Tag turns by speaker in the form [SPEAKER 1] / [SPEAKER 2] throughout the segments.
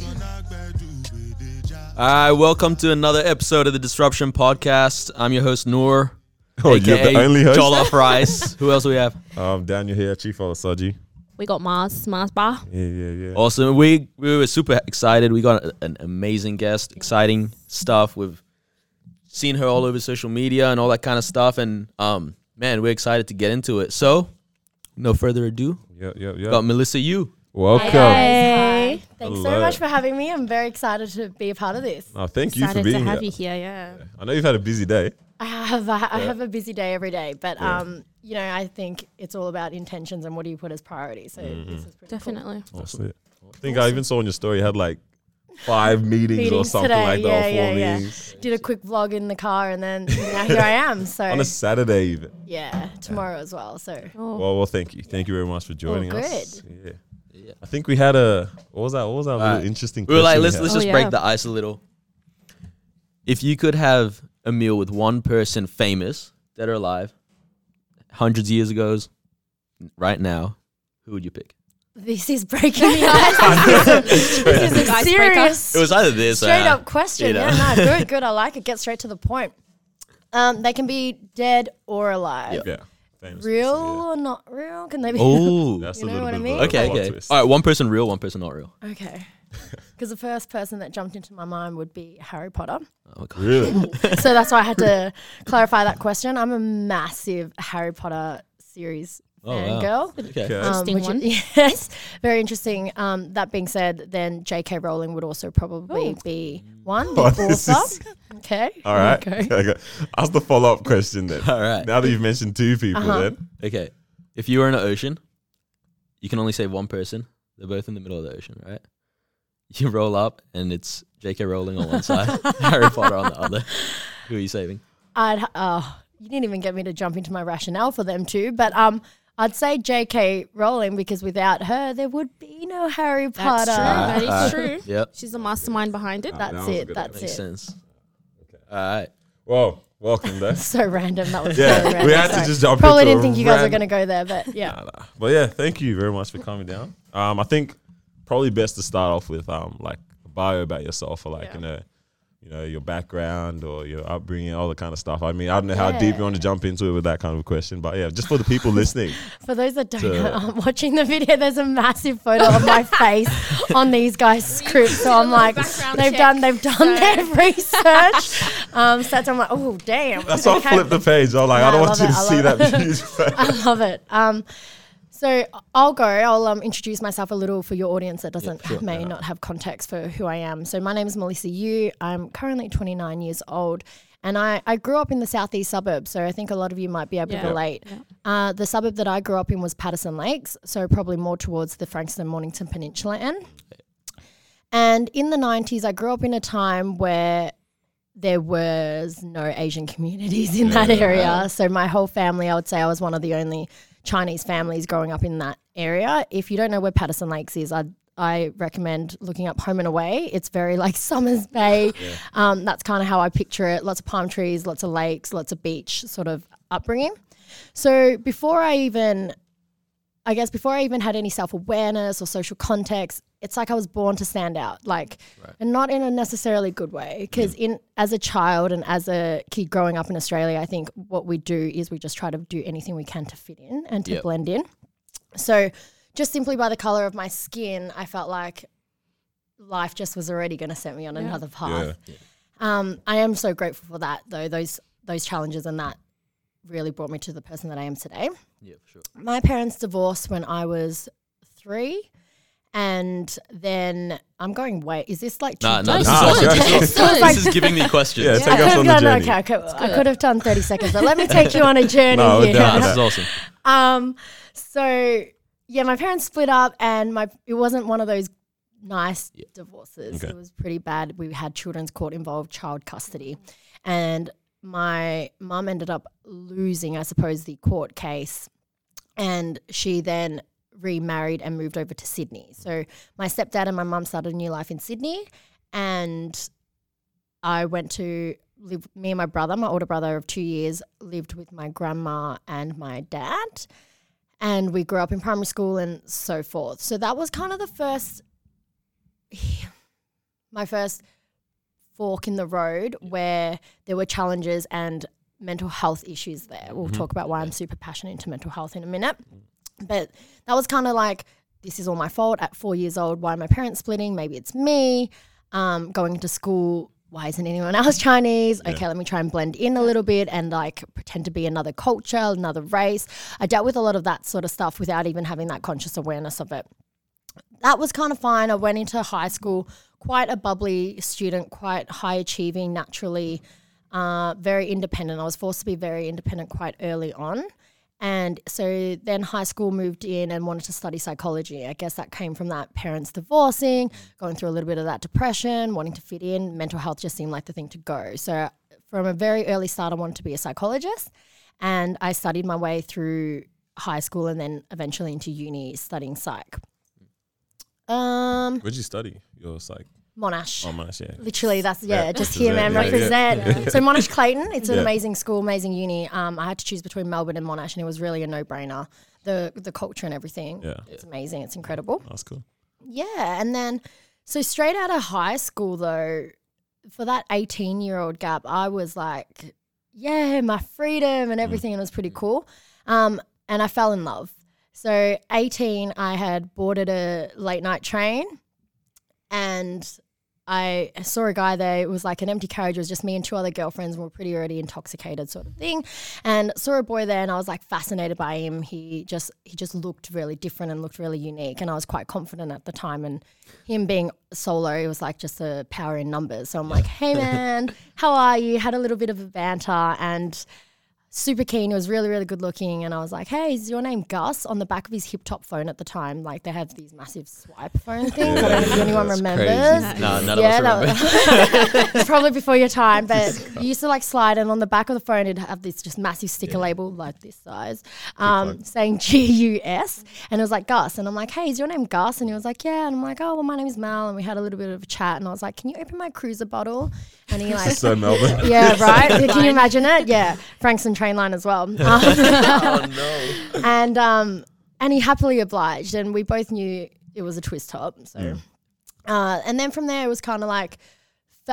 [SPEAKER 1] All right, welcome to another episode of the Disruption Podcast. I'm your host Noor,
[SPEAKER 2] Oh, you're the only host.
[SPEAKER 1] Jollof Rice. Who else do we have?
[SPEAKER 2] Um, Daniel here, Chief Olasaji.
[SPEAKER 3] We got Mars, Mars Bar.
[SPEAKER 2] Yeah, yeah, yeah.
[SPEAKER 1] Awesome. We we were super excited. We got a- an amazing guest, exciting stuff. We've seen her all over social media and all that kind of stuff. And um, man, we're excited to get into it. So, no further ado,
[SPEAKER 2] Yeah, yeah, yeah.
[SPEAKER 1] got Melissa Yu.
[SPEAKER 2] Welcome.
[SPEAKER 3] Hey.
[SPEAKER 4] Hi. Thanks
[SPEAKER 2] Hello.
[SPEAKER 4] so much for having me. I'm very excited to be a part of this.
[SPEAKER 2] Oh, thank you for
[SPEAKER 3] Excited to
[SPEAKER 2] being
[SPEAKER 3] have
[SPEAKER 2] here.
[SPEAKER 3] you here. Yeah.
[SPEAKER 2] I know you've had a busy day.
[SPEAKER 4] I have I I have a busy day every day, but
[SPEAKER 2] Yeah.
[SPEAKER 4] um, you know, I think it's all about intentions and what do you put as priority. So
[SPEAKER 2] Mm-hmm.
[SPEAKER 4] this is pretty cool.
[SPEAKER 3] Definitely.
[SPEAKER 2] That's it. I think I even saw in your story you had like five meetings, or
[SPEAKER 4] Meetings
[SPEAKER 2] something
[SPEAKER 4] today,
[SPEAKER 2] like that,
[SPEAKER 4] yeah,
[SPEAKER 2] four
[SPEAKER 4] yeah, yeah.
[SPEAKER 2] meetings.
[SPEAKER 4] Did a quick vlog in the car, and then now here I am. So
[SPEAKER 2] On a Saturday even.
[SPEAKER 4] yeah, tomorrow as well. So
[SPEAKER 3] Oh.
[SPEAKER 2] Well, well, thank you. Thank you very much for joining us.
[SPEAKER 4] good.
[SPEAKER 2] Yeah.
[SPEAKER 1] Yeah.
[SPEAKER 2] I think we had a, what was that? What was that little
[SPEAKER 1] Alright.
[SPEAKER 2] interesting
[SPEAKER 1] We were like, let's
[SPEAKER 2] had?
[SPEAKER 1] let's
[SPEAKER 3] Oh,
[SPEAKER 1] just
[SPEAKER 3] yeah.
[SPEAKER 1] break the ice a little. If you could have a meal with one person famous, dead or alive, hundreds of years ago, right now, who would you pick?
[SPEAKER 4] this is breaking the ice. this is a, this is serious,
[SPEAKER 1] It was either this
[SPEAKER 4] straight
[SPEAKER 1] or
[SPEAKER 4] up question.
[SPEAKER 1] you know.
[SPEAKER 4] Yeah, no, good, good. I like it. Get straight to the point. Um, they can be dead or alive.
[SPEAKER 2] Yeah. Famous
[SPEAKER 4] Real
[SPEAKER 2] person, yeah.
[SPEAKER 4] or not real? Can they be?
[SPEAKER 1] Oh,
[SPEAKER 2] That's
[SPEAKER 4] You
[SPEAKER 2] a
[SPEAKER 4] know
[SPEAKER 2] little
[SPEAKER 4] what I
[SPEAKER 2] bit of
[SPEAKER 4] mean?
[SPEAKER 2] a
[SPEAKER 1] okay,
[SPEAKER 2] plot
[SPEAKER 1] okay.
[SPEAKER 2] twist.
[SPEAKER 1] All right, one person real, one person not real.
[SPEAKER 4] Okay. Because the first person that jumped into my mind would be Harry Potter.
[SPEAKER 1] Oh, God.
[SPEAKER 2] Really?
[SPEAKER 4] so that's why I had to clarify that question. I'm a massive Harry Potter series
[SPEAKER 1] Oh, wow.
[SPEAKER 4] fangirl.
[SPEAKER 1] Okay.
[SPEAKER 2] Okay.
[SPEAKER 4] Um,
[SPEAKER 3] Interesting
[SPEAKER 4] which
[SPEAKER 3] one.
[SPEAKER 4] is- yes, very interesting. Um, that being said, then J.K. Rowling would also probably be one, the
[SPEAKER 2] Oh, this
[SPEAKER 4] author.
[SPEAKER 2] is-
[SPEAKER 4] Okay.
[SPEAKER 2] All right.
[SPEAKER 4] Okay.
[SPEAKER 2] Okay. Ask the follow up question then.
[SPEAKER 1] All right.
[SPEAKER 2] Now that you've mentioned two people,
[SPEAKER 4] Uh-huh.
[SPEAKER 2] then
[SPEAKER 1] Okay. If you were in an ocean, you can only save one person. They're both in the middle of the ocean, right? You roll up and it's J.K. Rowling on one side, Harry Potter on the other. Who are you saving?
[SPEAKER 4] I'd ha- oh, you didn't even get me to jump into my rationale for them too, but um, I'd say J.K. Rowling because without her, there would be no Harry Potter.
[SPEAKER 3] That's true. That is true.
[SPEAKER 1] Yep.
[SPEAKER 3] She's the mastermind behind it.
[SPEAKER 2] Ah,
[SPEAKER 4] That's
[SPEAKER 2] that was a
[SPEAKER 4] it.
[SPEAKER 2] good
[SPEAKER 4] That's
[SPEAKER 1] Makes
[SPEAKER 4] it.
[SPEAKER 1] sense. All right.
[SPEAKER 2] Whoa, welcome there.
[SPEAKER 4] So random. That was
[SPEAKER 2] Yeah,
[SPEAKER 4] very random.
[SPEAKER 2] we had to
[SPEAKER 4] Sorry.
[SPEAKER 2] just jump
[SPEAKER 4] Probably
[SPEAKER 2] into
[SPEAKER 4] didn't think you guys were going to go there, but yeah.
[SPEAKER 2] Nah, nah. But yeah, thank you very much for coming down. Um, I think probably best to start off with um like a bio about yourself or like
[SPEAKER 4] Yeah.
[SPEAKER 2] you know, you know your background or your upbringing, all the kind of stuff. I mean, I don't know how deep you want to jump into it with that kind of a question, but yeah, just for the people listening.
[SPEAKER 4] For those that don't
[SPEAKER 2] So-
[SPEAKER 4] know, I'm watching the video. There's a massive photo of my face on these guys' scripts. So I'm like, they've
[SPEAKER 3] check.
[SPEAKER 4] done, they've done
[SPEAKER 3] So-
[SPEAKER 4] their research. Um, so that's, I'm like, oh damn.
[SPEAKER 2] That's why I flipped the page. I'm like,
[SPEAKER 4] Nah,
[SPEAKER 2] I don't
[SPEAKER 4] I
[SPEAKER 2] want you
[SPEAKER 4] it,
[SPEAKER 2] to
[SPEAKER 4] I
[SPEAKER 2] see
[SPEAKER 4] love
[SPEAKER 2] that
[SPEAKER 4] it.
[SPEAKER 2] huge face.
[SPEAKER 4] I love it. Um, so I'll go. I'll um, introduce myself a little for your audience that doesn't
[SPEAKER 1] sure.
[SPEAKER 4] may not have context for who I am. So my name is Melissa Yu. I'm currently 29 years old, and I, I grew up in the southeast suburbs. So I think a lot of you might be able
[SPEAKER 3] Yeah.
[SPEAKER 4] to relate.
[SPEAKER 3] Yeah.
[SPEAKER 4] Uh, the suburb that I grew up in was Patterson Lakes, so probably more towards the Frankston Mornington Peninsula end. And in the 90s, I grew up in a time where there was no Asian communities in that area. So my whole family, I would say I was one of the only Chinese families growing up in that area. If you don't know where Patterson Lakes is, I I recommend looking up Home and Away. It's very like Summers Bay. Um, that's kind of how I picture it. Lots of palm trees, lots of lakes, lots of beach sort of upbringing. So before I even, I guess before I even had any self awareness or social context, it's like I was born to stand out, like, and not in a necessarily good way. Because in as a child and as a kid growing up in Australia, I think what we do is we just try to do anything we can to fit in and to
[SPEAKER 1] Yep.
[SPEAKER 4] blend in. So just simply by the color of my skin, I felt like life just was already going to set me on another path.
[SPEAKER 2] Yeah.
[SPEAKER 4] Um, I am so grateful for that, though. Those those challenges and that really brought me to the person that I am today.
[SPEAKER 1] Yeah, for sure.
[SPEAKER 4] My parents divorced when I was three, and then I'm going. Wait, is this like too
[SPEAKER 1] Nah, nah,
[SPEAKER 4] deep?
[SPEAKER 1] this is
[SPEAKER 2] okay.
[SPEAKER 1] awesome.
[SPEAKER 3] It's good.
[SPEAKER 1] This is giving me questions.
[SPEAKER 2] Yeah,
[SPEAKER 4] I
[SPEAKER 2] take us on the journey.
[SPEAKER 4] okay. I could, I could have done 30 seconds, but let me take you on a journey
[SPEAKER 2] No, we're
[SPEAKER 4] here.
[SPEAKER 2] down.
[SPEAKER 1] Nah, this is awesome.
[SPEAKER 4] Um, so yeah, my parents split up, and my it wasn't one of those nice divorces.
[SPEAKER 2] Okay.
[SPEAKER 4] It was pretty bad. We had children's court involved, child custody, and my mum ended up losing, I suppose, the court case, and she then remarried and moved over to Sydney. So my stepdad and my mum started a new life in Sydney, and I went to live. Me and my brother, my older brother of two years, lived with my grandma and my dad, and we grew up in primary school and so forth. So that was kind of the first. my first fork in the road where there were challenges and mental health issues there. We'll mm-hmm. talk about why I'm super passionate into mental health in a minute. Mm. But that was kind of like, this is all my fault at four years old. Why are my parents splitting? Maybe it's me. Um, going to school, why isn't anyone else Chinese? Okay, let me try and blend in a little bit and like pretend to be another culture, another race. I dealt with a lot of that sort of stuff without even having that conscious awareness of it that was kind of fine. I went into high school, quite a bubbly student, quite high achieving naturally, uh, very independent. I was forced to be very independent quite early on. And so then high school moved in and wanted to study psychology. I guess that came from that parents divorcing, going through a little bit of that depression, wanting to fit in. Mental health just seemed like the thing to go. So from a very early start, I wanted to be a psychologist. And I studied my way through high school and then eventually into uni studying psych. Um,
[SPEAKER 2] Where'd you study? Your psych.
[SPEAKER 4] Monash.
[SPEAKER 2] Oh, man, yeah.
[SPEAKER 4] Literally, that's yeah,
[SPEAKER 2] Yeah.
[SPEAKER 4] just here, man,
[SPEAKER 2] Yeah, yeah.
[SPEAKER 4] represent. So Monash Clayton, it's an amazing school, amazing uni. Um, I had to choose between Melbourne and Monash, and it was really a no brainer. The the culture and everything,
[SPEAKER 2] Yeah.
[SPEAKER 4] it's amazing. It's incredible.
[SPEAKER 2] That's cool.
[SPEAKER 4] Yeah, and then so straight out of high school though, for that eighteen year old gap, I was like, yeah, my freedom and everything, and it was pretty cool. Um, and I fell in love. So eighteen, I had boarded a late night train, and I saw a guy there. It was like an empty carriage. It was just me and two other girlfriends. and We were pretty already intoxicated, sort of thing. And saw a boy there, and I was like fascinated by him. He just he just looked really different and looked really unique. And I was quite confident at the time. And him being solo, it was like just a power in numbers. So I'm like, hey man, how are you? Had a little bit of a banter and super keen. He was really, really good looking. And I was like, hey, is your name Gus? On the back of his hip top phone at the time, like they have these massive swipe phone things. I don't know if anyone remembers.
[SPEAKER 1] Crazy. No, none
[SPEAKER 4] yeah,
[SPEAKER 1] of us
[SPEAKER 4] that
[SPEAKER 1] remember.
[SPEAKER 4] was probably before your time, but you used to like slide, and on the back of the phone, it'd have this just massive sticker label like this size, um, saying G U S, and it was like Gus, and I'm like, hey, is your name Gus? And he was like, yeah, and I'm like, oh, well, my name is Mel, and we had a little bit of a chat, and I was like, can you open my cruiser bottle? And he like.
[SPEAKER 2] So Melbourne.
[SPEAKER 4] Yeah, right. Can you imagine it? Yeah, Franks Frankston train line as well. Um,
[SPEAKER 1] oh no.
[SPEAKER 4] and um, and he happily obliged, and we both knew it was a twist top. So, uh, and then from there, it was kind of like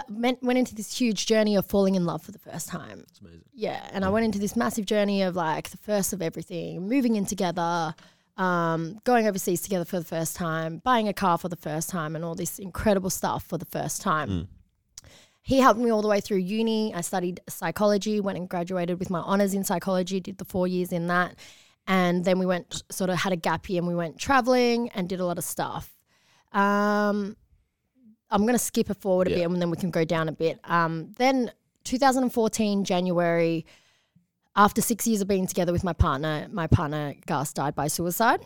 [SPEAKER 4] went, went into this huge journey of falling in love for the first time.
[SPEAKER 1] It's amazing.
[SPEAKER 4] Yeah, and I went into this massive journey of like the first of everything, moving in together, um, going overseas together for the first time, buying a car for the first time, and all this incredible stuff for the first time. He helped me all the way through uni. I studied psychology, went and graduated with my honors in psychology, did the four years in that. And then we went, sort of had a gap year and we went traveling and did a lot of stuff. Um, I'm going to skip it forward a
[SPEAKER 1] Yeah.
[SPEAKER 4] bit and then we can go down a bit. Um, then 2014, January, after six years of being together with my partner, my partner Gus died by suicide.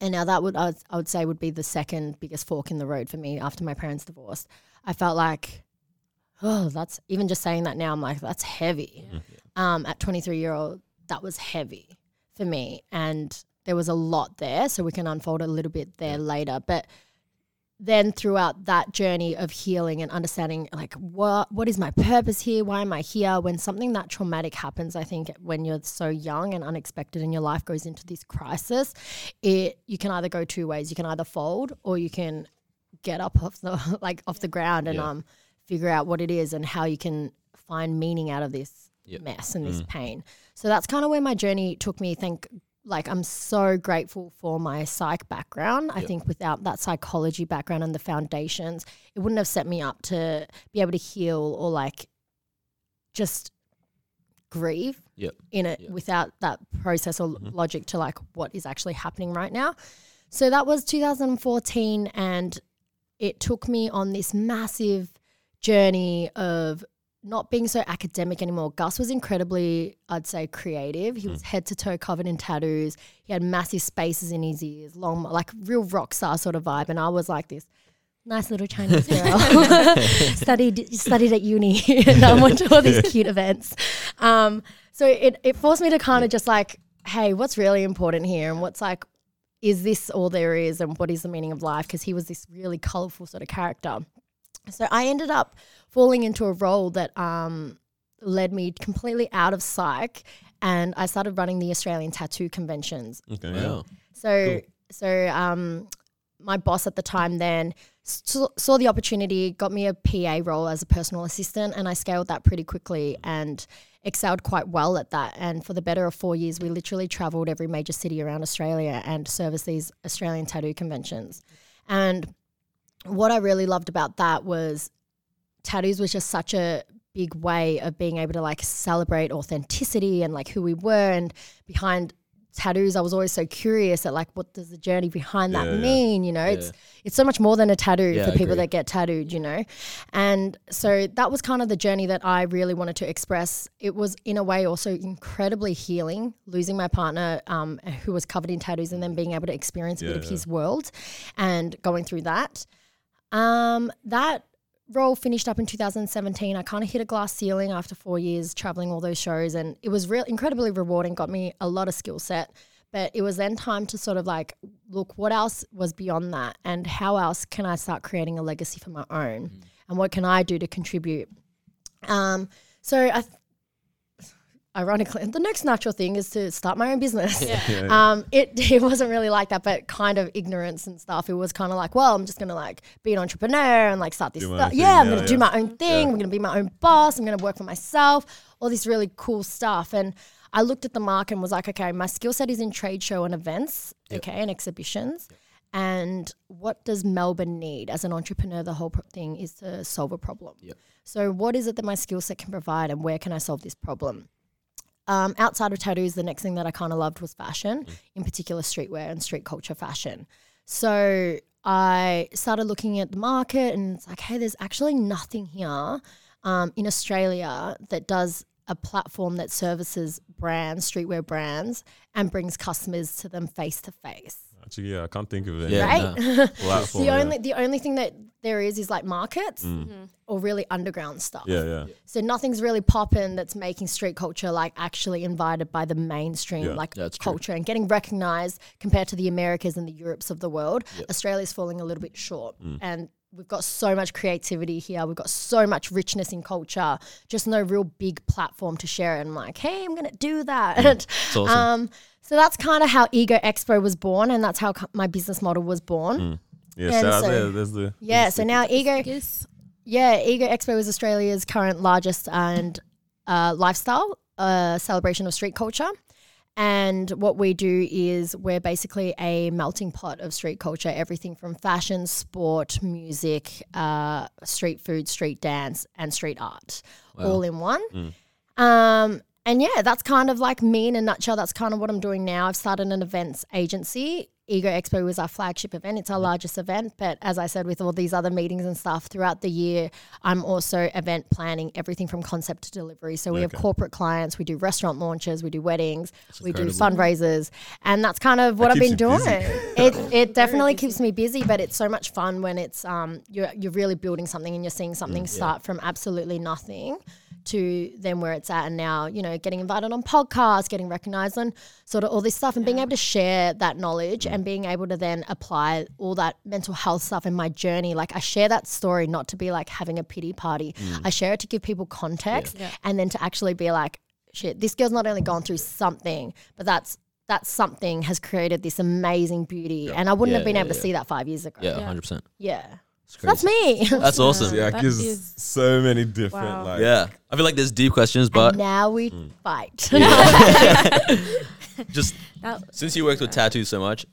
[SPEAKER 4] And now that would I would, I would say would be the second biggest fork in the road for me after my parents divorced. I felt like, oh, that's even just saying that now. I'm like, that's heavy. Um, at 23 year old, that was heavy for me, and there was a lot there. So we can unfold a little bit there later, but then throughout that journey of healing and understanding like what what is my purpose here why am i here when something that traumatic happens i think when you're so young and unexpected and your life goes into this crisis it you can either go two ways you can either fold or you can get up off the like off the ground and
[SPEAKER 1] Yeah.
[SPEAKER 4] um figure out what it is and how you can find meaning out of this
[SPEAKER 1] Yep.
[SPEAKER 4] mess and this mm. pain so that's kind of where my journey took me thank like I'm so grateful for my psych background. I think without that psychology background and the foundations, it wouldn't have set me up to be able to heal or like just grieve
[SPEAKER 1] Yep.
[SPEAKER 4] in it
[SPEAKER 1] Yeah.
[SPEAKER 4] without that process or mm-hmm. logic to like what is actually happening right now. So that was 2014 and it took me on this massive journey of not being so academic anymore. Gus was incredibly, I'd say, creative. He was head to toe covered in tattoos. He had massive spaces in his ears, long, like real rock star sort of vibe. And I was like this nice little Chinese girl. studied studied at uni and I went to all these cute events. Um, so it, it forced me to kind of just like, hey, what's really important here? And what's like, is this all there is? And what is the meaning of life? Because he was this really colorful sort of character. So I ended up falling into a role that um, led me completely out of psych, and I started running the Australian tattoo conventions.
[SPEAKER 2] Okay.
[SPEAKER 1] Wow.
[SPEAKER 4] So so um, my boss at the time then saw, saw the opportunity, got me a PA role as a personal assistant, and I scaled that pretty quickly and excelled quite well at that. And for the better of four years, we literally traveled every major city around Australia and serviced these Australian tattoo conventions. And what I really loved about that was tattoos was just such a big way of being able to like celebrate authenticity and like who we were. And behind tattoos I was always so curious at like what does the journey behind that
[SPEAKER 2] Yeah, yeah.
[SPEAKER 4] mean you know? It's it's so much more than a tattoo
[SPEAKER 1] Yeah,
[SPEAKER 4] for people that get tattooed you know? And so that was kind of the journey that I really wanted to express. It was in a way also incredibly healing losing my partner um, who was covered in tattoos and then being able to experience a bit of
[SPEAKER 2] yeah.
[SPEAKER 4] his world and going through that um, that role finished up in 2017. I kind of hit a glass ceiling after four years traveling all those shows, and it was real incredibly rewarding. Got me a lot of skill set, but it was then time to sort of like look what else was beyond that, and how else can I start creating a legacy for my own, and what can I do to contribute. Um, so I. Th- Ironically, the next natural thing is to start my own business. Um, it it wasn't really like that, but kind of ignorance and stuff. It was kind of like, well, I'm just gonna like be an entrepreneur and like start this
[SPEAKER 2] Do my
[SPEAKER 4] stuff.
[SPEAKER 2] own
[SPEAKER 4] Yeah, I'm gonna do my own thing. I'm gonna be my own boss. I'm gonna work for myself. All this really cool stuff. And I looked at the market and was like, okay, my skill set is in trade show and events, okay, and exhibitions. And what does Melbourne need as an entrepreneur? The whole pro- thing is to solve a problem.
[SPEAKER 1] Yep.
[SPEAKER 4] So, what is it that my skill set can provide, and where can I solve this problem? Um, outside of tattoos, the next thing that I kind of loved was fashion, in particular streetwear and street culture fashion. So I started looking at the market and it's like, hey, there's actually nothing here um, in Australia that does a platform that services brands, streetwear brands, and brings customers to them face to face.
[SPEAKER 2] Actually, yeah, I can't think of it.
[SPEAKER 1] Yeah.
[SPEAKER 4] Right?
[SPEAKER 2] Platform,
[SPEAKER 4] the
[SPEAKER 2] yeah.
[SPEAKER 4] only the only thing that there is is like markets or really underground stuff.
[SPEAKER 2] Yeah, yeah.
[SPEAKER 4] So nothing's really popping that's making street culture like actually invited by the mainstream
[SPEAKER 2] Yeah.
[SPEAKER 4] like
[SPEAKER 1] That's true.
[SPEAKER 4] culture and getting recognized compared to the Americas and the Europes of the world. Australia's falling a little bit short.
[SPEAKER 1] Mm.
[SPEAKER 4] And we've got so much creativity here. We've got so much richness in culture, just no real big platform to share it. And I'm like, hey, I'm gonna do that.
[SPEAKER 1] It's awesome.
[SPEAKER 4] um, so that's kind of how Ego Expo was born, and that's how my business model was born.
[SPEAKER 2] Yeah,
[SPEAKER 4] And
[SPEAKER 2] shout out
[SPEAKER 4] so-
[SPEAKER 2] there. There's the
[SPEAKER 4] Yeah, so now Ego
[SPEAKER 3] Yes.
[SPEAKER 4] yeah, Ego Expo is Australia's current largest and uh, lifestyle uh, celebration of street culture. And what we do is we're basically a melting pot of street culture, everything from fashion, sport, music, uh, street food, street dance, and street art, all in one. Um, and yeah, that's kind of like me in a nutshell. That's kind of what I'm doing now. I've started an events agency. Ego Expo was our flagship event. It's our largest event. But as I said, with all these other meetings and stuff throughout the year, I'm also event planning everything from concept to delivery. So we have corporate clients, we do restaurant launches, we do weddings, we do fundraisers. And that's kind of what I've been doing. It, it definitely keeps me busy, but it's so much fun when it's um, you're, you're really building something and you're seeing something start from absolutely nothing to then where it's at and now you know getting invited on podcasts getting recognized on sort of all this stuff and being able to share that knowledge and being able to then apply all that mental health stuff in my journey. Like i share that story not to be like having a pity party. Mm. I share it to give people context
[SPEAKER 3] Yeah.
[SPEAKER 4] and then to actually be like shit this girl's not only gone through something but that's that something has created this amazing beauty. And i wouldn't
[SPEAKER 1] Yeah,
[SPEAKER 4] have been
[SPEAKER 1] yeah,
[SPEAKER 4] able to see that five years ago.
[SPEAKER 1] Yeah,
[SPEAKER 3] Yeah.
[SPEAKER 1] hundred percent.
[SPEAKER 4] yeah.
[SPEAKER 1] It's
[SPEAKER 4] So that's me
[SPEAKER 1] That's awesome.
[SPEAKER 2] Yeah,
[SPEAKER 3] That
[SPEAKER 2] because
[SPEAKER 3] is-
[SPEAKER 2] so many different
[SPEAKER 3] Wow.
[SPEAKER 2] like
[SPEAKER 1] Yeah, I feel like there's deep questions, but
[SPEAKER 4] and now we fight
[SPEAKER 1] just
[SPEAKER 3] That,
[SPEAKER 1] since you worked with tattoos so much,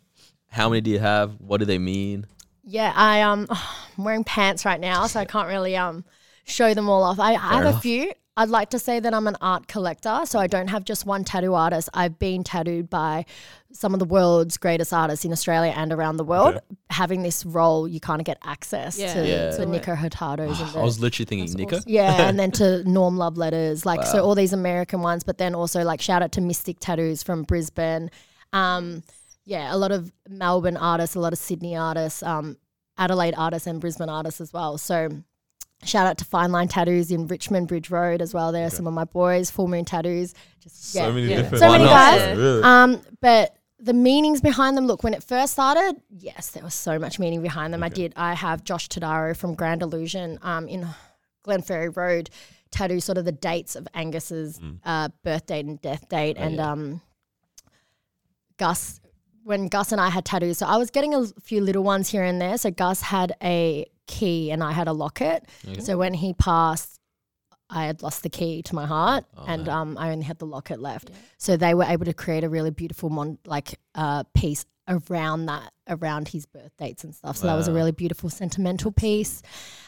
[SPEAKER 1] how many do you have? What do they mean?
[SPEAKER 4] Yeah, I um, I'm wearing pants right now, so I can't really um show them all off. I, I have a
[SPEAKER 1] enough.
[SPEAKER 4] few. I'd like to say that I'm an art collector, so I don't have just one tattoo artist. I've been tattooed by some of the world's greatest artists in Australia and around the world.
[SPEAKER 2] Okay.
[SPEAKER 4] Having this role, you kind of get access
[SPEAKER 3] Yeah.
[SPEAKER 4] to,
[SPEAKER 1] Yeah.
[SPEAKER 4] to Nikko Hurtado's and
[SPEAKER 1] I was literally thinking, Nikko.
[SPEAKER 4] yeah, and then to Norm Love Letters, like so all these American ones, but then also like shout out to Mystic Tattoos from Brisbane. Um, yeah, a lot of Melbourne artists, a lot of Sydney artists, um, Adelaide artists, and Brisbane artists as well. So shout out to Fine Line Tattoos in Richmond Bridge Road as well. There are some of my boys, Full Moon Tattoos. Just
[SPEAKER 2] so
[SPEAKER 4] yeah.
[SPEAKER 2] many
[SPEAKER 3] Yeah.
[SPEAKER 2] different
[SPEAKER 4] So many
[SPEAKER 2] ones.
[SPEAKER 4] guys.
[SPEAKER 2] Really?
[SPEAKER 4] Um, but the meanings behind them, look, when it first started, yes, there was so much meaning behind them. I did. I have Josh Tadaro from Grand Illusion um, in Glenferrie Road tattoo sort of the dates of Angus's uh, birth date and death date, and
[SPEAKER 1] yeah.
[SPEAKER 4] um, Gus when Gus and I had tattoos. So I was getting a few little ones here and there. So Gus had a key and I had a locket. So when he passed, I had lost the key to my heart, and um, I only had the locket left. So they were able to create a really beautiful mon- like uh, piece around that, around his birth dates and stuff. So that was a really beautiful sentimental piece.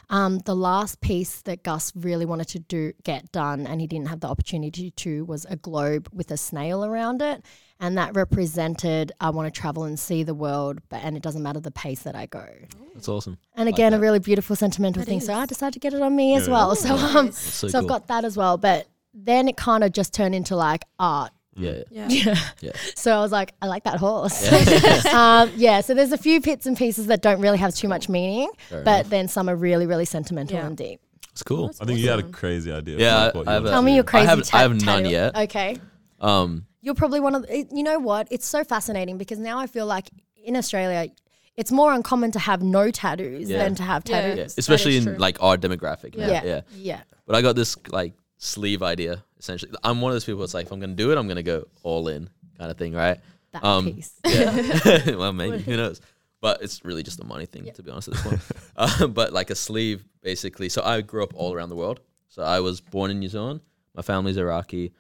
[SPEAKER 4] Um, the last piece that Gus really wanted to do get done, and he didn't have the opportunity to, was a globe with a snail around it, and that represented I want to travel and see the world, but and it doesn't matter the pace that I go.
[SPEAKER 1] That's awesome.
[SPEAKER 4] And again, a really beautiful sentimental thing. So I decided to get it on me as well. So um,
[SPEAKER 1] so
[SPEAKER 4] so, I've got that as well. But then it kind of just turned into like art.
[SPEAKER 1] Yeah.
[SPEAKER 3] Yeah.
[SPEAKER 4] Yeah.
[SPEAKER 1] Yeah.
[SPEAKER 4] So I was like, I like that horse. um, yeah. So there's a few bits and pieces that don't really have too much meaning,
[SPEAKER 1] Fair
[SPEAKER 4] but
[SPEAKER 1] enough.
[SPEAKER 4] then some are really, really sentimental
[SPEAKER 3] Yeah.
[SPEAKER 4] and deep.
[SPEAKER 1] It's cool.
[SPEAKER 2] I think you had a crazy idea.
[SPEAKER 1] Yeah, I- I have a-
[SPEAKER 4] Tell me
[SPEAKER 2] do.
[SPEAKER 4] your crazy.
[SPEAKER 1] have-
[SPEAKER 4] ta-
[SPEAKER 1] I have none
[SPEAKER 4] tattoo.
[SPEAKER 1] yet.
[SPEAKER 4] Okay.
[SPEAKER 1] Um,
[SPEAKER 4] You're probably one of. it- You know what? It's so fascinating because now I feel like in Australia, it's more uncommon to have no tattoos
[SPEAKER 1] Yeah.
[SPEAKER 4] than to have
[SPEAKER 3] Yeah.
[SPEAKER 4] tattoos.
[SPEAKER 1] yeah,
[SPEAKER 3] That
[SPEAKER 1] especially in
[SPEAKER 3] true.
[SPEAKER 1] like our demographic. now.
[SPEAKER 4] Yeah.
[SPEAKER 1] yeah.
[SPEAKER 4] Yeah.
[SPEAKER 1] But I got this like sleeve idea essentially. I'm one of those people. It's like if I'm gonna do it, I'm gonna go all in kind of thing, right?
[SPEAKER 4] That
[SPEAKER 1] Um,
[SPEAKER 4] piece.
[SPEAKER 1] Yeah. well, maybe who knows? But it's really just a money thing, to be honest at this point. uh, but like a sleeve, basically. So I grew up all around the world. So I was born in New Zealand. My family's Iraqi.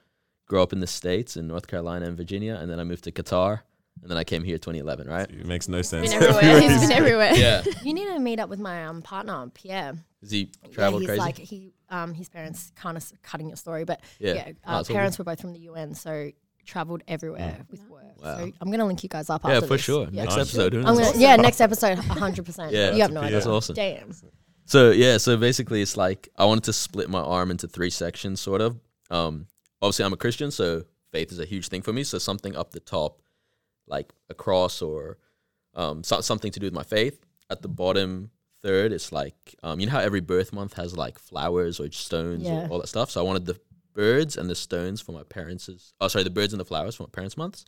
[SPEAKER 1] Grew up in the states in North Carolina and Virginia, and then I moved to Qatar, and then I came here 2011. Right?
[SPEAKER 2] It makes no sense.
[SPEAKER 3] Been everywhere. He's been everywhere.
[SPEAKER 1] Yeah.
[SPEAKER 4] You need to meet up with my um, partner, Pierre.
[SPEAKER 1] Has he
[SPEAKER 4] Yeah,
[SPEAKER 1] traveled
[SPEAKER 4] he's
[SPEAKER 1] crazy?
[SPEAKER 4] like he um his parents kind of cutting your story, but
[SPEAKER 1] Yeah.
[SPEAKER 4] yeah,
[SPEAKER 1] No,
[SPEAKER 4] uh,
[SPEAKER 1] it's
[SPEAKER 4] parents were both from the UN, so traveled everywhere with work.
[SPEAKER 1] Wow.
[SPEAKER 4] So I'm gonna link you guys up.
[SPEAKER 1] yeah,
[SPEAKER 4] after
[SPEAKER 1] for
[SPEAKER 4] this.
[SPEAKER 1] sure.
[SPEAKER 4] Yeah.
[SPEAKER 1] Next
[SPEAKER 2] Nice.
[SPEAKER 1] episode. Who
[SPEAKER 4] I'm
[SPEAKER 1] knows?
[SPEAKER 4] gonna, yeah, next episode, 100. percent
[SPEAKER 1] Yeah,
[SPEAKER 4] you have no
[SPEAKER 2] that's
[SPEAKER 4] idea.
[SPEAKER 1] That's awesome.
[SPEAKER 4] Damn.
[SPEAKER 1] So yeah, so basically it's like I wanted to split my arm into three sections, sort of. Um, obviously I'm a Christian, so faith is a huge thing for me. So something up the top, like a cross or um, so, something to do with my faith. At the bottom third, it's like um, you know how every birth month has like flowers or stones
[SPEAKER 4] Yeah.
[SPEAKER 1] or all that stuff. So I wanted the birds and the stones for my parents'. Oh, sorry, the birds and the flowers for my parents' months.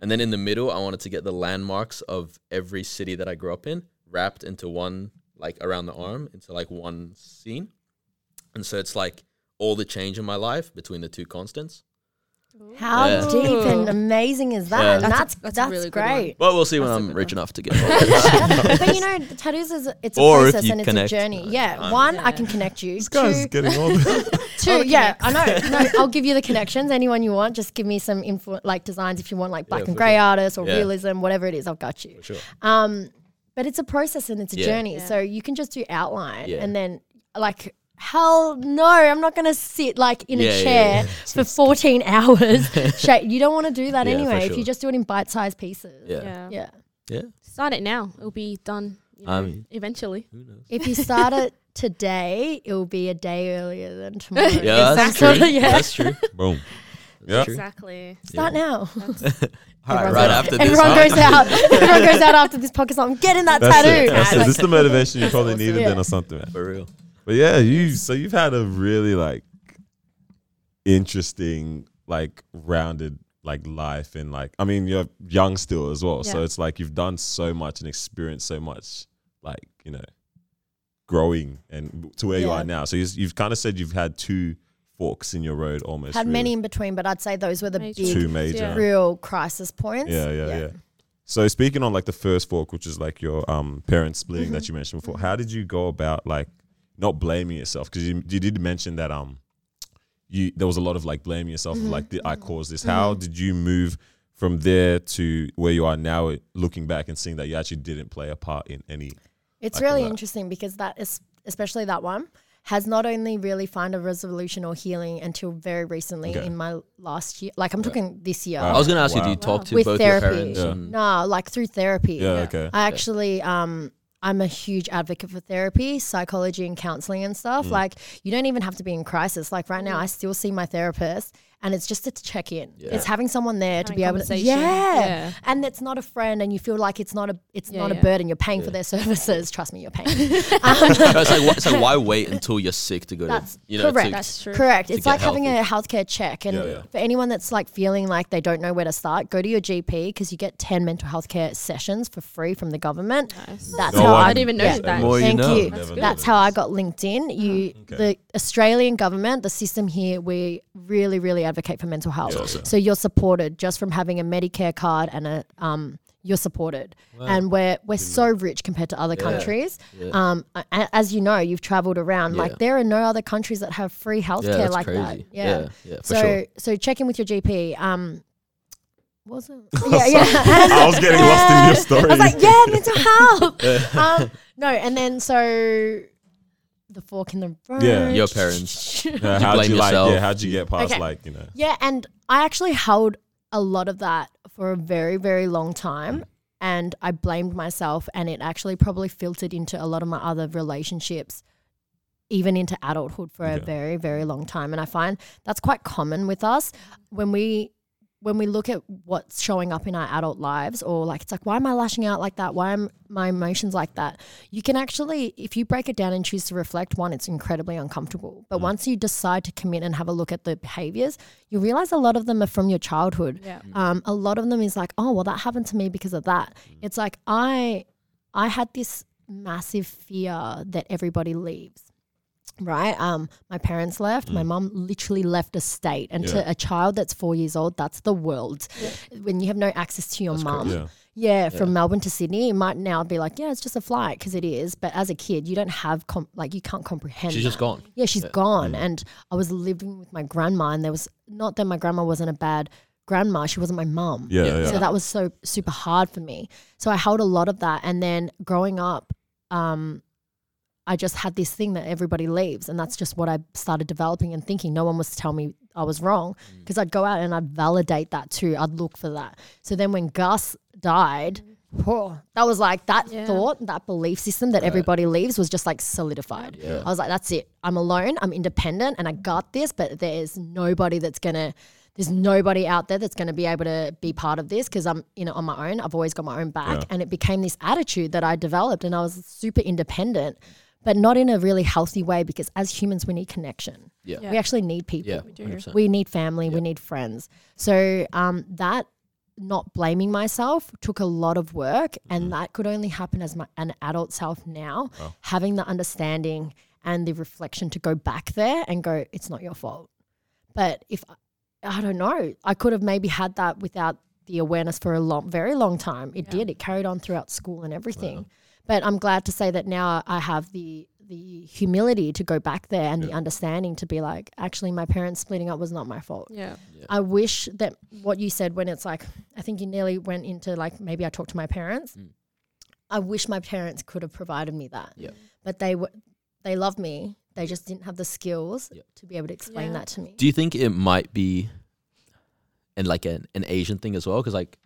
[SPEAKER 1] And then in the middle, I wanted to get the landmarks of every city that I grew up in wrapped into one, like around the arm, into like one scene. And so it's like all the change in my life between the two constants.
[SPEAKER 4] How
[SPEAKER 1] Yeah.
[SPEAKER 4] deep and amazing is that?
[SPEAKER 1] Yeah.
[SPEAKER 4] And
[SPEAKER 3] That's a-
[SPEAKER 4] that's
[SPEAKER 3] that's
[SPEAKER 4] that's,
[SPEAKER 3] a really good one.
[SPEAKER 4] great.
[SPEAKER 1] But we'll see when
[SPEAKER 3] That's a
[SPEAKER 1] I'm rich
[SPEAKER 3] one.
[SPEAKER 1] enough to get involved.
[SPEAKER 4] but you know, the tattoos is it's a
[SPEAKER 1] Or if
[SPEAKER 4] process
[SPEAKER 1] you
[SPEAKER 4] and it's
[SPEAKER 1] connect,
[SPEAKER 4] a journey. Yeah,
[SPEAKER 1] I'm-
[SPEAKER 4] one I can connect you.
[SPEAKER 2] This guy's
[SPEAKER 4] Two,
[SPEAKER 2] getting all the
[SPEAKER 4] Two, yeah, I know. No, I'll give you the connections. Anyone you want, just give me some influ- like designs if you want, like black
[SPEAKER 1] Yeah,
[SPEAKER 4] and grey
[SPEAKER 1] sure.
[SPEAKER 4] artists or
[SPEAKER 1] Yeah.
[SPEAKER 4] realism, whatever it is. I've got you.
[SPEAKER 1] sure.
[SPEAKER 4] Um, but it's a process and it's a
[SPEAKER 1] Yeah.
[SPEAKER 4] journey.
[SPEAKER 3] Yeah.
[SPEAKER 4] So you can just do outline
[SPEAKER 1] Yeah.
[SPEAKER 4] and then like. Hell no! I'm not gonna sit like in
[SPEAKER 1] Yeah,
[SPEAKER 4] a chair
[SPEAKER 1] yeah.
[SPEAKER 4] for 14 hours. You don't want to do that
[SPEAKER 1] Yeah, for
[SPEAKER 4] anyway. If you just do it in bite-sized pieces.
[SPEAKER 1] Yeah.
[SPEAKER 3] Yeah.
[SPEAKER 4] Yeah.
[SPEAKER 1] Yeah.
[SPEAKER 3] Start it now. It'll be done. You know,
[SPEAKER 1] I mean-
[SPEAKER 3] eventually.
[SPEAKER 1] Who knows?
[SPEAKER 4] If you start it today, it will be a day earlier than tomorrow.
[SPEAKER 1] Yeah, that's true.
[SPEAKER 4] Yeah.
[SPEAKER 1] That's true.
[SPEAKER 2] boom. Yeah.
[SPEAKER 3] Exactly.
[SPEAKER 4] Start now.
[SPEAKER 1] All right, right after this.
[SPEAKER 4] Everyone goes out. Everyone goes out after this podcast. I'm getting that
[SPEAKER 2] That's
[SPEAKER 4] tattoo.
[SPEAKER 2] it. That's it. This is the motivation you probably needed
[SPEAKER 4] Yeah.
[SPEAKER 2] then or something, man.
[SPEAKER 1] For real.
[SPEAKER 2] But yeah, you so you've had a really like interesting, like rounded like life and like I mean you're young still as well. So it's like you've done so much and experienced so much like, you know, growing and to where you are now. So you've, you've kind of said you've had two forks in your road almost.
[SPEAKER 4] had
[SPEAKER 2] really.
[SPEAKER 4] many in between, but I'd say those were the
[SPEAKER 3] Major.
[SPEAKER 4] big,
[SPEAKER 2] two major.
[SPEAKER 3] Yeah.
[SPEAKER 4] real crisis points.
[SPEAKER 2] Yeah, yeah, yeah, So speaking on like the first fork, which is like your um parents splitting
[SPEAKER 4] Mm-hmm.
[SPEAKER 2] that you mentioned before, how did you go about like not blaming yourself? Because you you did mention that um you there was a lot of like blaming yourself,
[SPEAKER 4] Mm-hmm.
[SPEAKER 2] like did I caused this? How did you move from there to where you are now, looking back and seeing that you actually didn't play a part in any?
[SPEAKER 4] It's
[SPEAKER 2] Like
[SPEAKER 4] really interesting because that is, especially that one, has not only really found a resolution or healing until very recently
[SPEAKER 2] Okay.
[SPEAKER 4] in my last year. Like I'm talking this year.
[SPEAKER 2] Wow.
[SPEAKER 1] I was gonna ask you, do you
[SPEAKER 2] Wow.
[SPEAKER 1] talk to
[SPEAKER 4] With
[SPEAKER 1] both
[SPEAKER 4] therapy.
[SPEAKER 1] your parents?
[SPEAKER 2] Yeah.
[SPEAKER 4] No, like through therapy.
[SPEAKER 2] Yeah, okay.
[SPEAKER 4] I actually um I'm a huge advocate for therapy, psychology and counseling and stuff.
[SPEAKER 2] Mm.
[SPEAKER 4] Like you don't even have to be in crisis. Like right now I still see my therapist and it's just to check in.
[SPEAKER 1] Yeah.
[SPEAKER 4] It's having someone there to be able to
[SPEAKER 3] conversation.
[SPEAKER 4] yeah.
[SPEAKER 3] Yeah.
[SPEAKER 4] And it's not a friend and you feel like it's not a it's
[SPEAKER 3] Yeah,
[SPEAKER 4] not a burden. You're paying for their services. Trust me, you're paying.
[SPEAKER 1] No, um, it's like why, it's like why wait until you're sick to go
[SPEAKER 4] That's
[SPEAKER 1] to you know
[SPEAKER 4] correct.
[SPEAKER 1] to-
[SPEAKER 3] That's true.
[SPEAKER 4] Correct. It's
[SPEAKER 1] get
[SPEAKER 4] like having a healthcare check. And
[SPEAKER 2] Yeah, yeah.
[SPEAKER 4] for anyone that's like feeling like they don't know where to start, go to your GP because you get 10 mental health care sessions for free from the government.
[SPEAKER 3] Nice.
[SPEAKER 4] That's
[SPEAKER 2] No
[SPEAKER 4] how
[SPEAKER 2] one-
[SPEAKER 4] I
[SPEAKER 3] I didn't even know
[SPEAKER 4] yeah.
[SPEAKER 3] that.
[SPEAKER 1] more you
[SPEAKER 4] Thank
[SPEAKER 1] know.
[SPEAKER 4] you.
[SPEAKER 2] Never
[SPEAKER 4] That's how I got linked in. You, mm-hmm.
[SPEAKER 2] Okay.
[SPEAKER 4] the Australian government, the system here, we really, really advocate for mental health.
[SPEAKER 2] Yeah, yeah.
[SPEAKER 4] So you're supported just from having a Medicare card and a um, you're supported, and we're we're so rich compared to other
[SPEAKER 1] Yeah.
[SPEAKER 4] countries.
[SPEAKER 1] Yeah.
[SPEAKER 4] Um, a- a- as you know, you've traveled around.
[SPEAKER 1] Yeah.
[SPEAKER 4] Like there are no other countries that have free
[SPEAKER 1] yeah,
[SPEAKER 4] healthcare
[SPEAKER 1] that's
[SPEAKER 4] like
[SPEAKER 1] crazy.
[SPEAKER 4] that.
[SPEAKER 1] yeah, yeah, for
[SPEAKER 4] so
[SPEAKER 1] sure.
[SPEAKER 4] so check in with your GP. Um, was it? Yeah, yeah.
[SPEAKER 2] I was getting lost in your story.
[SPEAKER 4] I was like, yeah, mental health. um, no, and then so the fork in the road.
[SPEAKER 2] Yeah.
[SPEAKER 1] Your parents.
[SPEAKER 2] Yeah, how'd
[SPEAKER 1] blame
[SPEAKER 2] you like?
[SPEAKER 1] yourself?
[SPEAKER 2] Yeah, how'd you get past
[SPEAKER 4] Okay.
[SPEAKER 2] like you know?
[SPEAKER 4] Yeah, and I actually held a lot of that for a very, very long time. And I blamed myself, and it actually probably filtered into a lot of my other relationships, even into adulthood for a very, very long time. And I find that's quite common with us when we when we look at what's showing up in our adult lives or like it's like why am i lashing out like that? Why am my emotions like that? You can actually if you break it down and choose to reflect one it's incredibly uncomfortable. But mm. once you decide to commit and have a look at the behaviors you realize a lot of them are from your childhood.
[SPEAKER 3] Yeah. Mm.
[SPEAKER 4] um, a lot of them is like oh well that happened to me because of that. Mm. It's like i i had this massive fear that everybody leaves right um my parents left my mom literally left a state and
[SPEAKER 2] Yeah.
[SPEAKER 4] to a child that's four years old that's the world when you have no access to your
[SPEAKER 1] That's
[SPEAKER 4] mum
[SPEAKER 2] Yeah,
[SPEAKER 4] yeah, from Melbourne to Sydney, it might now be like, yeah, it's just a flight because it is. But as a kid, you don't have com- like you can't comprehend.
[SPEAKER 1] She's just gone.
[SPEAKER 4] Yeah, she's
[SPEAKER 1] Yeah.
[SPEAKER 4] gone, and I was living with my grandma, and there was not that my grandma wasn't a bad grandma; she wasn't my mum.
[SPEAKER 2] yeah,
[SPEAKER 1] Yeah.
[SPEAKER 2] yeah.
[SPEAKER 4] So that was so super hard for me. So I held a lot of that, and then growing up, um, I just had this thing that everybody leaves, and that's just what I started developing and thinking. No one was to tell me I was wrong mm. because I'd go out and I'd validate that too. I'd look for that. So then when Gus died, oh, that was like that
[SPEAKER 3] Yeah.
[SPEAKER 4] thought, that belief system that everybody leaves was just like solidified.
[SPEAKER 1] Yeah.
[SPEAKER 4] I was like, that's it. I'm alone. I'm independent, and I got this. But there's nobody that's gonna. There's nobody out there that's going to be able to be part of this because I'm, you know, on my own. I've always got my own back,
[SPEAKER 2] Yeah.
[SPEAKER 4] and it became this attitude that I developed, and I was super independent, but not in a really healthy way because as humans we need connection.
[SPEAKER 1] Yeah.
[SPEAKER 3] Yeah.
[SPEAKER 4] We actually need people.
[SPEAKER 1] Yeah.
[SPEAKER 3] We do.
[SPEAKER 1] 100%.
[SPEAKER 4] We need family. We need friends. So um, that not blaming myself took a lot of work, and that could only happen as my, an adult self now,
[SPEAKER 2] Wow.
[SPEAKER 4] having the understanding and the reflection to go back there and go, it's not your fault. But if I don't know, I could have maybe had that without the awareness for a long, very long time. It
[SPEAKER 3] Yeah.
[SPEAKER 4] did. It carried on throughout school and everything. But I'm glad to say that now I have the the humility to go back there and the understanding to be like, actually, my parents splitting up was not my fault.
[SPEAKER 3] Yeah.
[SPEAKER 4] I wish that what you said when it's like, I think you nearly went into like maybe I talked to my parents.
[SPEAKER 1] Mm.
[SPEAKER 4] I wish my parents could have provided me that.
[SPEAKER 1] Yeah.
[SPEAKER 4] But they were, they loved me. They just didn't have the skills
[SPEAKER 1] Yeah.
[SPEAKER 4] to be able to explain
[SPEAKER 3] Yeah.
[SPEAKER 4] that to me.
[SPEAKER 1] Do you think it might be, and like an, an Asian thing as well? Because like,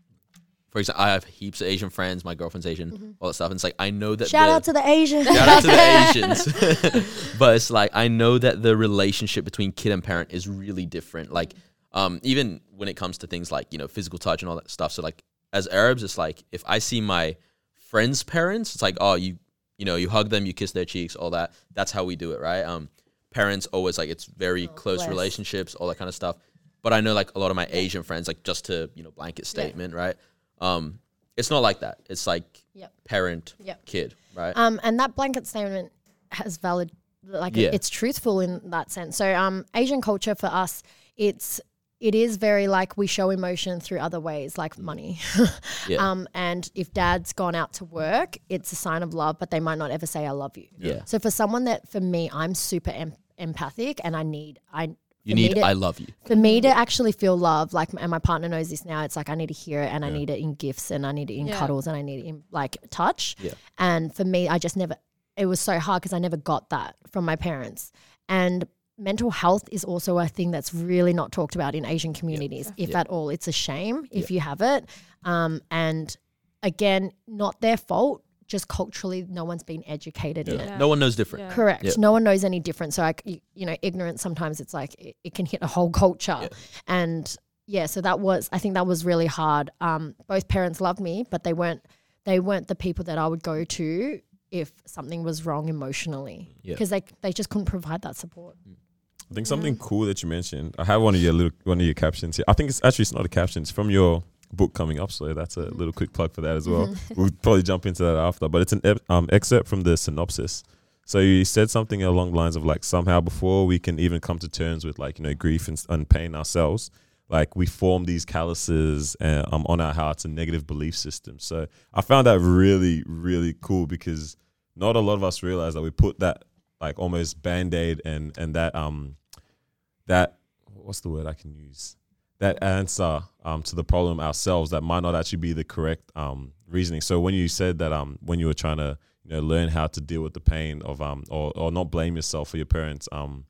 [SPEAKER 1] for example, I have heaps of Asian friends. My girlfriend's Asian, all that stuff. And it's like I know that.
[SPEAKER 4] Mm-hmm. Shout
[SPEAKER 1] the,
[SPEAKER 4] out to the Asians.
[SPEAKER 1] Shout out to the Asians. but it's like I know that the relationship between kid and parent is really different. Like um even when it comes to things like, you know, physical touch and all that stuff. So like as Arabs, it's like if I see my friends' parents, it's like, oh, you you know, you hug them, you kiss their cheeks, all that. That's how we do it, right? Um parents always like it's very close
[SPEAKER 4] bless.
[SPEAKER 1] relationships, all that kind of stuff. But I know like a lot of my Asian friends, like just to, you know, blanket statement, right? Um it's not like that. It's like
[SPEAKER 4] Yep.
[SPEAKER 1] parent,
[SPEAKER 4] Yep.
[SPEAKER 1] kid, right?
[SPEAKER 4] Um, and that blanket statement has valid, like
[SPEAKER 1] Yeah.
[SPEAKER 4] it, it's truthful in that sense. So, um, Asian culture for us, it's it is very like we show emotion through other ways, like money.
[SPEAKER 1] Yeah.
[SPEAKER 4] Um, and if dad's gone out to work, it's a sign of love, but they might not ever say "I love you."
[SPEAKER 1] yeah.
[SPEAKER 4] So for someone that, for me, I'm super em- empathic, and I need I.
[SPEAKER 1] You need
[SPEAKER 4] to-
[SPEAKER 1] I love you.
[SPEAKER 4] for me to actually feel love, like, and my partner knows this now. It's like I need to hear it, and I need it in gifts, and I need it in
[SPEAKER 3] Yeah.
[SPEAKER 4] cuddles, and I need it in like touch.
[SPEAKER 1] Yeah.
[SPEAKER 4] And for me, I just never. It was so hard because I never got that from my parents. And mental health is also a thing that's really not talked about in Asian communities, if
[SPEAKER 1] Yeah.
[SPEAKER 4] at all. It's a shame if you have it. Um, and again, not their fault. Just culturally, no one's been educated in
[SPEAKER 2] Yeah.
[SPEAKER 4] it.
[SPEAKER 3] Yeah.
[SPEAKER 1] No one knows different.
[SPEAKER 3] Yeah.
[SPEAKER 4] Correct.
[SPEAKER 1] Yeah.
[SPEAKER 4] No one knows any different. So, I, c- you, you know, ignorance sometimes it's like it, it can hit a whole culture.
[SPEAKER 1] Yeah.
[SPEAKER 4] And yeah, so that was I think that was really hard. Um, both parents loved me, but they weren't they weren't the people that I would go to if something was wrong emotionally
[SPEAKER 1] Yeah.
[SPEAKER 4] because they they just couldn't provide that support.
[SPEAKER 2] I think something cool that you mentioned. I have one of your little one of your captions here. I think it's actually it's not a caption. It's from your book coming up. So that's a little quick plug for that as well. we'll probably jump into that after. But it's an ep- um, excerpt from the synopsis. So you said something along the lines of like somehow before we can even come to terms with like you know grief and, and pain ourselves, like we form these calluses uh, um, on our hearts and negative belief systems. So I found that really really cool because not a lot of us realize that we put that like almost band aid and and that um that what's the word I can use that answer um to the problem ourselves that might not actually be the correct um reasoning. So when you said that um when you were trying to you know learn how to deal with the pain of um or, or not blame yourself for your parents um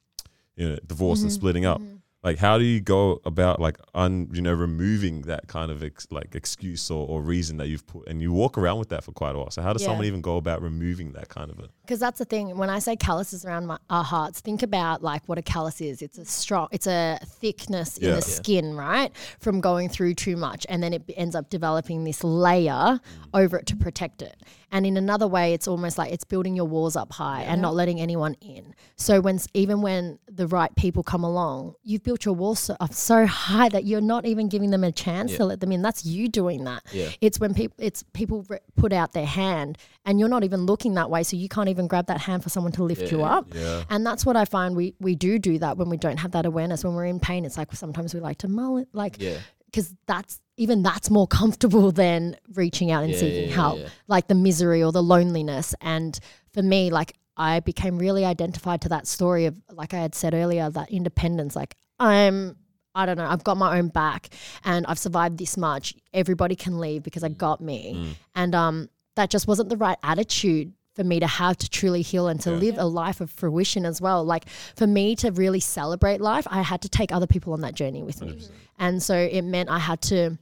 [SPEAKER 2] you know divorce and splitting up like how do you go about like un you know removing that kind of ex, like excuse or, or reason that you've put and you walk around with that for quite a while so how does
[SPEAKER 4] Yeah.
[SPEAKER 2] someone even go about removing that kind of a
[SPEAKER 4] Because that's the thing. When I say calluses around my, our hearts, think about like what a callus is. It's a strong, it's a thickness in the
[SPEAKER 2] Yeah.
[SPEAKER 4] skin, right? From going through too much, and then it ends up developing this layer mm. over it to protect it. And in another way, it's almost like it's building your walls up high and not letting anyone in. So when even when the right people come along, you've built your walls so, up so high that you're not even giving them a chance to let them in. That's you doing that.
[SPEAKER 1] Yeah.
[SPEAKER 4] It's when people it's people re- put out their hand and you're not even looking that way, so you can't even grab that hand for someone to lift you up.
[SPEAKER 2] Yeah.
[SPEAKER 4] And that's what I find we we do do that when we don't have that awareness. When we're in pain, it's like sometimes we like to mull it, like
[SPEAKER 1] Yeah.
[SPEAKER 4] because that's even that's more comfortable than reaching out and
[SPEAKER 1] Yeah,
[SPEAKER 4] seeking
[SPEAKER 1] yeah,
[SPEAKER 4] help,
[SPEAKER 1] yeah.
[SPEAKER 4] like the misery or the loneliness. And for me, like I became really identified to that story of, like I had said earlier, that independence. Like I'm, I don't know, I've got my own back, and I've survived this much. Everybody can leave because I got me, and um, that just wasn't the right attitude. For me to have to truly heal and to live a life of fruition as well. Like for me to really celebrate life, I had to take other people on that journey with me. And so it meant I had to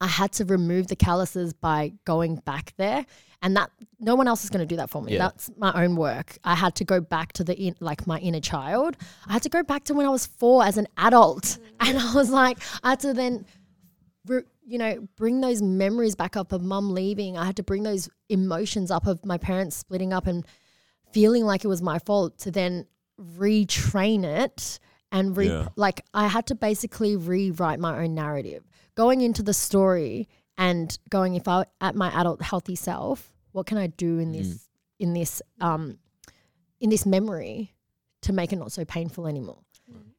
[SPEAKER 4] I had to remove the calluses by going back there, and that no one else is going to do that for me.
[SPEAKER 1] Yeah.
[SPEAKER 4] That's my own work. I had to go back to the in, like my inner child. I had to go back to when I was four as an adult, mm. and I was like, I had to then, re- you know, bring those memories back up of mum leaving. I had to bring those emotions up of my parents splitting up and feeling like it was my fault to then retrain it and re-
[SPEAKER 2] Yeah.
[SPEAKER 4] like I had to basically rewrite my own narrative. Going into the story and going if I at my adult healthy self, what can I do in this in this um in this memory to make it not so painful anymore?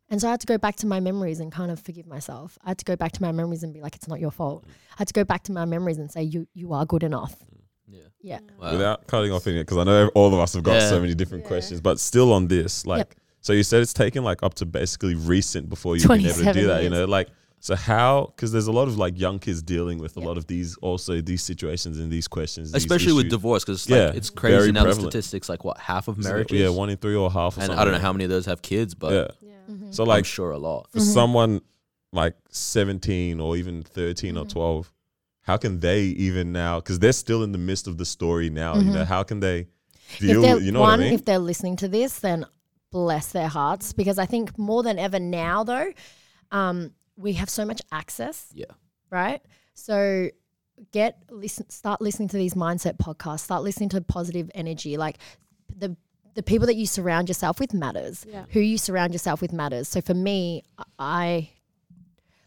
[SPEAKER 4] And so I had to go back to my memories and kind of forgive myself. I had to go back to my memories and be like, it's not your fault. Mm. I had to go back to my memories and say, you you are good enough. Mm.
[SPEAKER 1] Yeah.
[SPEAKER 4] Yeah.
[SPEAKER 1] Wow.
[SPEAKER 2] without cutting off any because I know all of us have got
[SPEAKER 1] Yeah.
[SPEAKER 2] so many different questions, but still on this, like, so you said it's taken like up to basically recent before you've been able to do that, you know, like, so how? Because there's a lot of like young kids dealing with a lot of these, also these situations and these questions, these
[SPEAKER 1] Especially with divorce, because
[SPEAKER 2] Yeah,
[SPEAKER 1] like, it's crazy now. The statistics, like what half of marriages,
[SPEAKER 2] yeah, one in three or half, or
[SPEAKER 1] and
[SPEAKER 2] something.
[SPEAKER 1] I don't know how many of those have kids, but
[SPEAKER 2] Yeah.
[SPEAKER 3] Yeah.
[SPEAKER 2] So
[SPEAKER 1] I'm
[SPEAKER 2] like
[SPEAKER 1] sure a lot.
[SPEAKER 2] for mm-hmm. someone like 17 or even 13 or mm-hmm. 12 how can they even now because they're still in the midst of the story now you know how can they deal with you know
[SPEAKER 4] one,
[SPEAKER 2] what i mean
[SPEAKER 4] if they're listening to this, then bless their hearts because I think more than ever now, though, um, we have so much access,
[SPEAKER 1] Yeah.
[SPEAKER 4] right? So get listen, start listening to these mindset podcasts. Start listening to positive energy, like the the people that you surround yourself with matters.
[SPEAKER 3] Yeah.
[SPEAKER 4] Who you surround yourself with matters. So for me, I.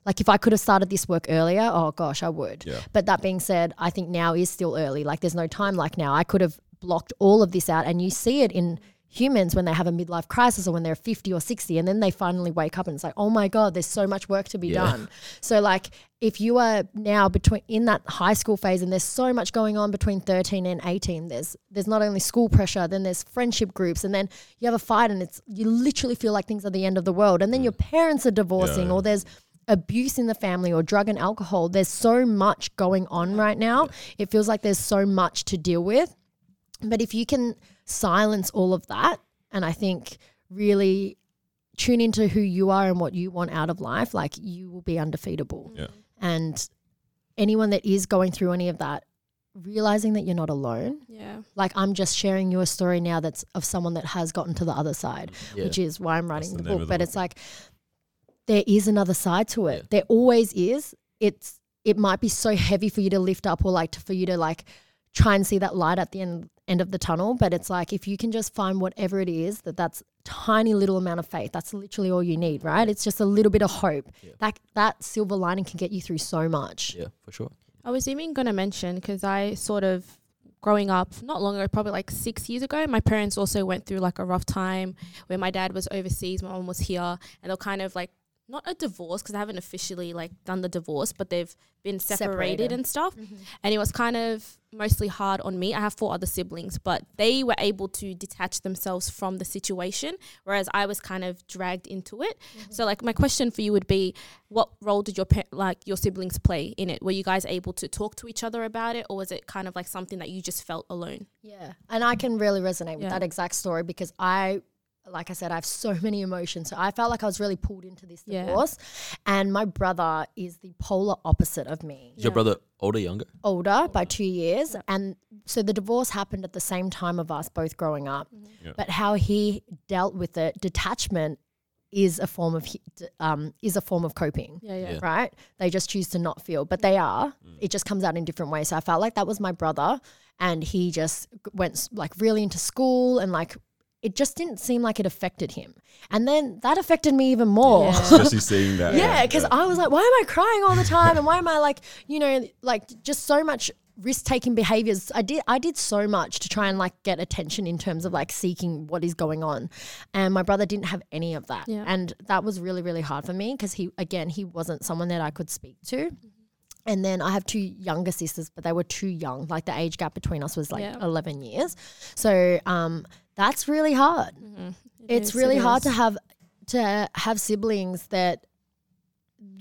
[SPEAKER 4] Like if I could have started this work earlier, oh gosh, I would.
[SPEAKER 2] Yeah.
[SPEAKER 4] But that being said, I think now is still early. Like there's no time like now. I could have blocked all of this out and you see it in humans when they have a midlife crisis or when they're 50 or 60 and then they finally wake up and it's like, "Oh my god, there's so much work to be
[SPEAKER 1] Yeah.
[SPEAKER 4] done." So like if you are now between in that high school phase and there's so much going on between 13 and 18, there's there's not only school pressure, then there's friendship groups and then you have a fight and it's you literally feel like things are the end of the world and then mm. your parents are divorcing
[SPEAKER 2] Yeah.
[SPEAKER 4] or there's abuse in the family or drug and alcohol. There's so much going on right now. It feels like there's so much to deal with. But if you can silence all of that, and I think really tune into who you are and what you want out of life, like you will be undefeatable.
[SPEAKER 2] Yeah.
[SPEAKER 4] And anyone that is going through any of that, realizing that you're not alone.
[SPEAKER 3] Yeah.
[SPEAKER 4] Like I'm just sharing you a story now that's of someone that has gotten to the other side, mm-hmm.
[SPEAKER 1] Yeah.
[SPEAKER 4] which is why I'm writing
[SPEAKER 2] the
[SPEAKER 4] the, book.
[SPEAKER 2] the
[SPEAKER 4] But
[SPEAKER 2] book.
[SPEAKER 4] it's like there is another side to it.
[SPEAKER 1] Yeah.
[SPEAKER 4] There always is. It's it might be so heavy for you to lift up or like to, for you to like try and see that light at the end end of the tunnel. But it's like if you can just find whatever it is that that's tiny little amount of faith. That's literally all you need, right? It's just a little bit of hope.
[SPEAKER 1] Yeah.
[SPEAKER 4] That that silver lining can get you through so much.
[SPEAKER 1] Yeah, for sure.
[SPEAKER 3] I was even going to mention because I sort of growing up not long ago, probably like six years ago, my parents also went through like a rough time where my dad was overseas, my mom was here, and they're kind of like not a divorce because they haven't officially like done the divorce, but they've been separated,
[SPEAKER 4] Separated.
[SPEAKER 3] and stuff.
[SPEAKER 4] Mm-hmm.
[SPEAKER 3] And it was kind of mostly hard on me. I have four other siblings, but they were able to detach themselves from the situation, whereas I was kind of dragged into it. Mm-hmm. So, like, my question for you would be, what role did your pa- like your siblings play in it? Were you guys able to talk to each other about it, or was it kind of like something that you just felt alone?
[SPEAKER 4] Yeah. And I can really resonate with
[SPEAKER 3] Yeah.
[SPEAKER 4] that exact story because I, like I said, I have so many emotions. So I felt like I was really pulled into this
[SPEAKER 3] Yeah.
[SPEAKER 4] divorce. And my brother is the polar opposite of me,
[SPEAKER 1] Is your brother older, younger?
[SPEAKER 4] older by two years. And so the divorce happened at the same time of us both growing up.
[SPEAKER 2] Yeah.
[SPEAKER 4] But how he dealt with it, detachment is a form of um, is a form of coping
[SPEAKER 3] Yeah, yeah.
[SPEAKER 1] Yeah.
[SPEAKER 4] right? They just choose to not feel, but they are. It just comes out in different ways. So I felt like that was my brother, and he just went like really into school, and like it just didn't seem like it affected him. And then that affected me even more.
[SPEAKER 3] Yeah.
[SPEAKER 2] Especially seeing that.
[SPEAKER 4] Yeah, because I was like, why am I crying all the time? And why am I like, you know, like just so much risk taking behaviors. I did I did so much to try and like get attention in terms of like seeking what is going on. And my brother didn't have any of that.
[SPEAKER 3] Yeah.
[SPEAKER 4] And that was really, really hard for me because he again, he wasn't someone that I could speak to. And then I have two younger sisters, but they were too young. Like the age gap between us was like
[SPEAKER 3] Yeah.
[SPEAKER 4] 11 years. So um, that's really hard
[SPEAKER 3] Mhm. It
[SPEAKER 4] it's
[SPEAKER 3] is,
[SPEAKER 4] really
[SPEAKER 3] it
[SPEAKER 4] hard
[SPEAKER 3] is.
[SPEAKER 4] to have to have siblings that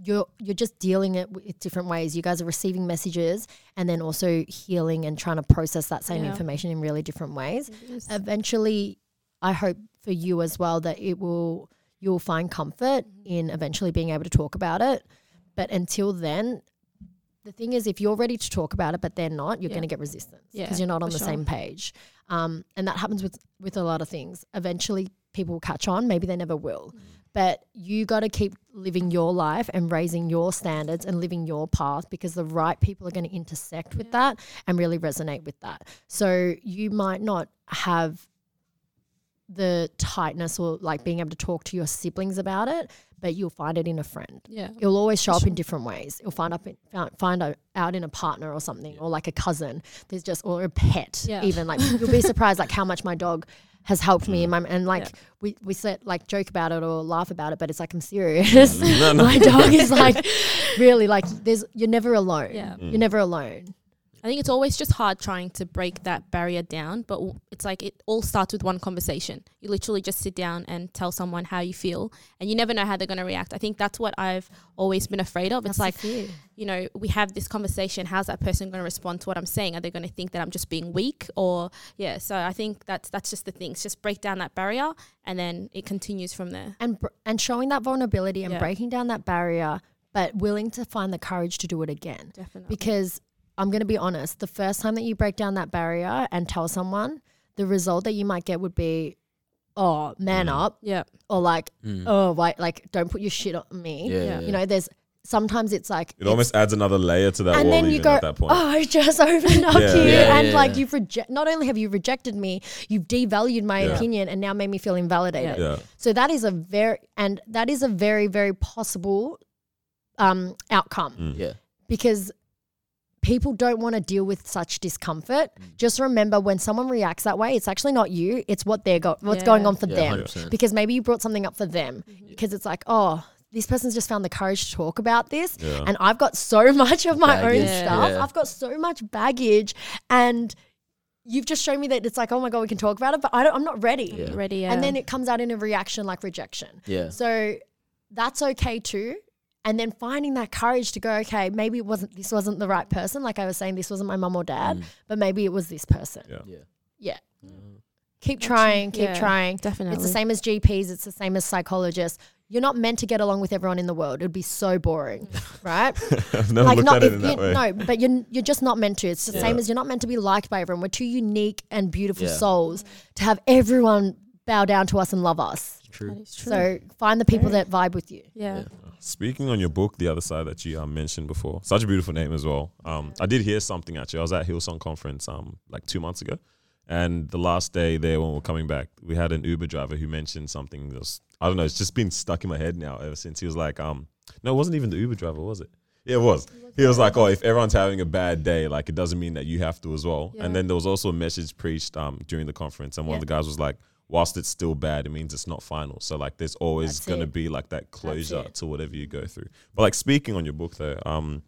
[SPEAKER 4] you're you're just dealing it with different ways. You guys are receiving messages and then also healing and trying to process that same
[SPEAKER 3] Yeah.
[SPEAKER 4] information in really different ways. Eventually, I hope for you as well that it will you'll find comfort
[SPEAKER 3] Mm-hmm.
[SPEAKER 4] in eventually being able to talk about it. But until then, the thing is, if you're ready to talk about it, but they're not, you're
[SPEAKER 3] Yeah.
[SPEAKER 4] going to get resistance because
[SPEAKER 3] Yeah,
[SPEAKER 4] you're not on the
[SPEAKER 3] sure.
[SPEAKER 4] same page. Um, and that happens with with a lot of things. Eventually, people will catch on. Maybe they never will.
[SPEAKER 3] Mm.
[SPEAKER 4] But you got to keep living your life and raising your standards and living your path because the right people are going to intersect with that and really resonate with that. So you might not have the tightness or like being able to talk to your siblings about it, but you'll find it in a friend.
[SPEAKER 3] yeah.
[SPEAKER 4] It'll always show up in different ways. You'll find up in, find- find out- out in a partner or something, or like a cousin. There's just or a pet.
[SPEAKER 3] Yeah.
[SPEAKER 4] Even like you'll be surprised like how much my dog has helped me. And, my, and like
[SPEAKER 3] Yeah.
[SPEAKER 4] we we said like joke about it or laugh about it, but it's like I'm serious.
[SPEAKER 2] No, no.
[SPEAKER 4] my dog is like really like there's you're never alone.
[SPEAKER 3] Yeah. Mm.
[SPEAKER 4] You're never alone.
[SPEAKER 3] I think it's always just hard trying to break that barrier down, but it's like it all starts with one conversation. You literally just sit down and tell someone how you feel, and you never know how they're going to react. I think that's what I've always been afraid of. It's
[SPEAKER 4] That's
[SPEAKER 3] like, you know, we have this conversation. How's that person going to respond to what I'm saying? Are they going to think that I'm just being weak, or yeah? So I think that's that's just the thing. It's just break down that barrier, and then it continues from there.
[SPEAKER 4] and br- and showing that vulnerability and
[SPEAKER 3] Yeah.
[SPEAKER 4] breaking down that barrier, but willing to find the courage to do it again.
[SPEAKER 3] Definitely.
[SPEAKER 4] Because I'm going to be honest, the first time that you break down that barrier and tell someone, the result that you might get would be, oh, man
[SPEAKER 2] Mm.
[SPEAKER 4] up,
[SPEAKER 3] yeah.
[SPEAKER 4] or like,
[SPEAKER 1] Mm.
[SPEAKER 4] oh, wait, like, don't put your shit on me.
[SPEAKER 1] yeah,
[SPEAKER 3] yeah.
[SPEAKER 1] yeah,
[SPEAKER 4] You know, there's sometimes it's like,
[SPEAKER 2] It almost adds another layer to that
[SPEAKER 4] and
[SPEAKER 2] wall
[SPEAKER 4] then you
[SPEAKER 2] even
[SPEAKER 4] go,
[SPEAKER 2] at that point.
[SPEAKER 4] oh, I just opened up
[SPEAKER 2] Yeah.
[SPEAKER 4] to you,
[SPEAKER 1] Yeah,
[SPEAKER 4] and
[SPEAKER 1] yeah,
[SPEAKER 4] like
[SPEAKER 1] yeah.
[SPEAKER 4] you've reject. Not only have you rejected me, you've devalued my
[SPEAKER 2] Yeah.
[SPEAKER 4] opinion, and now made me feel invalidated.
[SPEAKER 2] yeah.
[SPEAKER 4] So that is a very and that is a very very possible um, outcome
[SPEAKER 2] Mm.
[SPEAKER 1] yeah.
[SPEAKER 4] because people don't want to deal with such discomfort.
[SPEAKER 1] Mm.
[SPEAKER 4] Just remember when someone reacts that way, it's actually not you; it's what they're go- what's
[SPEAKER 3] Yeah.
[SPEAKER 4] going on for
[SPEAKER 1] Yeah,
[SPEAKER 4] them.
[SPEAKER 1] 100%.
[SPEAKER 4] Because maybe you brought something up for them
[SPEAKER 3] Mm-hmm.
[SPEAKER 4] because it's like, oh, this person's just found the courage to talk about this,
[SPEAKER 2] Yeah.
[SPEAKER 4] and I've got so much of my own
[SPEAKER 1] Baggage.
[SPEAKER 4] stuff.
[SPEAKER 1] Yeah.
[SPEAKER 4] I've got so much baggage, and you've just shown me that it's like, oh my god, we can talk about it, but I don't. I'm not ready.
[SPEAKER 1] Yeah.
[SPEAKER 3] Ready. Yeah.
[SPEAKER 4] And then it comes out in a reaction like rejection.
[SPEAKER 1] Yeah.
[SPEAKER 4] So that's okay too. And then finding that courage to go, okay, maybe it wasn't this wasn't the right person. Like I was saying, this wasn't my mum or dad,
[SPEAKER 1] Mm.
[SPEAKER 4] but maybe it was this person.
[SPEAKER 2] Yeah.
[SPEAKER 1] Yeah.
[SPEAKER 4] Yeah.
[SPEAKER 1] Mm.
[SPEAKER 4] Keep trying, keep
[SPEAKER 3] Yeah,
[SPEAKER 4] trying.
[SPEAKER 3] definitely.
[SPEAKER 4] It's the same as GPs, it's the same as psychologists. You're not meant to get along with everyone in the world. It'd be so boring, right?
[SPEAKER 2] I've never looked at it in
[SPEAKER 4] you,
[SPEAKER 2] that way.
[SPEAKER 4] no, but you're you're just not meant to. It's the
[SPEAKER 1] Yeah.
[SPEAKER 4] same as you're not meant to be liked by everyone. We're two unique and beautiful
[SPEAKER 1] Yeah.
[SPEAKER 4] souls to have everyone bow down to us and love us.
[SPEAKER 1] True.
[SPEAKER 3] That is true.
[SPEAKER 4] So find the people
[SPEAKER 3] Very.
[SPEAKER 4] that vibe with you.
[SPEAKER 3] yeah.
[SPEAKER 1] Yeah.
[SPEAKER 2] Speaking on your book, the other side that you um, mentioned before, such a beautiful name as well. Um, I did hear something actually. I was at Hillsong conference um like two months ago, and the last day there when we are coming back, we had an Uber driver who mentioned something. That was, I don't know. It's just been stuck in my head now ever since. He was like, um, no, it wasn't even the Uber driver, was it? Yeah, it was. He was like, "Oh, if everyone's having a bad day, like it doesn't mean that you have to as well."
[SPEAKER 3] Yeah.
[SPEAKER 2] And then there was also a message preached um during the conference, and one of the guys was like, "Whilst it's still bad, it means it's not final." So like, there's always
[SPEAKER 4] That's
[SPEAKER 2] gonna
[SPEAKER 4] it.
[SPEAKER 2] be like that closure to whatever you go through. But like speaking on your book though, um,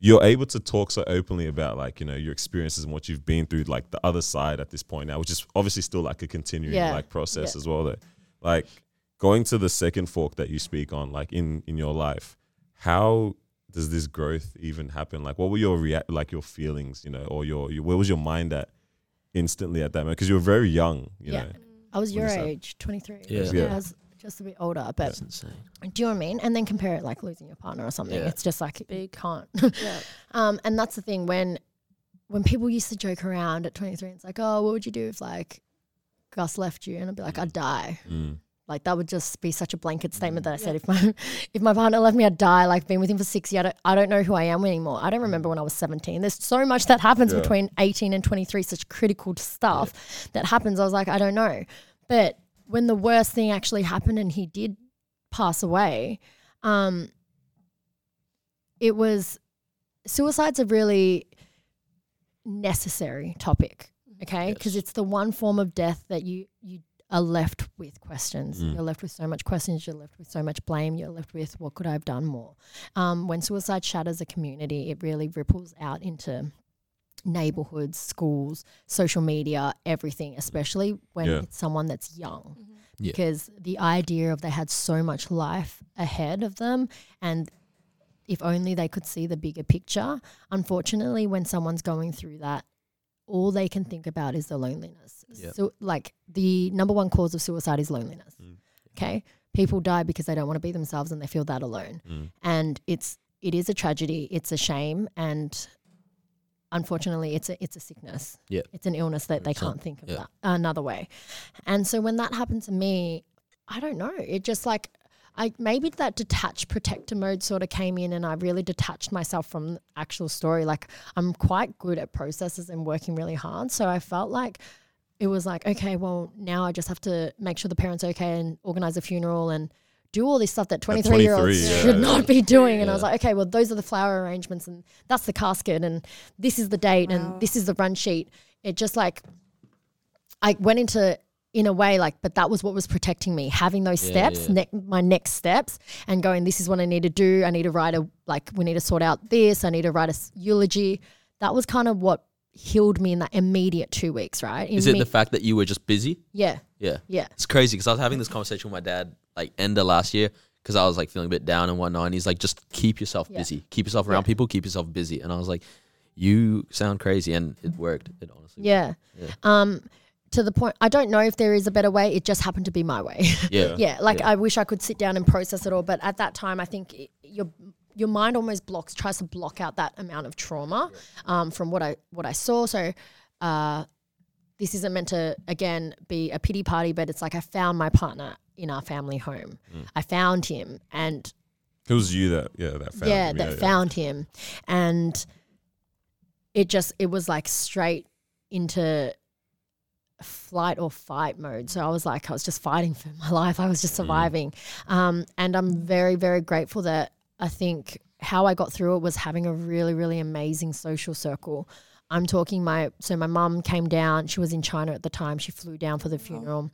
[SPEAKER 2] you're able to talk so openly about like you know your experiences and what you've been through, like the other side at this point now, which is obviously still like a continuing
[SPEAKER 4] Yeah.
[SPEAKER 2] like process
[SPEAKER 4] Yeah.
[SPEAKER 2] as well. Though, like going to the second fork that you speak on, like in in your life, how does this growth even happen? Like, what were your react, like your feelings, you know, or your, your where was your mind at instantly at that moment? Because you were very young, you
[SPEAKER 4] Yeah.
[SPEAKER 2] know.
[SPEAKER 4] I was your
[SPEAKER 2] is
[SPEAKER 4] age, 23.
[SPEAKER 1] Yeah.
[SPEAKER 2] Yeah.
[SPEAKER 4] I was just a bit older, but
[SPEAKER 1] That's insane.
[SPEAKER 4] do you know what I mean? And then compare it like losing your partner or something.
[SPEAKER 1] Yeah.
[SPEAKER 4] It's just like you can't.
[SPEAKER 3] Yeah.
[SPEAKER 4] um, and that's the thing when when people used to joke around at 23, it's like, oh, what would you do if like Gus left you? And I'd be like, I'd die.
[SPEAKER 2] Mm.
[SPEAKER 4] Like that would just be such a blanket statement that I said if my if my partner left me, I'd die. Like been with him for six years, I don't, I don't know who I am anymore. I don't remember when I was seventeen. There's so much that happens
[SPEAKER 2] Yeah.
[SPEAKER 4] between eighteen and twenty three, such critical stuff that happens. I was like, I don't know. But when the worst thing actually happened and he did pass away, um, it was suicide's a really necessary topic. Okay, because it's the one form of death that you you are left with questions.
[SPEAKER 2] Mm.
[SPEAKER 4] You're left with so much questions. You're left with so much blame. You're left with what could I have done more. Um, when suicide shatters a community, it really ripples out into neighborhoods, schools, social media, everything. Especially when
[SPEAKER 2] Yeah.
[SPEAKER 4] it's someone that's young,
[SPEAKER 1] Yeah.
[SPEAKER 4] because the idea of they had so much life ahead of them and if only they could see the bigger picture. Unfortunately, when someone's going through that, all they can think about is the loneliness.
[SPEAKER 1] Yep.
[SPEAKER 4] So, like the number one cause of suicide is loneliness.
[SPEAKER 2] Mm.
[SPEAKER 4] Okay, people die because they don't want to be themselves and they feel that alone,
[SPEAKER 2] Mm.
[SPEAKER 4] and it's it is a tragedy. It's a shame, and unfortunately, it's a it's a sickness.
[SPEAKER 1] Yeah.
[SPEAKER 4] it's an illness that they can't think of
[SPEAKER 1] Yeah.
[SPEAKER 4] that another way. And so when that happened to me, I don't know. It just like I maybe that detached protector mode sort of came in and I really detached myself from the actual story. Like I'm quite good at processes and working really hard. So I felt like it was like, okay, well, now I just have to make sure the parents are okay and organize a funeral and do all this stuff that 23 year olds
[SPEAKER 2] yeah,
[SPEAKER 4] should
[SPEAKER 2] yeah.
[SPEAKER 4] not be doing. And I was like, okay, well, those are the flower arrangements and that's the casket and this is the date
[SPEAKER 3] Wow.
[SPEAKER 4] and this is the run sheet. It just like, I went into in a way like but that was what was protecting me having those
[SPEAKER 1] Yeah,
[SPEAKER 4] steps
[SPEAKER 1] yeah.
[SPEAKER 4] ne- my next steps and going this is what i need to do i need to write a like we need to sort out this i need to write a eulogy that was kind of what healed me in that immediate two weeks right
[SPEAKER 1] Is it
[SPEAKER 4] Imme-
[SPEAKER 1] the fact that you were just busy?
[SPEAKER 4] yeah
[SPEAKER 1] Yeah.
[SPEAKER 4] yeah
[SPEAKER 1] It's crazy because I was having this conversation with my dad like end of last year because I was like feeling a bit down and whatnot. And he's like, just keep yourself
[SPEAKER 4] Yeah.
[SPEAKER 1] busy, keep yourself around people, keep yourself busy. And I was like, you sound crazy, and it worked. It honestly,
[SPEAKER 4] yeah
[SPEAKER 1] Yeah.
[SPEAKER 4] um to the point i don't know if there is a better way. It just happened to be my way.
[SPEAKER 1] Yeah,
[SPEAKER 4] yeah like
[SPEAKER 1] Yeah.
[SPEAKER 4] i wish i could sit down and process it all but at that time i think it, your your mind almost blocks tries to block out that amount of trauma um, from what i what i saw. So uh, this isn't meant to again be a pity party but it's like i found my partner in our family home. I found him and
[SPEAKER 2] It was you that, yeah, that found
[SPEAKER 4] yeah,
[SPEAKER 2] him,
[SPEAKER 4] that found him, and it just it was like straight into flight or fight mode. So I was like, I was just fighting for my life. I was just surviving, um, and I'm very very grateful that I think how I got through it was having a really really amazing social circle. I'm talking my so my mum came down. She was in China at the time. She flew down for the funeral,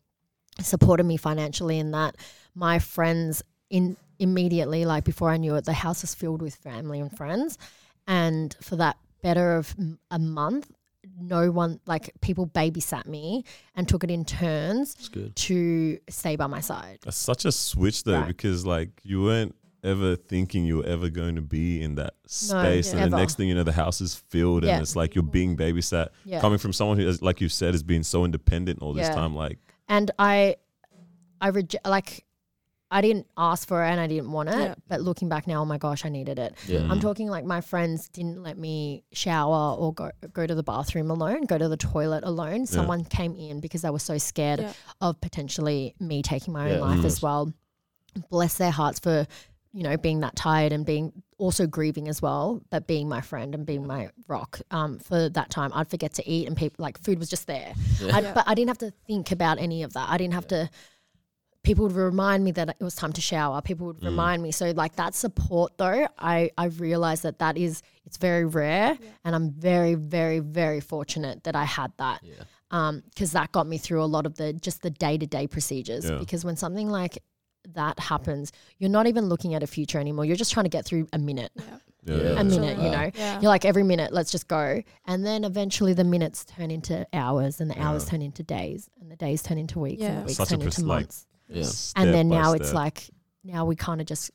[SPEAKER 4] supported me financially in that. My friends in immediately, like before I knew it, the house was filled with family and friends. And for that better of a month, no one like people babysat me and took it in turns
[SPEAKER 1] it's good.
[SPEAKER 4] to stay by my side.
[SPEAKER 2] That's such a switch though,
[SPEAKER 4] Right.
[SPEAKER 2] because like you weren't ever thinking you were ever going to be in that space, and
[SPEAKER 4] never.
[SPEAKER 2] the next thing you know, the house is filled,
[SPEAKER 4] Yeah.
[SPEAKER 2] and it's like you're being babysat.
[SPEAKER 4] Yeah.
[SPEAKER 2] Coming from someone who, has, like you said, has been so independent all this
[SPEAKER 4] Yeah.
[SPEAKER 2] time, like
[SPEAKER 4] and I, I reject like, I didn't ask for it and I didn't want it.
[SPEAKER 3] Yeah.
[SPEAKER 4] But looking back now, oh my gosh, I needed it.
[SPEAKER 1] Yeah,
[SPEAKER 2] Mm.
[SPEAKER 4] I'm talking like my friends didn't let me shower or go go to the bathroom alone, go to the toilet alone. Someone came in because they were so scared
[SPEAKER 3] Yeah.
[SPEAKER 4] of potentially me taking my
[SPEAKER 1] Yeah,
[SPEAKER 4] own life
[SPEAKER 2] of
[SPEAKER 4] as well. Bless their hearts for you know being that tired and being also grieving as well, but being my friend and being my rock. Um, for that time, I'd forget to eat and people like food was just there.
[SPEAKER 1] Yeah.
[SPEAKER 4] I,
[SPEAKER 3] Yeah.
[SPEAKER 4] But I didn't have to think about any of that. I didn't have to people would remind me that it was time to shower. People would remind me. So like that support though, I I realized that that is it's very rare, and I'm very very very fortunate that I had that.
[SPEAKER 1] Yeah.
[SPEAKER 4] Um, because that got me through a lot of the just the day to day procedures.
[SPEAKER 2] Yeah.
[SPEAKER 4] Because when something like that happens, you're not even looking at a future anymore. You're just trying to get through a minute,
[SPEAKER 2] Yeah,
[SPEAKER 1] Yeah.
[SPEAKER 2] yeah.
[SPEAKER 4] a minute. You know,
[SPEAKER 3] Yeah.
[SPEAKER 4] you're like every minute, let's just go. And then eventually the minutes turn into hours and the hours
[SPEAKER 2] Yeah.
[SPEAKER 4] turn into days and the days turn into weeks and the weeks
[SPEAKER 2] Such a
[SPEAKER 4] turn into
[SPEAKER 2] pers- like,
[SPEAKER 4] months.
[SPEAKER 1] Yeah.
[SPEAKER 2] Step
[SPEAKER 4] and then
[SPEAKER 2] by
[SPEAKER 4] now it's like, now we kind of just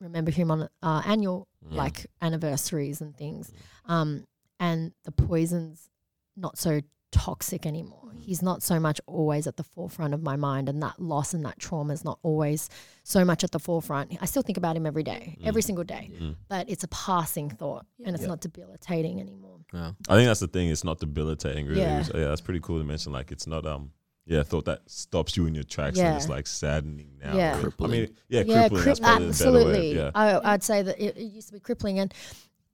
[SPEAKER 4] remember him on uh, annual
[SPEAKER 1] Mm.
[SPEAKER 4] like anniversaries and things. Um, and the poison's not so toxic anymore. He's not so much always at the forefront of my mind, and that loss and that trauma is not always so much at the forefront. I still think about him every day, every single day,
[SPEAKER 2] Mm.
[SPEAKER 4] but it's a passing thought, and it's
[SPEAKER 1] Yeah.
[SPEAKER 4] not debilitating anymore.
[SPEAKER 1] Yeah.
[SPEAKER 2] I think that's the thing. It's not debilitating, really.
[SPEAKER 4] Yeah.
[SPEAKER 2] Yeah, yeah that's pretty cool to mention. Like, it's not um, yeah, I thought that stops you in your tracks and it's like saddening now.
[SPEAKER 4] Yeah.
[SPEAKER 2] I mean, yeah,
[SPEAKER 4] yeah,
[SPEAKER 2] crippling.
[SPEAKER 4] cri-
[SPEAKER 2] that's probably the better
[SPEAKER 4] absolutely.
[SPEAKER 2] Yeah,
[SPEAKER 4] I, I'd say that it, it used to be crippling, and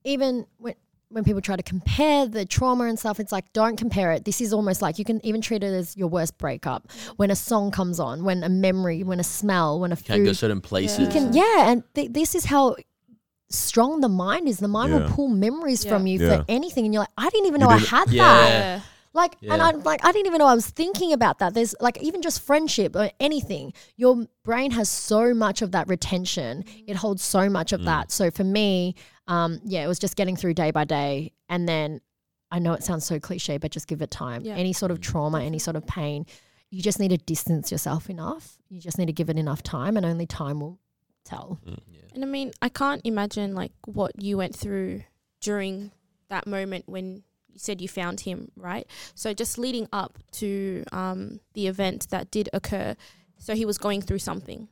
[SPEAKER 4] even when when people try to compare the trauma and stuff, it's like don't compare it. This is almost like you can even treat it as your worst breakup. When a song comes on, when a memory, when a smell, when a
[SPEAKER 1] Can't go
[SPEAKER 4] food,
[SPEAKER 1] certain places.
[SPEAKER 4] you can yeah, and th- this is how strong the mind is. The mind will pull memories
[SPEAKER 3] Yeah.
[SPEAKER 4] from you
[SPEAKER 2] Yeah.
[SPEAKER 4] for anything, and you're like, I didn't even know I
[SPEAKER 2] didn't-
[SPEAKER 4] had
[SPEAKER 1] Yeah.
[SPEAKER 4] That.
[SPEAKER 3] Yeah.
[SPEAKER 4] Like, and I'm like, I didn't even know I was thinking about that. There's like even just friendship or anything. Your brain has so much of that retention. It holds so much of mm. that. So for me, um, yeah, it was just getting through day by day, and then I know it sounds so cliche, but just give it time.
[SPEAKER 3] Yeah.
[SPEAKER 4] Any sort of mm. trauma, any sort of pain, you just need to distance yourself enough. You just need to give it enough time, and only time will tell.
[SPEAKER 1] Mm, yeah.
[SPEAKER 3] And I mean, I can't imagine like what you went through during that moment when you said you found him, right? So just leading up to um, the event that did occur, so he was going through something.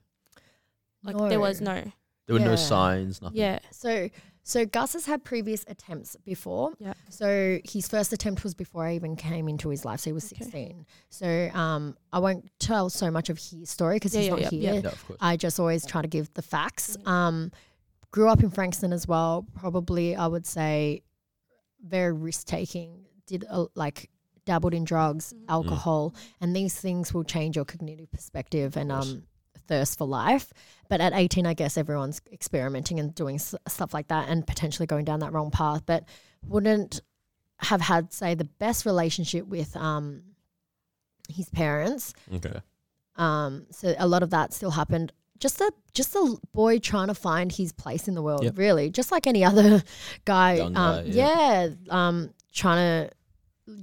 [SPEAKER 3] Like there was no,
[SPEAKER 1] There were no signs, nothing.
[SPEAKER 3] yeah,
[SPEAKER 4] So, so Gus has had previous attempts before.
[SPEAKER 3] Yeah.
[SPEAKER 4] So his first attempt was before I even came into his life. So he was
[SPEAKER 3] Okay.
[SPEAKER 4] 16. So um, I won't tell so much of his story because
[SPEAKER 3] Yeah,
[SPEAKER 4] he's
[SPEAKER 3] yeah,
[SPEAKER 4] not
[SPEAKER 3] yeah,
[SPEAKER 4] here.
[SPEAKER 3] yeah.
[SPEAKER 1] Yeah, of course.
[SPEAKER 4] I just always try to give the facts. Um, grew up in Frankston as well. Probably, I would say, very risk taking. Did uh, like dabbled in drugs,
[SPEAKER 3] Mm.
[SPEAKER 4] alcohol, and these things will change your cognitive perspective and um, thirst for life. But at 18, I guess everyone's experimenting and doing s- stuff like that and potentially going down that wrong path. But wouldn't have had, say, the best relationship with um, his parents.
[SPEAKER 2] okay.
[SPEAKER 4] Um, so a lot of that still happened. Just a just a boy trying to find his place in the world,
[SPEAKER 1] Yep.
[SPEAKER 4] really, just like any other guy. Um,
[SPEAKER 1] guy,
[SPEAKER 4] yeah, um, trying to,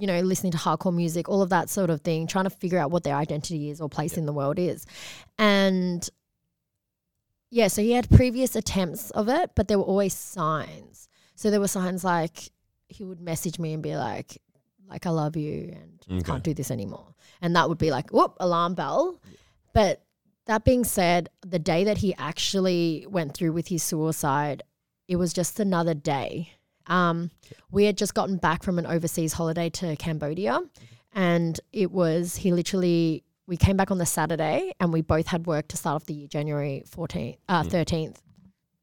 [SPEAKER 4] you know, listening to hardcore music, all of that sort of thing, trying to figure out what their identity is or place in the world is, and yeah, so he had previous attempts of it, but there were always signs. So there were signs like he would message me and be like, like I love you and
[SPEAKER 2] Okay.
[SPEAKER 4] can't do this anymore. And that would be like, whoop, alarm bell. But that being said, the day that he actually went through with his suicide, it was just another day. Um, we had just gotten back from an overseas holiday to Cambodia, and it was he literally. We came back on the Saturday, and we both had work to start off the year, January fourteenth, uh, thirteenth,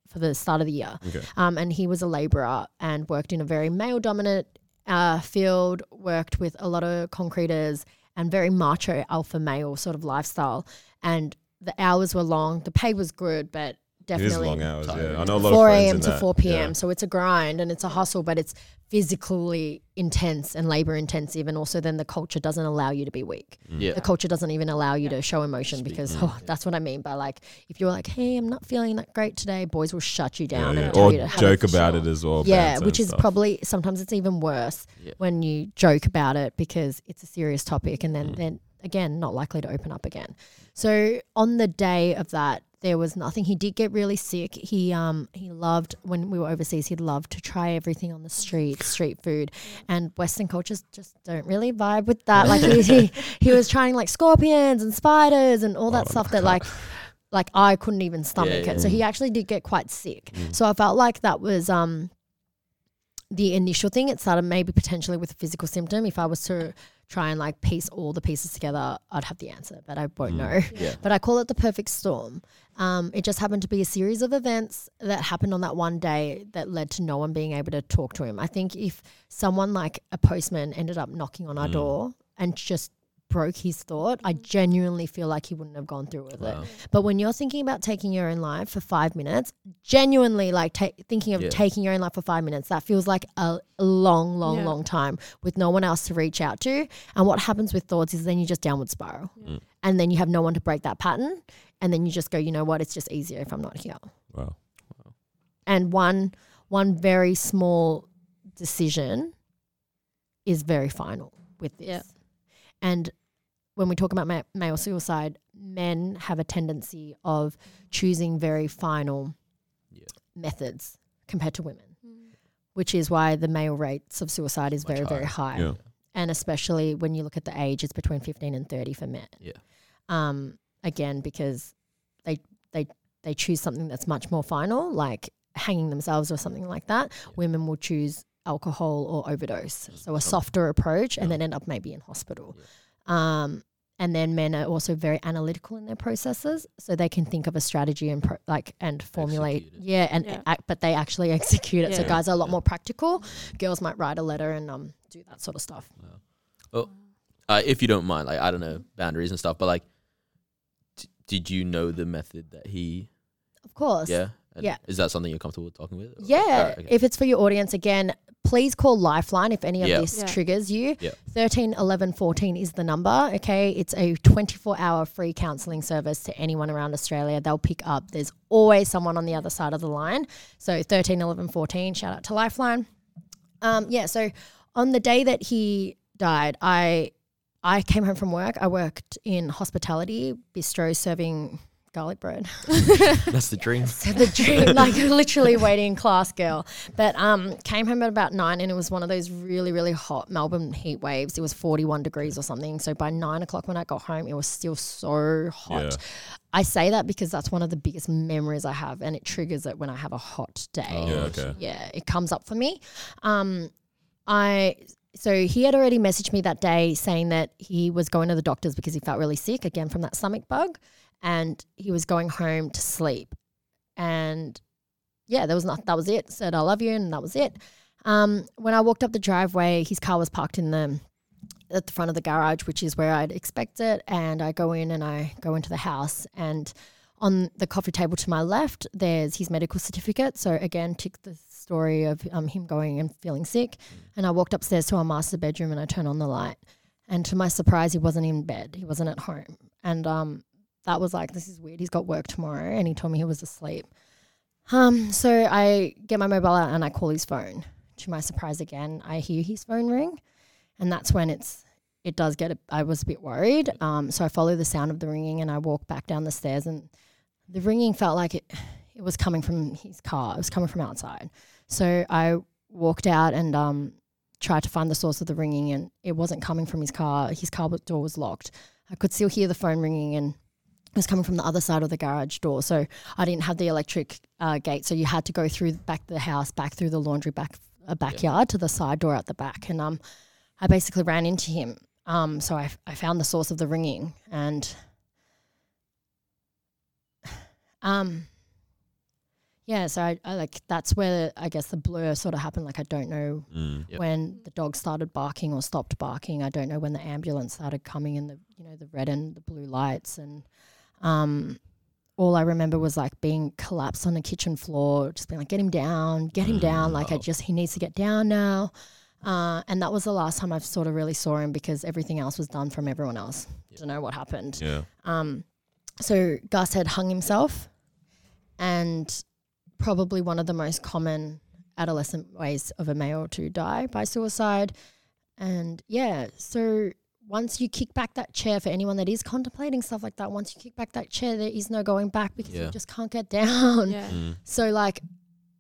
[SPEAKER 4] for the start of the year.
[SPEAKER 2] Okay.
[SPEAKER 4] Um, and he was a labourer and worked in a very male dominant uh, field, worked with a lot of concreters and very macho alpha male sort of lifestyle. And the hours were long, the pay was good, but
[SPEAKER 2] It is
[SPEAKER 4] definitely
[SPEAKER 2] long hours.
[SPEAKER 1] Tiring.
[SPEAKER 2] Yeah, I know a lot
[SPEAKER 4] 4
[SPEAKER 2] of friends
[SPEAKER 4] a.m. to
[SPEAKER 2] that.
[SPEAKER 4] 4 p.m.
[SPEAKER 2] Yeah.
[SPEAKER 4] So it's a grind and it's a hustle, but it's physically intense and labor intensive. And also, then the culture doesn't allow you to be weak.
[SPEAKER 1] Yeah.
[SPEAKER 4] The culture doesn't even allow you to show emotion
[SPEAKER 1] Speak.
[SPEAKER 4] because
[SPEAKER 1] Mm.
[SPEAKER 4] oh, that's what I mean by like, if you're like, hey, I'm not feeling that great today, boys will shut you down
[SPEAKER 2] Yeah, yeah.
[SPEAKER 4] and tell
[SPEAKER 2] Or
[SPEAKER 4] you to
[SPEAKER 2] joke
[SPEAKER 4] for
[SPEAKER 2] about it as well.
[SPEAKER 4] Yeah, which is
[SPEAKER 2] stuff.
[SPEAKER 4] probably sometimes it's even worse
[SPEAKER 1] Yeah.
[SPEAKER 4] when you joke about it because it's a serious topic and then
[SPEAKER 2] Mm.
[SPEAKER 4] then again not likely to open up again. So on the day of that there was nothing. He did get really sick. He um he loved when we were overseas. He'd love to try everything on the street, street food, and Western cultures just don't really vibe with that. Like he he, he was trying like scorpions and spiders and all that
[SPEAKER 2] Oh,
[SPEAKER 4] stuff that like like I couldn't even stomach
[SPEAKER 1] Yeah, Mm.
[SPEAKER 4] it. So he actually did get quite sick. So I felt like that was um the initial thing. It started maybe potentially with a physical symptom. If I was to try and like piece all the pieces together, I'd have the answer, but I won't know.
[SPEAKER 1] Yeah.
[SPEAKER 4] But I call it the perfect storm. Um, it just happened to be a series of events that happened on that one day that led to no one being able to talk to him. I think if someone like a postman ended up knocking on our door and just broke his thought, I genuinely feel like he wouldn't have gone through with
[SPEAKER 1] Wow.
[SPEAKER 4] it. But when you're thinking about taking your own life for five minutes, genuinely like ta- thinking of
[SPEAKER 1] Yeah.
[SPEAKER 4] taking your own life for five minutes, that feels like a a long, long,
[SPEAKER 3] Yeah.
[SPEAKER 4] long time with no one else to reach out to. And what happens with thoughts is then you just downward spiral.
[SPEAKER 2] Mm.
[SPEAKER 4] And then you have no one to break that pattern. And then you just go, you know what? It's just easier if I'm not here.
[SPEAKER 2] Wow.
[SPEAKER 4] And one one very small decision is very final with this.
[SPEAKER 3] Yeah.
[SPEAKER 4] And when we talk about ma- male suicide, men have a tendency of choosing very final
[SPEAKER 1] Yeah.
[SPEAKER 4] methods compared to women, which is why the male rates of suicide is
[SPEAKER 1] Much
[SPEAKER 4] very, very high.
[SPEAKER 2] Yeah.
[SPEAKER 4] And especially when you look at the age, it's between 15 and 30 for men.
[SPEAKER 1] Yeah.
[SPEAKER 4] Um, again, because they, they, they choose something that's much more final, like hanging themselves or something like that.
[SPEAKER 1] Yeah.
[SPEAKER 4] Women will choose alcohol or overdose.
[SPEAKER 1] Mm,
[SPEAKER 4] So a softer approach and
[SPEAKER 1] Yeah.
[SPEAKER 4] then end up maybe in hospital. Um, and then men are also very analytical in their processes, so they can think of a strategy and pro- like and formulate. Yeah, and
[SPEAKER 3] Yeah.
[SPEAKER 4] Act, but they actually execute it. So guys are a lot
[SPEAKER 1] Yeah.
[SPEAKER 4] more practical. Girls might write a letter and um do that sort of stuff.
[SPEAKER 1] Oh, uh, if you don't mind, like I don't know boundaries and stuff, but like, d- did you know the method that he?
[SPEAKER 4] Of course.
[SPEAKER 1] Yeah. And
[SPEAKER 4] Yeah.
[SPEAKER 1] Is that something you're comfortable talking with? Or-
[SPEAKER 4] Yeah.
[SPEAKER 1] Alright, okay.
[SPEAKER 4] If it's for your audience, again, please call Lifeline if any of
[SPEAKER 1] Yeah.
[SPEAKER 4] this
[SPEAKER 3] Yeah.
[SPEAKER 4] triggers you.
[SPEAKER 1] Yeah.
[SPEAKER 4] 13 11 14 is the number. Okay. It's a 24 hour free counseling service to anyone around Australia. They'll pick up. There's always someone on the other side of the line. So 13 11 14, shout out to Lifeline. Um, yeah. So on the day that he died, I. I came home from work. I worked in hospitality, bistro serving garlic bread.
[SPEAKER 1] That's the dream.
[SPEAKER 4] So the dream, like literally waiting class girl. But um, came home at about nine, and it was one of those really, really hot Melbourne heat waves. It was forty-one degrees or something. So by nine o'clock when I got home, it was still so hot.
[SPEAKER 2] Yeah.
[SPEAKER 4] I say that because that's one of the biggest memories I have, and it triggers it when I have a hot day.
[SPEAKER 1] Oh,
[SPEAKER 2] Yeah, okay.
[SPEAKER 4] Yeah, it comes up for me. Um, I so he had already messaged me that day saying that he was going to the doctors because he felt really sick again from that stomach bug, and he was going home to sleep. And yeah, there was not. That was it. Said I love you, and that was it. Um, when I walked up the driveway, his car was parked in the at the front of the garage, which is where I'd expect it. And I go in and I go into the house, and on the coffee table to my left, there's his medical certificate. So again, tick the story of um, him going and feeling sick. And I walked upstairs to our master bedroom and I turned on the light. And to my surprise, he wasn't in bed. He wasn't at home. And um, that was like, this is weird. He's got work tomorrow. And he told me he was asleep. Um, so I get my mobile out and I call his phone. To my surprise, again, I hear his phone ring. And that's when it's, it does get, a, I was a bit worried. Um, so I follow the sound of the ringing and I walk back down the stairs and the ringing felt like it, it was coming from his car. It was coming from outside. So I walked out and um, tried to find the source of the ringing, and it wasn't coming from his car. His car door was locked. I could still hear the phone ringing, and was coming from the other side of the garage door. So I didn't have the electric uh, gate, so you had to go through back the house, back through the laundry, back a backyard to the side door at the back, and um, I basically ran into him. Um, so I, I found the source of the ringing, and um, yeah, so I, I like that's where I guess the blur sort of happened. Like I don't know
[SPEAKER 2] Mm.
[SPEAKER 1] Yep.
[SPEAKER 4] when the dog started barking or stopped barking. I don't know when the ambulance started coming and the you know the red and the blue lights and um all I remember was like being collapsed on the kitchen floor, just being like, get him down, get him down. Like I just he needs to get down now. Uh, and that was the last time I sort of really saw him because everything else was done from everyone else. Don't know what happened.
[SPEAKER 2] Yeah.
[SPEAKER 4] Um, so Gus had hung himself, and probably one of the most common adolescent ways of a male to die by suicide. And yeah, so once you kick back that chair for anyone that is contemplating stuff like that, once you kick back that chair, there is no going back because
[SPEAKER 1] Yeah.
[SPEAKER 4] you just can't get down.
[SPEAKER 3] Yeah.
[SPEAKER 2] Mm.
[SPEAKER 4] So like,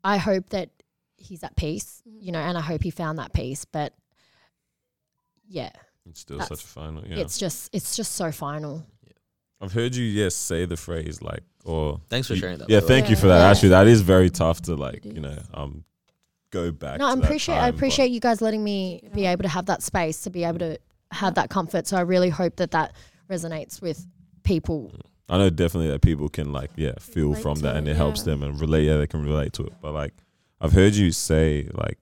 [SPEAKER 4] I hope that he's at peace,
[SPEAKER 3] Mhm.
[SPEAKER 4] you know, and I hope he found that peace. But yeah,
[SPEAKER 2] It's still such a final. Yeah.
[SPEAKER 4] it's just it's just so final. Yeah.
[SPEAKER 2] I've heard you yes say the phrase like or
[SPEAKER 1] Thanks for
[SPEAKER 2] you-
[SPEAKER 1] sharing that.
[SPEAKER 2] Yeah,
[SPEAKER 1] by the
[SPEAKER 2] thank you for that.
[SPEAKER 4] Yeah.
[SPEAKER 2] Actually, that is very tough to like you know um go back.
[SPEAKER 4] No, I appreciate I
[SPEAKER 2] time, but-
[SPEAKER 4] appreciate you guys letting me be able to have that space to be able to have that comfort. So I really hope that that resonates with people.
[SPEAKER 2] I know definitely that people can like yeah feel
[SPEAKER 3] Relate
[SPEAKER 2] from that
[SPEAKER 3] it,
[SPEAKER 2] and it helps them and relate. Yeah, they can relate to it. But like I've heard you say like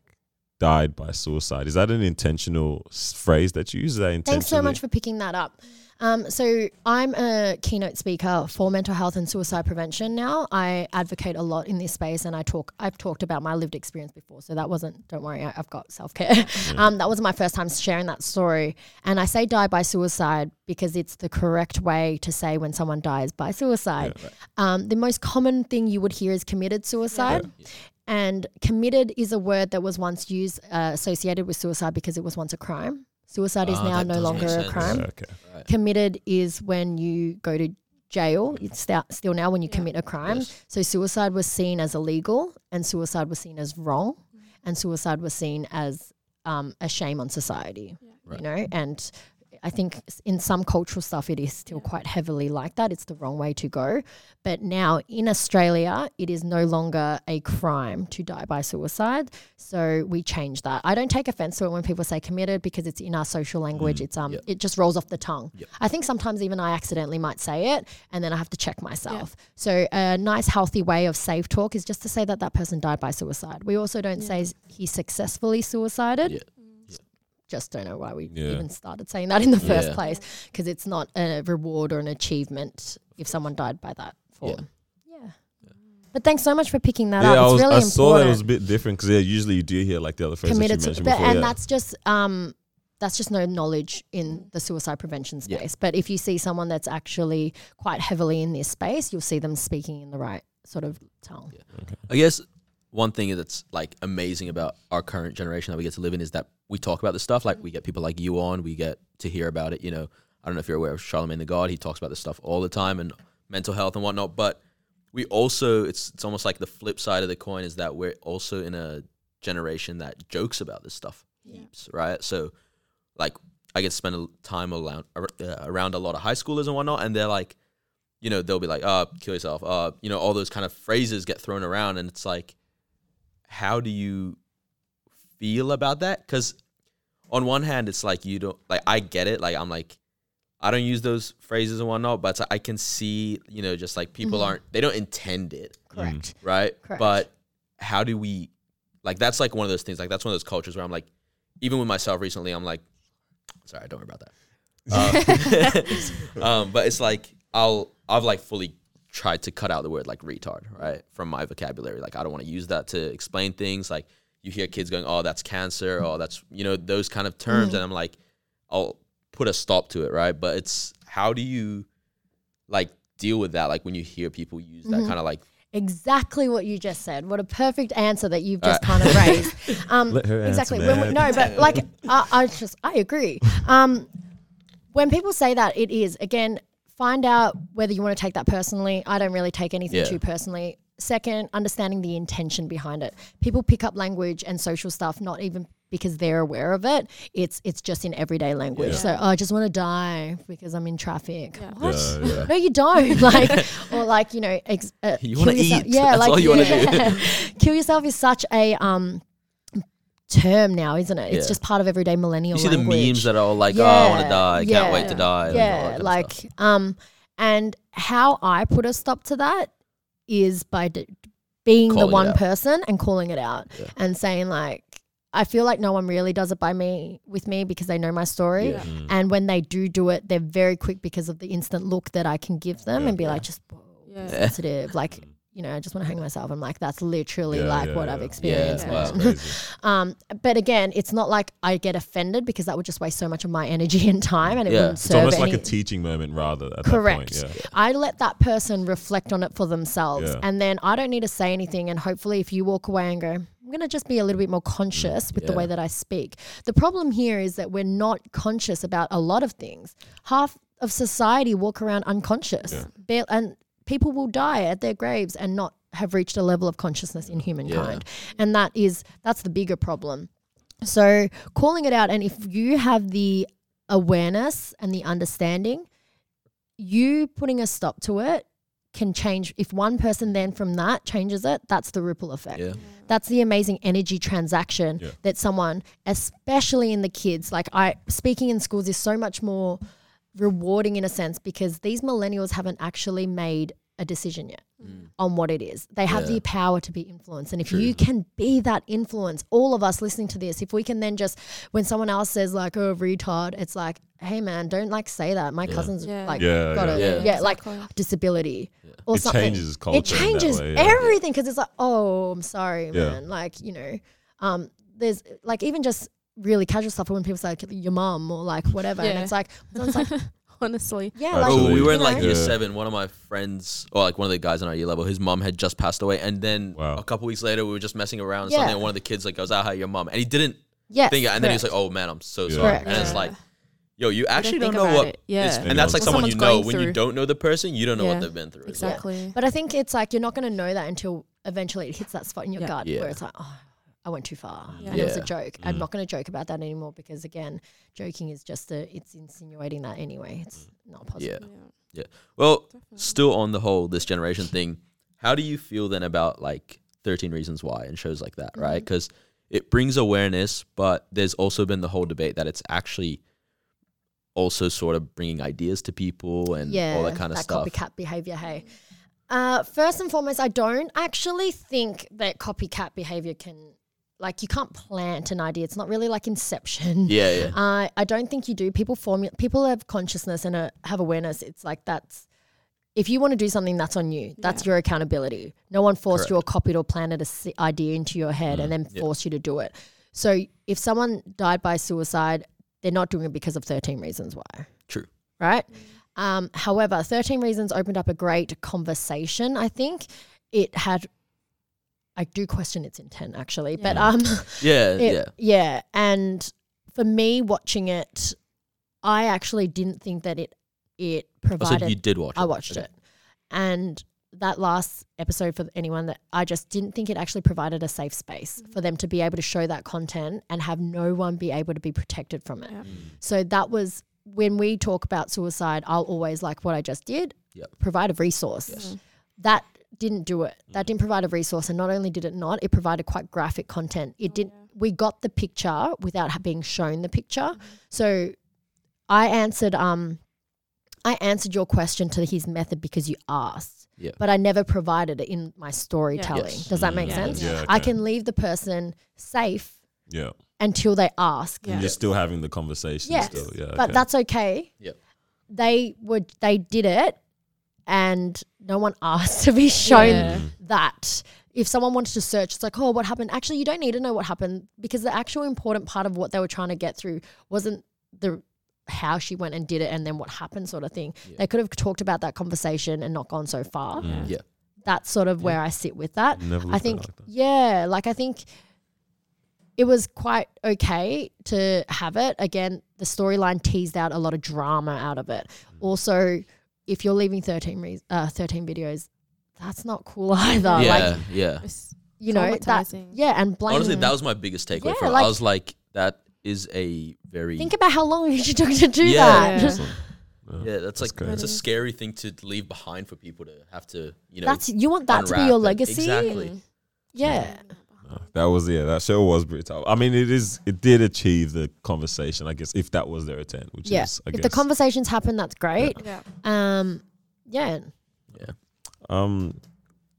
[SPEAKER 2] died by suicide. Is that an intentional phrase that you use? Is that?
[SPEAKER 4] Thanks so much for picking that up. Um, so I'm a keynote speaker for mental health and suicide prevention now. I advocate a lot in this space, and I talk. I've talked about my lived experience before, so that wasn't. Don't worry, I, I've got self care. um, that wasn't my first time sharing that story. And I say die by suicide because it's the correct way to say when someone dies by suicide. um, the most common thing you would hear is committed suicide. And committed is a word that was once used uh, associated with suicide because it was once a crime. Suicide is
[SPEAKER 1] Ah,
[SPEAKER 4] now
[SPEAKER 1] that
[SPEAKER 4] no
[SPEAKER 1] does make
[SPEAKER 4] longer a
[SPEAKER 1] sense.
[SPEAKER 4] crime
[SPEAKER 2] Yeah, okay.
[SPEAKER 4] committed is when you go to jail. It's sta- still now when you commit a crime.
[SPEAKER 1] Yes.
[SPEAKER 4] So suicide was seen as illegal, and suicide was seen as wrong,
[SPEAKER 3] Mm.
[SPEAKER 4] and suicide was seen as um, a shame on society.
[SPEAKER 1] Right.
[SPEAKER 4] You know, and I think in some cultural stuff it is still quite heavily like that. It's the wrong way to go. But now in Australia, it is no longer a crime to die by suicide. So we change that. I don't take offense to it when people say committed because it's in our social language. It's um
[SPEAKER 1] Yep.
[SPEAKER 4] it just rolls off the tongue.
[SPEAKER 1] Yep.
[SPEAKER 4] I think sometimes even I accidentally might say it and then I have to check myself. So a nice healthy way of safe talk is just to say that that person died by suicide. We also don't say he successfully suicided.
[SPEAKER 1] Yeah.
[SPEAKER 4] Just don't know why we
[SPEAKER 2] Yeah.
[SPEAKER 4] even started saying that in the first
[SPEAKER 1] Yeah.
[SPEAKER 4] place because it's not a reward or an achievement if someone died by that form. Yeah. But thanks so much for picking that
[SPEAKER 2] Yeah,
[SPEAKER 4] up.
[SPEAKER 2] I,
[SPEAKER 4] It's
[SPEAKER 2] was,
[SPEAKER 4] really
[SPEAKER 2] I
[SPEAKER 4] important
[SPEAKER 2] saw that it was a bit different because yeah, usually you do hear like the other phrase
[SPEAKER 4] committed
[SPEAKER 2] that you
[SPEAKER 4] to, but,
[SPEAKER 2] before.
[SPEAKER 4] and
[SPEAKER 2] yeah.
[SPEAKER 4] that's just um that's just no knowledge in the suicide prevention
[SPEAKER 1] Yeah.
[SPEAKER 4] space but if you see someone that's actually quite heavily in this space you'll see them speaking in the right sort of tongue
[SPEAKER 1] I guess one thing that's like amazing about our current generation that we get to live in is that we talk about this stuff. Like we get people like you on, we get to hear about it. You know, I don't know if you're aware of Charlamagne tha God. He talks about this stuff all the time and mental health and whatnot. But we also, it's it's almost like the flip side of the coin is that we're also in a generation that jokes about this stuff heaps, right? So, like, I get to spend a time around uh, around a lot of high schoolers and whatnot, and they're like, you know, they'll be like, "Uh, kill yourself," uh, you know, all those kind of phrases get thrown around, and it's like, how do you feel about that? Because on one hand, it's like you don't like. I get it. Like I'm like, I don't use those phrases and whatnot, but I can see, you know, just like people aren't they don't intend it,
[SPEAKER 4] correct
[SPEAKER 1] right?
[SPEAKER 4] Correct.
[SPEAKER 1] But how do we like? That's like one of those things. Like that's one of those cultures where I'm like, even with myself recently, I'm like, sorry, don't worry about that. Um, um, but it's like I'll I've like fully tried to cut out the word like retard, right, from my vocabulary. Like I don't want to use that to explain things. Like you hear kids going, "Oh, that's cancer," "Oh, that's you know those kind of terms," and I'm like, I'll put a stop to it, right? But it's how do you like deal with that? Like when you hear people use that kind of like
[SPEAKER 4] exactly what you just said. What a perfect answer that you've just kind of raised. Um
[SPEAKER 2] Let her
[SPEAKER 4] exactly.
[SPEAKER 2] Answer,
[SPEAKER 4] when we,
[SPEAKER 2] man.
[SPEAKER 4] no but like I, I just i agree. Um when people say that it is again find out whether you want to take that personally. I don't really take anything
[SPEAKER 1] Yeah.
[SPEAKER 4] too personally second understanding the intention behind it people pick up language and social stuff not even because they're aware of it it's it's just in everyday language
[SPEAKER 2] Yeah.
[SPEAKER 4] so oh, i just want to die because i'm in traffic
[SPEAKER 3] Yeah.
[SPEAKER 4] what
[SPEAKER 2] Yeah, yeah.
[SPEAKER 4] no you don't like or like you know ex- uh,
[SPEAKER 1] You wanna eat.
[SPEAKER 4] yeah
[SPEAKER 1] That's
[SPEAKER 4] like
[SPEAKER 1] all you wanna do.
[SPEAKER 4] kill yourself is such a um term now isn't it it's
[SPEAKER 1] Yeah.
[SPEAKER 4] just part of everyday millennial
[SPEAKER 1] you see the memes that are all like, "Oh, I want to die, I can't wait to die." and all that
[SPEAKER 4] yeah
[SPEAKER 1] kind
[SPEAKER 4] like um and how i put a stop to that is by d- being
[SPEAKER 1] Calling
[SPEAKER 4] the
[SPEAKER 1] it
[SPEAKER 4] one
[SPEAKER 1] out.
[SPEAKER 4] person and calling it out
[SPEAKER 1] Yeah.
[SPEAKER 4] and saying like I feel like no one really does it by me with me because they know my story.
[SPEAKER 1] Yeah.
[SPEAKER 2] Mm.
[SPEAKER 4] And when they do do it, they're very quick because of the instant look that I can give them
[SPEAKER 2] Yeah.
[SPEAKER 4] and be
[SPEAKER 1] Yeah.
[SPEAKER 4] like, just whoa,
[SPEAKER 3] Yeah.
[SPEAKER 4] sensitive. Like, you know, I just want to hang myself. I'm like, that's literally
[SPEAKER 2] Yeah,
[SPEAKER 4] like
[SPEAKER 2] yeah,
[SPEAKER 4] what I've experienced.
[SPEAKER 1] Yeah, wow.
[SPEAKER 4] man.
[SPEAKER 2] crazy.
[SPEAKER 4] Um, but again, it's not like I get offended because that would just waste so much of my energy and time, and it
[SPEAKER 1] Yeah.
[SPEAKER 4] wouldn't
[SPEAKER 1] It's
[SPEAKER 2] It's
[SPEAKER 4] serve
[SPEAKER 2] almost
[SPEAKER 4] any.
[SPEAKER 2] like a teaching moment rather at
[SPEAKER 4] Correct.
[SPEAKER 2] that point. Yeah.
[SPEAKER 4] I let that person reflect on it for themselves,
[SPEAKER 2] Yeah.
[SPEAKER 4] and then I don't need to say anything. And hopefully, if you walk away and go, I'm going to just be a little bit more conscious with the way that I speak. The problem here is that we're not conscious about a lot of things. Half of society walk around unconscious,
[SPEAKER 2] Yeah.
[SPEAKER 4] Bare- and people will die at their graves and not have reached a level of consciousness in humankind. And that is that's the bigger problem. So calling it out, and if you have the awareness and the understanding, you putting a stop to it can change. If one person then from that changes it, that's the ripple effect.
[SPEAKER 1] Yeah.
[SPEAKER 4] That's the amazing energy transaction
[SPEAKER 2] Yeah.
[SPEAKER 4] that someone, especially in the kids, like I speaking in schools is so much more rewarding in a sense because these millennials haven't actually made a decision yet. on what it is. They have
[SPEAKER 1] Yeah.
[SPEAKER 4] the power to be influenced. And if
[SPEAKER 1] True.
[SPEAKER 4] you can be that influence, all of us listening to this, if we can then just, when someone else says, like, oh, retard, it's like, hey, man, don't like say that. My
[SPEAKER 1] Yeah.
[SPEAKER 4] cousin's
[SPEAKER 3] Yeah.
[SPEAKER 4] like,
[SPEAKER 2] Yeah,
[SPEAKER 4] got
[SPEAKER 2] yeah.
[SPEAKER 4] a,
[SPEAKER 1] Yeah.
[SPEAKER 4] yeah, like
[SPEAKER 3] Exactly.
[SPEAKER 4] disability or
[SPEAKER 2] It
[SPEAKER 4] something.
[SPEAKER 2] changes culture.
[SPEAKER 4] It changes
[SPEAKER 2] way, yeah.
[SPEAKER 4] everything because it's like, oh, I'm sorry,
[SPEAKER 2] Yeah.
[SPEAKER 4] man. Like, you know, um, there's like even just really casual stuff when people say like, your mum or like whatever. And
[SPEAKER 3] Yeah.
[SPEAKER 4] it's like, it's like,
[SPEAKER 3] Honestly.
[SPEAKER 4] yeah, like,
[SPEAKER 1] Oh, we were in like
[SPEAKER 4] know?
[SPEAKER 1] year
[SPEAKER 2] Yeah.
[SPEAKER 1] seven. One of my friends, or like one of the guys on our year level, his mom had just passed away, and then
[SPEAKER 2] Wow.
[SPEAKER 1] a couple weeks later, we were just messing around. or
[SPEAKER 4] Yeah.
[SPEAKER 1] Something, and one of the kids like goes, "Ah, hi, your mom," and he didn't
[SPEAKER 4] yes,
[SPEAKER 1] think it, and then he's like,
[SPEAKER 4] correct.
[SPEAKER 1] "Oh man, I'm so
[SPEAKER 2] Yeah.
[SPEAKER 1] sorry,"
[SPEAKER 4] Correct.
[SPEAKER 1] and it's like, "Yo, you actually don't,
[SPEAKER 3] think
[SPEAKER 1] know
[SPEAKER 3] about
[SPEAKER 1] what."
[SPEAKER 3] it. Yeah.
[SPEAKER 1] is-
[SPEAKER 2] What
[SPEAKER 1] and that's like
[SPEAKER 3] What
[SPEAKER 1] someone you
[SPEAKER 3] someone's
[SPEAKER 1] know
[SPEAKER 3] going
[SPEAKER 1] when you
[SPEAKER 3] through.
[SPEAKER 1] don't know the person, you don't know
[SPEAKER 3] Yeah.
[SPEAKER 1] what they've been through.
[SPEAKER 3] Exactly.
[SPEAKER 4] But I think it's like you're not going to know that until eventually it hits that spot in your
[SPEAKER 3] Yeah.
[SPEAKER 4] gut
[SPEAKER 1] Yeah.
[SPEAKER 4] where it's like, oh, I went too far.
[SPEAKER 3] Yeah.
[SPEAKER 4] And it was a
[SPEAKER 1] Yeah.
[SPEAKER 4] joke. I'm
[SPEAKER 2] Mm.
[SPEAKER 4] not going to joke about that anymore because, again, joking is just a, it's insinuating that anyway. It's not positive.
[SPEAKER 1] Yeah. Yeah. Well, still on the whole this generation thing, how do you feel then about like 13 Reasons Why and shows like that,
[SPEAKER 4] Mm-hmm.
[SPEAKER 1] right? Because it brings awareness, but there's also been the whole debate that it's actually also sort of bringing ideas to people and
[SPEAKER 4] yeah,
[SPEAKER 1] all that kind of stuff.
[SPEAKER 4] copycat behavior. Hey, uh, first and foremost, I don't actually think that copycat behavior can, like, you can't plant an idea. It's not really like Inception.
[SPEAKER 1] Yeah, yeah.
[SPEAKER 4] Uh, I don't think you do. People formu- people have consciousness and uh, have awareness. It's like that's if you want to do something, that's on you. That's your accountability. No one forced you or copied or planted a s- idea into your head and then
[SPEAKER 1] Mm, yeah.
[SPEAKER 4] forced you to do it. So if someone died by suicide, they're not doing it because of 13 reasons why.
[SPEAKER 1] True.
[SPEAKER 4] Right? Um, however, 13 Reasons opened up a great conversation. I think it had, I do question its intent actually, but um,
[SPEAKER 1] Yeah,
[SPEAKER 4] it-
[SPEAKER 1] yeah.
[SPEAKER 4] yeah. And for me watching it, I actually didn't think that it it
[SPEAKER 1] Oh, so
[SPEAKER 4] provided
[SPEAKER 1] you did watch it.
[SPEAKER 4] I watched
[SPEAKER 1] Okay.
[SPEAKER 4] it. And that last episode for anyone that I just didn't think it actually provided a safe space mm. for them to be able to show that content and have no one be able to be protected from it.
[SPEAKER 3] Yeah. Mm.
[SPEAKER 4] So that was when we talk about suicide, I'll always like what I just did,
[SPEAKER 1] Yep.
[SPEAKER 4] provide a resource.
[SPEAKER 1] Yes. Mm.
[SPEAKER 4] That didn't do it. That mm. didn't provide a resource. And not only did it not, it provided quite graphic content. It oh, didn't. we got the picture without being shown the picture. Mm-hmm. So I answered um I answered your question to his method because you asked.
[SPEAKER 1] Yeah.
[SPEAKER 4] But I never provided it in my storytelling.
[SPEAKER 1] Yes.
[SPEAKER 4] Does that make
[SPEAKER 3] Yeah.
[SPEAKER 4] sense?
[SPEAKER 2] Yeah,
[SPEAKER 4] I can leave the person safe
[SPEAKER 2] Yeah.
[SPEAKER 4] until they ask.
[SPEAKER 3] Yeah.
[SPEAKER 2] You're still having the conversation
[SPEAKER 4] Yes.
[SPEAKER 2] still. Yeah.
[SPEAKER 4] But
[SPEAKER 2] okay.
[SPEAKER 4] that's okay.
[SPEAKER 1] Yeah.
[SPEAKER 4] They would they did it and no one asked to be shown
[SPEAKER 3] Yeah.
[SPEAKER 4] that. If someone wants to search, it's like, oh, what happened? Actually, you don't need to know what happened because the actual important part of what they were trying to get through wasn't the how she went and did it and then what happened sort of thing.
[SPEAKER 1] Yeah.
[SPEAKER 4] They could have talked about that conversation and not gone so far.
[SPEAKER 3] Yeah.
[SPEAKER 1] Yeah.
[SPEAKER 4] That's sort of where I sit with that.
[SPEAKER 2] Never
[SPEAKER 4] I think,
[SPEAKER 2] like that.
[SPEAKER 4] yeah, like I think it was quite okay to have it. Again, the storyline teased out a lot of drama out of it.
[SPEAKER 2] Mm.
[SPEAKER 4] Also, if you're leaving 13, re- uh, 13 videos, that's not cool either.
[SPEAKER 1] yeah,
[SPEAKER 4] Like,
[SPEAKER 1] yeah.
[SPEAKER 4] You know, that, yeah, and blaming.
[SPEAKER 1] Honestly, that was my biggest takeaway
[SPEAKER 4] Yeah,
[SPEAKER 1] from
[SPEAKER 4] like-
[SPEAKER 1] I was like, that is a very
[SPEAKER 4] Think about how long she took to do
[SPEAKER 1] Yeah.
[SPEAKER 4] that.
[SPEAKER 3] Yeah.
[SPEAKER 1] yeah. That's, like
[SPEAKER 2] crazy.
[SPEAKER 1] it's a scary thing to leave behind for people to have to you know.
[SPEAKER 4] That's you want that to be your legacy.
[SPEAKER 1] Exactly.
[SPEAKER 3] Mm.
[SPEAKER 4] Yeah.
[SPEAKER 2] That was yeah. That show was brutal. I mean, it is. It did achieve the conversation. I guess if that was their intent, which
[SPEAKER 4] Yeah.
[SPEAKER 2] is, I
[SPEAKER 4] if
[SPEAKER 2] guess.
[SPEAKER 4] the conversations happen, that's great.
[SPEAKER 3] Yeah.
[SPEAKER 4] Um, yeah. Yeah.
[SPEAKER 2] Um,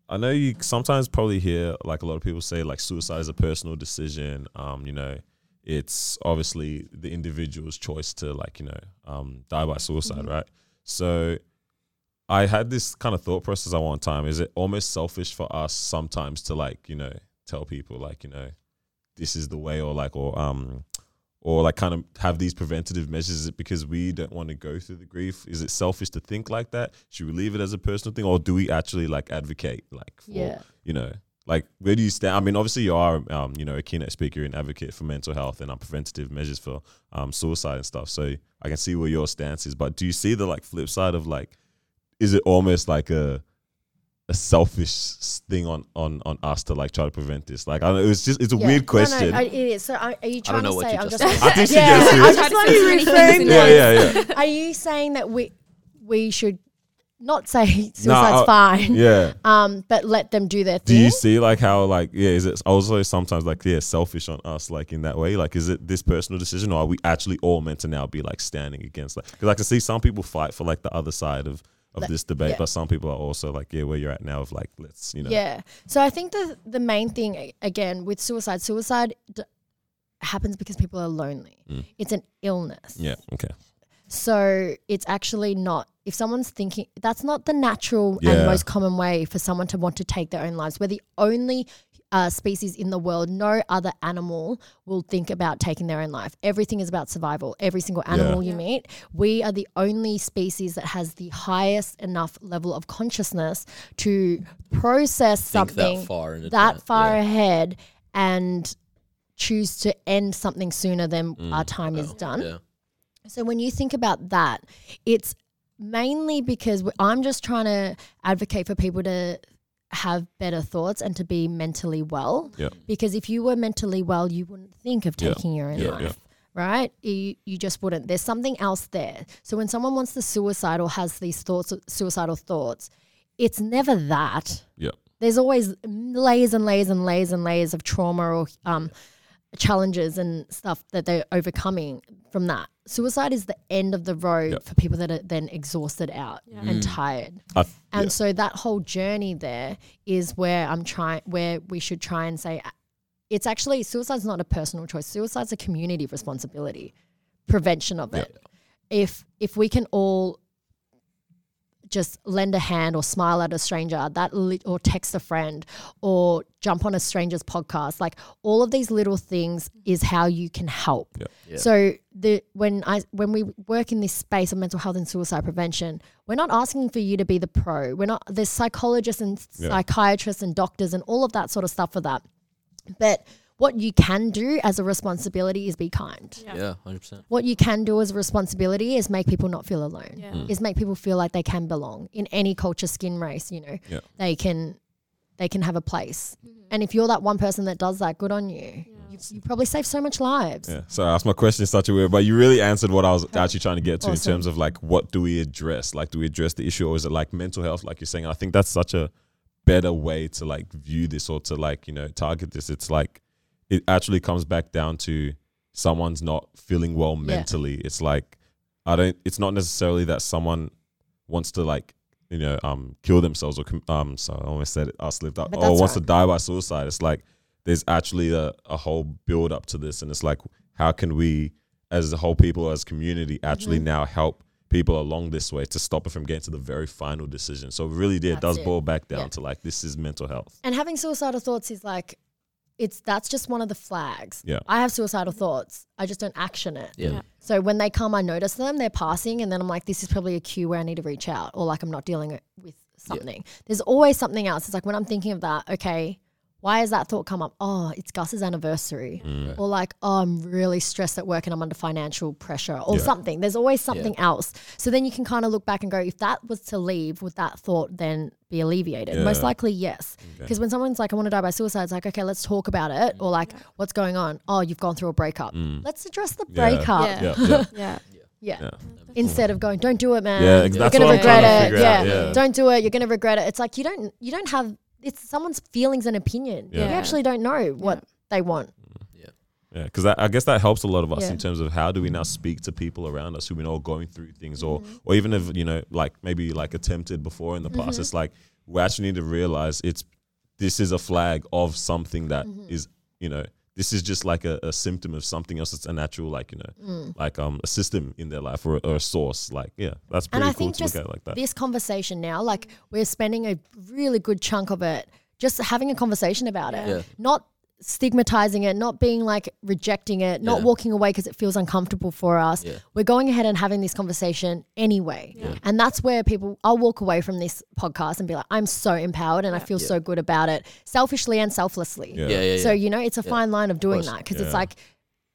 [SPEAKER 2] I know you sometimes probably hear like a lot of people say like suicide is a personal decision. Um, you know, it's obviously the individual's choice to like you know um die by suicide, right? So. I had this kind of thought process at one time. Is it almost selfish for us sometimes to like, you know, tell people like, you know, this is the way or like or um or like kind of have these preventative measures. Is it because we don't want to go through the grief? Is it selfish to think like that? Should we leave it as a personal thing? Or do we actually like advocate like for
[SPEAKER 4] Yeah.
[SPEAKER 2] you know like where do you stand? I mean obviously you are um you know a keynote speaker and advocate for mental health and um, preventative measures for um suicide and stuff. So i can see where your stance is but do you see the like flip side of like is it almost like a a selfish thing on on on us to like try to prevent this like i don't know it's just it's a
[SPEAKER 4] Yeah.
[SPEAKER 2] weird question
[SPEAKER 4] no, I- it is. So are, are you trying
[SPEAKER 1] know
[SPEAKER 4] to
[SPEAKER 1] what
[SPEAKER 4] say?
[SPEAKER 1] you
[SPEAKER 4] I'm
[SPEAKER 1] just
[SPEAKER 4] just.
[SPEAKER 1] said.
[SPEAKER 2] I think she
[SPEAKER 4] yeah,
[SPEAKER 2] just-
[SPEAKER 4] I
[SPEAKER 3] Tried
[SPEAKER 4] just
[SPEAKER 3] to
[SPEAKER 4] want to reframe
[SPEAKER 3] in
[SPEAKER 2] yeah yeah yeah
[SPEAKER 4] Are you saying that we we should not say suicide's
[SPEAKER 2] I-
[SPEAKER 4] fine,
[SPEAKER 2] yeah
[SPEAKER 4] um, but let them do their thing.
[SPEAKER 2] Do you see like how like yeah is it also sometimes like yeah selfish on us like in that way like is it this personal decision or are we actually all meant to now be like standing against like because I can see some people fight for like the other side of of this debate,
[SPEAKER 4] yeah.
[SPEAKER 2] but some people are also like, yeah, where you're at now of like, let's you know,
[SPEAKER 4] Yeah. So I think the the main thing again with suicide, suicide d- happens because people are lonely.
[SPEAKER 2] Mm.
[SPEAKER 4] It's an illness.
[SPEAKER 2] yeah, okay,
[SPEAKER 4] So it's actually not if someone's thinking that's not the natural
[SPEAKER 2] Yeah.
[SPEAKER 4] and most common way for someone to want to take their own lives. We're the only uh, species in the world. No other animal will think about taking their own life. Everything is about survival. Every single animal you
[SPEAKER 3] Yeah.
[SPEAKER 4] meet, we are the only species that has the highest enough level of consciousness to process
[SPEAKER 1] Think
[SPEAKER 4] something
[SPEAKER 1] that far in
[SPEAKER 4] that far
[SPEAKER 1] yeah.
[SPEAKER 4] ahead and choose to end something sooner than
[SPEAKER 2] Mm.
[SPEAKER 4] our time is done.
[SPEAKER 1] Yeah.
[SPEAKER 4] So when you think about that, it's mainly because we- I'm just trying to advocate for people to have better thoughts and to be mentally well.
[SPEAKER 2] Yeah.
[SPEAKER 4] Because if you were mentally well, you wouldn't think of
[SPEAKER 2] Yeah.
[SPEAKER 4] taking your own
[SPEAKER 2] Yeah,
[SPEAKER 4] life. Right? You, you just wouldn't. There's something else there. So when someone wants to suicide or has these thoughts, suicidal thoughts, it's never that.
[SPEAKER 2] yeah,
[SPEAKER 4] There's always layers and layers and layers and layers of trauma or um, challenges and stuff that they're overcoming from that. Suicide is the end of the road
[SPEAKER 2] Yep.
[SPEAKER 4] for people that are then exhausted out
[SPEAKER 3] Yeah.
[SPEAKER 4] and
[SPEAKER 1] Mm.
[SPEAKER 4] tired.
[SPEAKER 2] I,
[SPEAKER 4] And
[SPEAKER 2] yeah.
[SPEAKER 4] so that whole journey there is where I'm trying, where we should try and say, it's actually suicide's not a personal choice. Suicide's a community responsibility, prevention of
[SPEAKER 2] Yeah.
[SPEAKER 4] it. If if we can all just lend a hand or smile at a stranger, that li- or text a friend or jump on a stranger's podcast, like all of these little things is how you can help.
[SPEAKER 2] Yeah.
[SPEAKER 1] Yeah.
[SPEAKER 4] So the when I when we work in this space of mental health and suicide prevention, we're not asking for you to be the pro. We're not there's psychologists and
[SPEAKER 2] Yeah.
[SPEAKER 4] psychiatrists and doctors and all of that sort of stuff for that. But what you can do as a responsibility is be kind.
[SPEAKER 3] Yeah.
[SPEAKER 1] Yeah, hundred percent.
[SPEAKER 4] What you can do as a responsibility is make people not feel alone.
[SPEAKER 3] Yeah.
[SPEAKER 2] Mm.
[SPEAKER 4] Is make people feel like they can belong in any culture, skin, race. You know,
[SPEAKER 2] Yeah.
[SPEAKER 4] they can they can have a place.
[SPEAKER 3] Mm-hmm.
[SPEAKER 4] And if you're that one person that does that, good on you. You, you probably save so much lives.
[SPEAKER 2] Yeah. So I asked my question in such a way, but you really answered what I was actually trying to get to in terms of like what do we address? Like do we address the issue or is it like mental health, like you're saying? I think that's such a better way to like view this or to like, you know, target this. It's like it actually comes back down to someone's not feeling well
[SPEAKER 4] Yeah.
[SPEAKER 2] mentally. It's like I don't it's not necessarily that someone wants to like you know, um, kill themselves or com- um, so I almost said it, I slipped up, or wants
[SPEAKER 4] right.
[SPEAKER 2] to die by suicide. It's like there's actually a, a whole build up to this, and it's like how can we, as a whole people, as community, actually
[SPEAKER 4] Mm-hmm.
[SPEAKER 2] now help people along this way to stop it from getting to the very final decision. So really, yeah, it does
[SPEAKER 4] it.
[SPEAKER 2] boil back down
[SPEAKER 4] Yeah.
[SPEAKER 2] to like this is mental health.
[SPEAKER 4] And having suicidal thoughts is like, it's that's just one of the flags.
[SPEAKER 2] Yeah.
[SPEAKER 4] I have suicidal thoughts. I just don't action it.
[SPEAKER 1] Yeah.
[SPEAKER 3] Yeah.
[SPEAKER 4] So when they come, I notice them. They're passing, and then I'm like, this is probably a cue where I need to reach out, or like I'm not dealing with something. There's always something else. It's like when I'm thinking of that, okay, why has that thought come up? Oh, it's Gus's anniversary,
[SPEAKER 2] Mm.
[SPEAKER 4] or like, oh, I'm really stressed at work and I'm under financial pressure, or
[SPEAKER 2] Yeah.
[SPEAKER 4] something. There's always something else. So then you can kind of look back and go, if that was to leave, would that thought then be alleviated? Most likely, yes.
[SPEAKER 2] Okay.
[SPEAKER 4] Because when someone's like, I want to die by suicide, it's like, okay, let's talk about it. Or like, what's going on? Oh, you've gone through a breakup.
[SPEAKER 2] Mm.
[SPEAKER 4] Let's address the breakup.
[SPEAKER 3] Yeah.
[SPEAKER 2] Yeah, yeah,
[SPEAKER 3] Yeah.
[SPEAKER 4] Yeah.
[SPEAKER 2] yeah.
[SPEAKER 4] Instead of going, don't do it, man.
[SPEAKER 2] Yeah,
[SPEAKER 4] You're
[SPEAKER 2] that's
[SPEAKER 4] gonna regret
[SPEAKER 2] to
[SPEAKER 4] it. Yeah.
[SPEAKER 2] out, yeah.
[SPEAKER 4] Don't do it. You're gonna regret it. It's like you don't you don't have it's someone's feelings and opinion.
[SPEAKER 2] Yeah.
[SPEAKER 4] You actually don't know what they want.
[SPEAKER 2] Yeah, Yeah. because I guess that helps a lot of us
[SPEAKER 4] Yeah.
[SPEAKER 2] in terms of how do we now speak to people around us who we know are going through things, or
[SPEAKER 4] Mm-hmm.
[SPEAKER 2] or even if you know, like maybe like attempted before in the past.
[SPEAKER 4] Mm-hmm.
[SPEAKER 2] It's like we actually need to realize it's this is a flag of something that is
[SPEAKER 4] Mm-hmm.
[SPEAKER 2] you know this is just like a, a symptom of something else. It's a natural like you know like um a system in their life or, or a source. Like yeah, that's
[SPEAKER 4] And
[SPEAKER 2] pretty
[SPEAKER 4] I
[SPEAKER 2] cool
[SPEAKER 4] think
[SPEAKER 2] to look at it like that.
[SPEAKER 4] this conversation now, like we're spending a really good chunk of it just having a conversation about it.
[SPEAKER 1] Yeah.
[SPEAKER 4] Not stigmatizing it, not being like rejecting it, not
[SPEAKER 1] Yeah.
[SPEAKER 4] walking away because it feels uncomfortable for us.
[SPEAKER 1] Yeah.
[SPEAKER 4] We're going ahead and having this conversation anyway. And that's where people, I'll walk away from this podcast and be like, I'm so empowered and I feel
[SPEAKER 1] Yeah.
[SPEAKER 4] so good about it, selfishly and selflessly.
[SPEAKER 2] Yeah.
[SPEAKER 1] Yeah, yeah, yeah.
[SPEAKER 4] So, you know, it's a fine line of doing
[SPEAKER 1] course.
[SPEAKER 4] that because
[SPEAKER 2] Yeah.
[SPEAKER 4] it's like,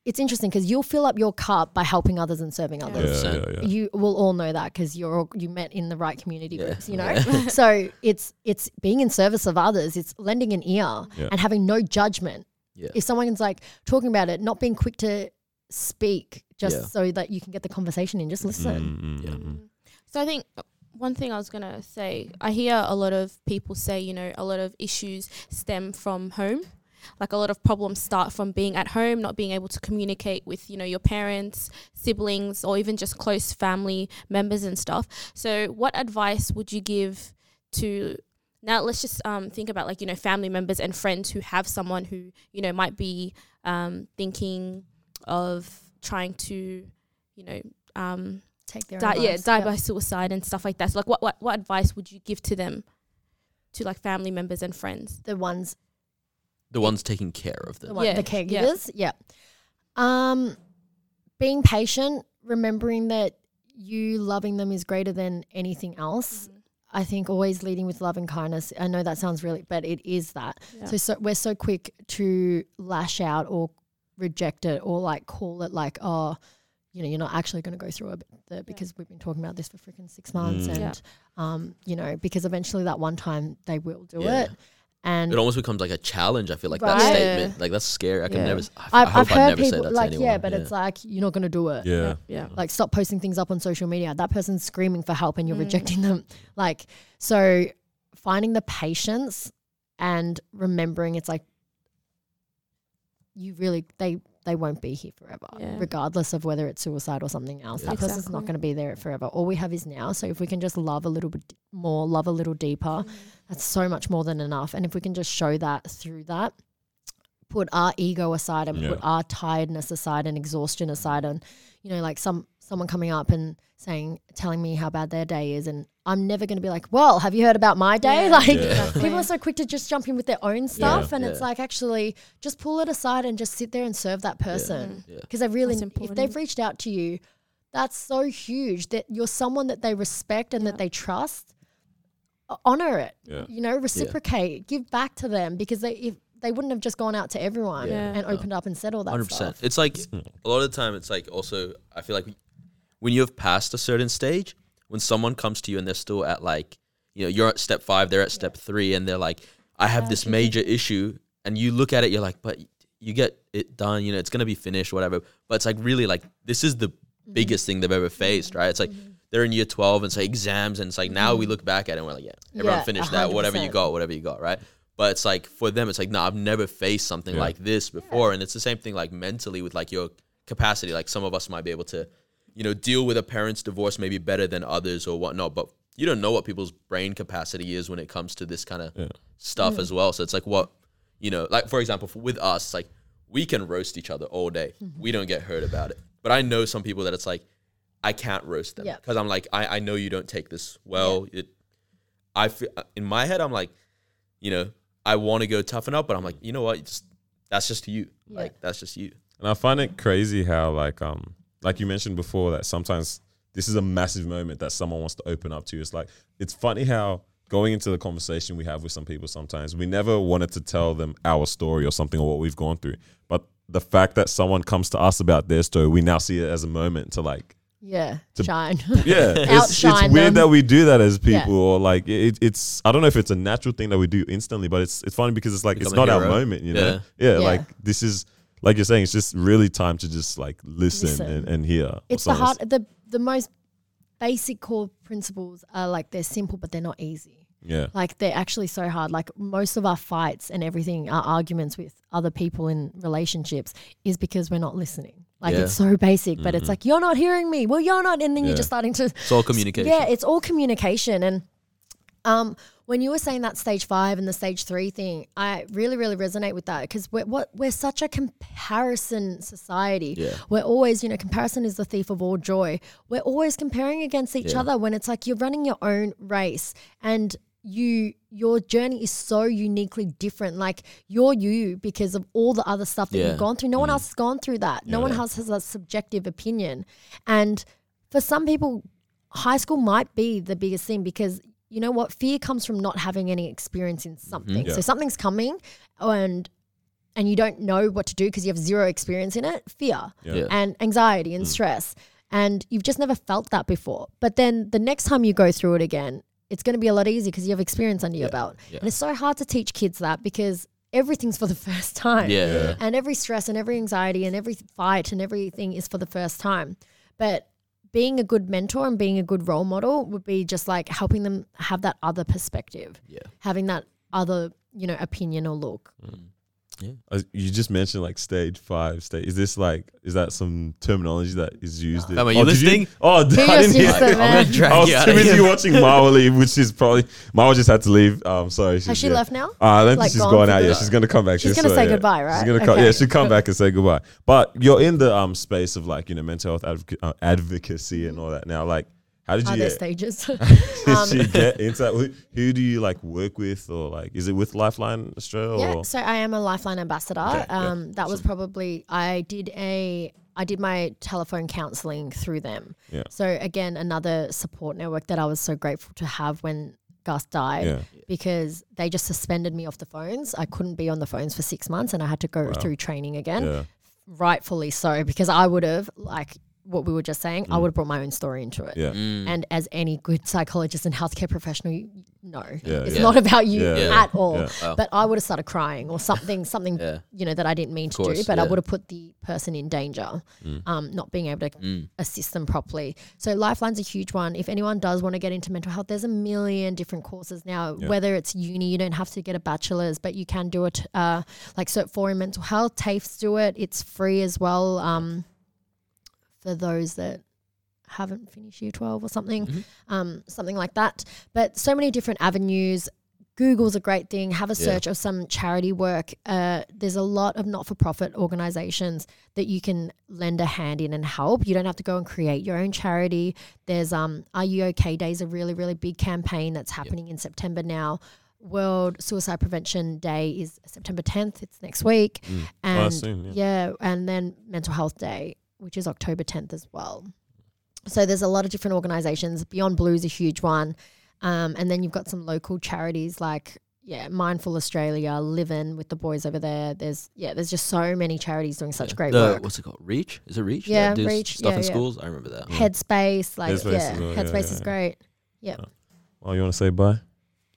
[SPEAKER 4] it's interesting because you'll fill up your cup by helping others and serving
[SPEAKER 2] yeah,
[SPEAKER 4] others.
[SPEAKER 2] yeah,
[SPEAKER 1] 100%.
[SPEAKER 2] yeah.
[SPEAKER 4] You will all know that because you're all, you met in the right community
[SPEAKER 1] Yeah.
[SPEAKER 4] groups, you know. so it's it's being in service of others. It's lending an ear
[SPEAKER 2] Yeah.
[SPEAKER 4] and having no judgment.
[SPEAKER 1] Yeah.
[SPEAKER 4] If someone's like talking about it, not being quick to speak, just
[SPEAKER 1] Yeah.
[SPEAKER 4] so that you can get the conversation in. Just listen.
[SPEAKER 2] Mm, mm,
[SPEAKER 1] Yeah.
[SPEAKER 2] mm, mm.
[SPEAKER 3] So I think one thing I was gonna say, I hear a lot of people say, you know, a lot of issues stem from home. Like a lot of problems start from being at home, not being able to communicate with, you know, your parents, siblings, or even just close family members and stuff. So, what advice would you give to now let's just um, think about like you know family members and friends who have someone who you know might be um, thinking of trying to you know um,
[SPEAKER 4] Take their
[SPEAKER 3] die, yeah die
[SPEAKER 4] Yep.
[SPEAKER 3] by suicide and stuff like that so like what, what what advice would you give to them to like family members and friends
[SPEAKER 4] the ones
[SPEAKER 1] The ones taking care of
[SPEAKER 4] the,
[SPEAKER 1] them.
[SPEAKER 4] one,
[SPEAKER 3] Yeah,
[SPEAKER 4] the caregivers. Yeah. Um, being patient, remembering that you loving them is greater than anything else. I think always leading with love and kindness. I know that sounds really, but it is that.
[SPEAKER 3] Yeah.
[SPEAKER 4] So, so we're so quick to lash out or reject it or like call it like, oh, you know, you're not actually going to go through it the, because we've been talking about this for freaking six months,
[SPEAKER 2] Mm.
[SPEAKER 4] and
[SPEAKER 3] Yeah.
[SPEAKER 4] um, you know, because eventually that one time they will do
[SPEAKER 1] Yeah.
[SPEAKER 4] it, and
[SPEAKER 1] It almost becomes like a challenge. I feel like
[SPEAKER 4] Right.
[SPEAKER 1] that statement, like that's scary. I can
[SPEAKER 4] Yeah.
[SPEAKER 1] never. s- I, I
[SPEAKER 4] I've,
[SPEAKER 1] hope
[SPEAKER 4] I've
[SPEAKER 1] I
[SPEAKER 4] heard
[SPEAKER 1] never say
[SPEAKER 4] people
[SPEAKER 1] that
[SPEAKER 4] like, yeah,
[SPEAKER 1] anyone.
[SPEAKER 4] but it's like you're not going to do it.
[SPEAKER 2] Yeah.
[SPEAKER 3] yeah
[SPEAKER 4] Like, stop posting things up on social media. That person's screaming for help and you're
[SPEAKER 3] Mm.
[SPEAKER 4] rejecting them. Like, so finding the patience and remembering it's like you really they they won't be here forever,
[SPEAKER 3] Yeah.
[SPEAKER 4] regardless of whether it's suicide or something else.
[SPEAKER 1] Yeah.
[SPEAKER 4] That person's not going to be there forever. All we have is now. So if we can just love a little bit more, love a little deeper, that's so much more than enough. And if we can just show that through that, put our ego aside and
[SPEAKER 2] Yeah.
[SPEAKER 4] put our tiredness aside and exhaustion aside and you know like some someone coming up and saying telling me how bad their day is and I'm never going to be like, "Well, have you heard about my day?"
[SPEAKER 3] Yeah.
[SPEAKER 4] Like
[SPEAKER 2] Yeah.
[SPEAKER 4] people are so quick to just jump in with their own stuff and it's like actually just pull it aside and just sit there and serve that person mm-hmm.
[SPEAKER 1] Yeah.
[SPEAKER 4] because they really if they've reached out to you that's so huge that you're someone that they respect and
[SPEAKER 3] Yeah.
[SPEAKER 4] that they trust honor it
[SPEAKER 2] Yeah.
[SPEAKER 4] you know reciprocate give back to them because they if they wouldn't have just gone out to everyone
[SPEAKER 3] Yeah.
[SPEAKER 4] and opened up and said all that
[SPEAKER 1] Hundred percent.
[SPEAKER 4] stuff
[SPEAKER 1] It's like a lot of the time. It's like also. I feel like when you have passed a certain stage, when someone comes to you and they're still at like, you know, you're at step five, they're at step three, and they're like, "I have this major issue," and you look at it, you're like, "But you get it done. You know, it's gonna be finished, whatever." But it's like really like this is the mm-hmm. biggest thing they've ever faced, right? It's like mm-hmm. They're in year twelve and it's like exams, and it's like now we look back at it and we're like, "Yeah, everyone
[SPEAKER 4] Yeah,
[SPEAKER 1] finished that. Whatever you got, whatever you got, right?" But it's like for them, it's like, no, I've never faced something
[SPEAKER 2] Yeah.
[SPEAKER 1] like this before. And it's the same thing like mentally with like your capacity. Like some of us might be able to, you know, deal with a parent's divorce maybe better than others or whatnot. But you don't know what people's brain capacity is when it comes to this kind of
[SPEAKER 2] Yeah.
[SPEAKER 1] stuff as well. So it's like what, you know, like for example, for, with us, like we can roast each other all day. We don't get hurt about it. But I know some people that it's like, I can't roast them
[SPEAKER 4] Yeah.
[SPEAKER 1] because I'm like, I, I know you don't take this well. It, I feel in my head, I'm like, you know, I want to go toughen up, but I'm like, you know what? Just, that's just you.
[SPEAKER 4] Yeah.
[SPEAKER 1] Like that's just you.
[SPEAKER 2] And I find it crazy how like um like you mentioned before that sometimes this is a massive moment that someone wants to open up to. It's like it's funny how going into the conversation we have with some people sometimes we never wanted to tell them our story or something or what we've gone through. But the fact that someone comes to us about their story, we now see it as a moment to like
[SPEAKER 4] yeah
[SPEAKER 2] To-
[SPEAKER 4] shine
[SPEAKER 2] yeah, it's, it's weird
[SPEAKER 4] them.
[SPEAKER 2] that we do that as
[SPEAKER 4] Yeah.
[SPEAKER 2] people, or like it, it's. I don't know if it's a natural thing that we do instantly, but it's it's funny because it's like
[SPEAKER 1] Become
[SPEAKER 2] it's
[SPEAKER 1] a
[SPEAKER 2] not our moment, you know.
[SPEAKER 1] Yeah.
[SPEAKER 2] Yeah.
[SPEAKER 4] Yeah.
[SPEAKER 2] like this is like you're saying. It's just really time to just like listen,
[SPEAKER 4] Listen.
[SPEAKER 2] And, and hear.
[SPEAKER 4] it's the
[SPEAKER 2] someone's-
[SPEAKER 4] hard the the most basic core principles are like they're simple but they're not easy
[SPEAKER 2] Yeah,
[SPEAKER 4] like they're actually so hard like most of our fights and everything our arguments with other people in relationships is because we're not listening like
[SPEAKER 1] Yeah.
[SPEAKER 4] it's so basic but
[SPEAKER 2] Mm-hmm.
[SPEAKER 4] it's like you're not hearing me well you're not and then
[SPEAKER 2] Yeah.
[SPEAKER 4] you're just starting to
[SPEAKER 1] It's all communication.
[SPEAKER 4] yeah it's all communication and um when you were saying that stage five and the stage three thing i really really resonate with that because we're what we're such a comparison society
[SPEAKER 1] Yeah.
[SPEAKER 4] we're always you know comparison is the thief of all joy we're always comparing against each
[SPEAKER 1] Yeah.
[SPEAKER 4] other when it's like you're running your own race and you your journey is so uniquely different. Like you're you because of all the other stuff that
[SPEAKER 1] Yeah.
[SPEAKER 4] you've gone through. No one mm. else has gone through that. No one else has a subjective opinion. And for some people high school might be the biggest thing because you know what? Fear comes from not having any experience in mm-hmm. something.
[SPEAKER 2] Yeah.
[SPEAKER 4] so something's coming and and you don't know what to do because you have zero experience in it. Fear
[SPEAKER 2] yeah,
[SPEAKER 1] Yeah.
[SPEAKER 4] and anxiety and mm. stress. And you've just never felt that before. But then the next time you go through it again it's going to be a lot easier because you have experience under your belt
[SPEAKER 1] Yeah.
[SPEAKER 4] and it's so hard to teach kids that because everything's for the first time
[SPEAKER 1] Yeah.
[SPEAKER 2] Yeah.
[SPEAKER 4] and every stress and every anxiety and every fight and everything is for the first time. But being a good mentor and being a good role model would be just like helping them have that other perspective,
[SPEAKER 1] Yeah.
[SPEAKER 4] having that other, you know, opinion or look.
[SPEAKER 1] Mm.
[SPEAKER 2] Uh, you just mentioned like stage five. Stage is this like is that some terminology that is used? in-
[SPEAKER 1] Fam, are you
[SPEAKER 2] oh, did
[SPEAKER 1] listening?
[SPEAKER 2] oh, I didn't hear.
[SPEAKER 4] used
[SPEAKER 1] I'm gonna drag
[SPEAKER 2] I was too busy watching Marwa leave, which is probably Marwa just had to leave. Um, sorry, she's,
[SPEAKER 4] Has she
[SPEAKER 2] yeah.
[SPEAKER 4] left now?
[SPEAKER 2] Uh, I don't
[SPEAKER 4] Like
[SPEAKER 2] think she's
[SPEAKER 4] gone
[SPEAKER 2] gone out
[SPEAKER 4] good?
[SPEAKER 2] yet. She's gonna come back.
[SPEAKER 4] She's
[SPEAKER 2] She's
[SPEAKER 4] gonna
[SPEAKER 2] so,
[SPEAKER 4] say
[SPEAKER 2] yeah.
[SPEAKER 4] goodbye, right?
[SPEAKER 2] She's gonna come. Yeah, she'll come back and say goodbye. But you're in the um space of like you know mental health advoca- uh, advocacy and all that now. Like, how did you get?
[SPEAKER 4] stages?
[SPEAKER 2] Did
[SPEAKER 4] Um,
[SPEAKER 2] she get into that? Who, do you like work with, or like is it with Lifeline Australia?
[SPEAKER 4] Yeah,
[SPEAKER 2] Or?
[SPEAKER 4] so I am a Lifeline ambassador.
[SPEAKER 2] Okay, yeah,
[SPEAKER 4] um, that was probably I did a I did my telephone counselling through them.
[SPEAKER 2] Yeah.
[SPEAKER 4] So again, another support network that I was so grateful to have when Gus died
[SPEAKER 2] Yeah.
[SPEAKER 4] because they just suspended me off the phones. I couldn't be on the phones for six months, and I had to go through training again.
[SPEAKER 2] Yeah.
[SPEAKER 4] Rightfully so, because I would have like what we were just saying. I would have brought my own story into it.
[SPEAKER 2] Mm. Yeah.
[SPEAKER 1] Mm.
[SPEAKER 4] And as any good psychologist and healthcare professional, you know,
[SPEAKER 2] Yeah,
[SPEAKER 4] it's
[SPEAKER 2] yeah.
[SPEAKER 4] not about you
[SPEAKER 2] Yeah, yeah,
[SPEAKER 4] at all.
[SPEAKER 2] yeah.
[SPEAKER 1] Oh.
[SPEAKER 4] But I would have started crying or something, something
[SPEAKER 1] Yeah.
[SPEAKER 4] you know that I didn't mean to do.
[SPEAKER 1] course,
[SPEAKER 4] But I
[SPEAKER 1] yeah.
[SPEAKER 4] would have put the person in danger, um, not being able to
[SPEAKER 1] Mm.
[SPEAKER 4] assist them properly. So Lifeline's a huge one. If anyone does want to get into mental health, there's a million different courses now.
[SPEAKER 2] Yeah.
[SPEAKER 4] Whether it's uni, you don't have to get a bachelor's, but you can do it. Uh, like Cert Four in mental health, TAFEs do it. It's free as well. Um, for those that haven't finished year 12 or something,
[SPEAKER 1] Mhm.
[SPEAKER 4] um, something like that. But so many different avenues. Google's a great thing. Have a
[SPEAKER 2] Yeah.
[SPEAKER 4] search of some charity work. Uh, there's a lot of not for profit organizations that you can lend a hand in and help. You don't have to go and create your own charity. There's um, Are You OK Day is a really, really big campaign that's happening in September now. World Suicide Prevention Day is September 10th. It's next week.
[SPEAKER 2] Mm.
[SPEAKER 4] And
[SPEAKER 2] yeah.
[SPEAKER 4] yeah, and then Mental Health Day, which is October 10th as well. So there's a lot of different organizations. Beyond Blue is a huge one. Um, and then you've got some local charities like yeah, Mindful Australia, Livin with the boys over there. There's yeah, there's just so many charities doing such great
[SPEAKER 1] the,
[SPEAKER 4] work.
[SPEAKER 1] What's it called? Reach? Is it Reach?
[SPEAKER 4] Yeah,
[SPEAKER 1] That
[SPEAKER 4] Reach,
[SPEAKER 1] Stuff
[SPEAKER 4] yeah,
[SPEAKER 1] in
[SPEAKER 4] yeah.
[SPEAKER 1] schools. I remember that.
[SPEAKER 4] Headspace, like
[SPEAKER 2] Headspace
[SPEAKER 4] yeah,
[SPEAKER 2] as well,
[SPEAKER 4] Headspace
[SPEAKER 2] yeah,
[SPEAKER 4] is
[SPEAKER 2] yeah.
[SPEAKER 4] great.
[SPEAKER 2] Oh, you want to say bye?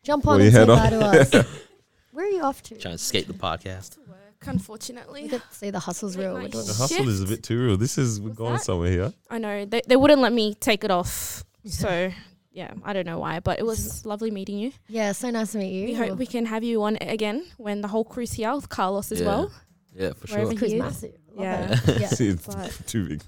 [SPEAKER 4] Jump on
[SPEAKER 2] you
[SPEAKER 4] and say
[SPEAKER 2] head
[SPEAKER 4] bye to us. Where are you off to?
[SPEAKER 1] Trying to escape the podcast.
[SPEAKER 3] To work, unfortunately.
[SPEAKER 4] You get to see the hustle's real. We're doing
[SPEAKER 2] The
[SPEAKER 3] Shift.
[SPEAKER 2] hustle is a bit too real. This is we're
[SPEAKER 3] What's
[SPEAKER 2] going
[SPEAKER 3] that?
[SPEAKER 2] somewhere here.
[SPEAKER 3] I know they, they wouldn't let me take it off, so yeah, I don't know why, but it was lovely meeting you.
[SPEAKER 4] Yeah, so nice to meet you.
[SPEAKER 3] We hope we can have you on again when the whole crew's here with Carlos as
[SPEAKER 1] Yeah.
[SPEAKER 3] well.
[SPEAKER 1] Yeah, for
[SPEAKER 3] Wherever
[SPEAKER 1] sure.
[SPEAKER 4] Crew's
[SPEAKER 3] he is.
[SPEAKER 4] massive. Love
[SPEAKER 3] Yeah.
[SPEAKER 4] it. yeah.
[SPEAKER 2] See, it's
[SPEAKER 3] But-
[SPEAKER 2] too big.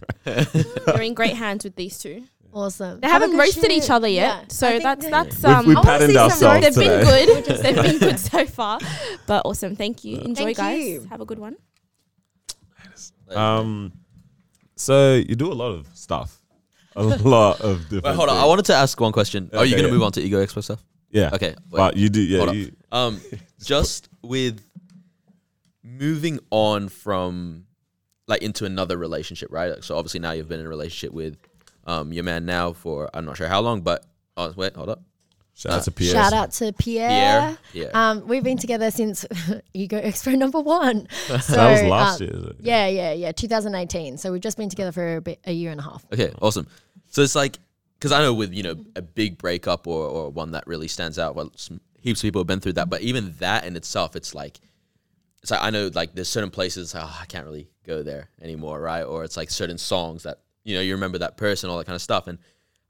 [SPEAKER 3] You're in great hands with these two.
[SPEAKER 4] Awesome.
[SPEAKER 3] They
[SPEAKER 4] Have a
[SPEAKER 3] haven't
[SPEAKER 4] good
[SPEAKER 3] roasted
[SPEAKER 4] shoot.
[SPEAKER 3] each other
[SPEAKER 4] Yeah.
[SPEAKER 3] yet, so
[SPEAKER 4] I think
[SPEAKER 3] that's
[SPEAKER 4] they-
[SPEAKER 3] that's
[SPEAKER 2] We've-
[SPEAKER 3] um.
[SPEAKER 2] we
[SPEAKER 4] I wanna
[SPEAKER 2] patterned
[SPEAKER 4] see some
[SPEAKER 2] ourselves
[SPEAKER 3] They've
[SPEAKER 2] today.
[SPEAKER 3] been good. They've been good so far, but awesome. Thank you. Enjoy,
[SPEAKER 4] Thank
[SPEAKER 3] guys.
[SPEAKER 4] you.
[SPEAKER 3] Have a good one.
[SPEAKER 2] Um, so you do a lot of stuff, a lot of different.
[SPEAKER 1] Wait, hold on. I
[SPEAKER 2] things.
[SPEAKER 1] wanted to ask one question. Are you
[SPEAKER 2] Okay,
[SPEAKER 1] gonna
[SPEAKER 2] yeah.
[SPEAKER 1] move on to ego expo stuff?
[SPEAKER 2] Yeah.
[SPEAKER 1] Okay. wait.
[SPEAKER 2] But you do, yeah.
[SPEAKER 1] Hold on.
[SPEAKER 2] You,
[SPEAKER 1] Um, just with moving on from like into another relationship, right? So obviously now you've been in a relationship with um your man now for I'm not sure how long, but oh wait, hold up,
[SPEAKER 2] shout out to Pierre.
[SPEAKER 4] Shout out to Pierre.
[SPEAKER 1] Pierre. Yeah.
[SPEAKER 4] Um, we've been together since Ego Expo number one. So,
[SPEAKER 2] that was last
[SPEAKER 4] um,
[SPEAKER 2] year. is it?
[SPEAKER 4] Yeah, yeah, yeah. 2018. So we've just been together for a bit, a year and a half.
[SPEAKER 1] Okay, awesome. So it's like, because I know with you know a big breakup or or one that really stands out. Well, some, heaps of people have been through that, but even that in itself, it's like, it's like I know like there's certain places oh, I can't really go there anymore, right? Or it's like certain songs that you know you remember that person, all that kind of stuff. And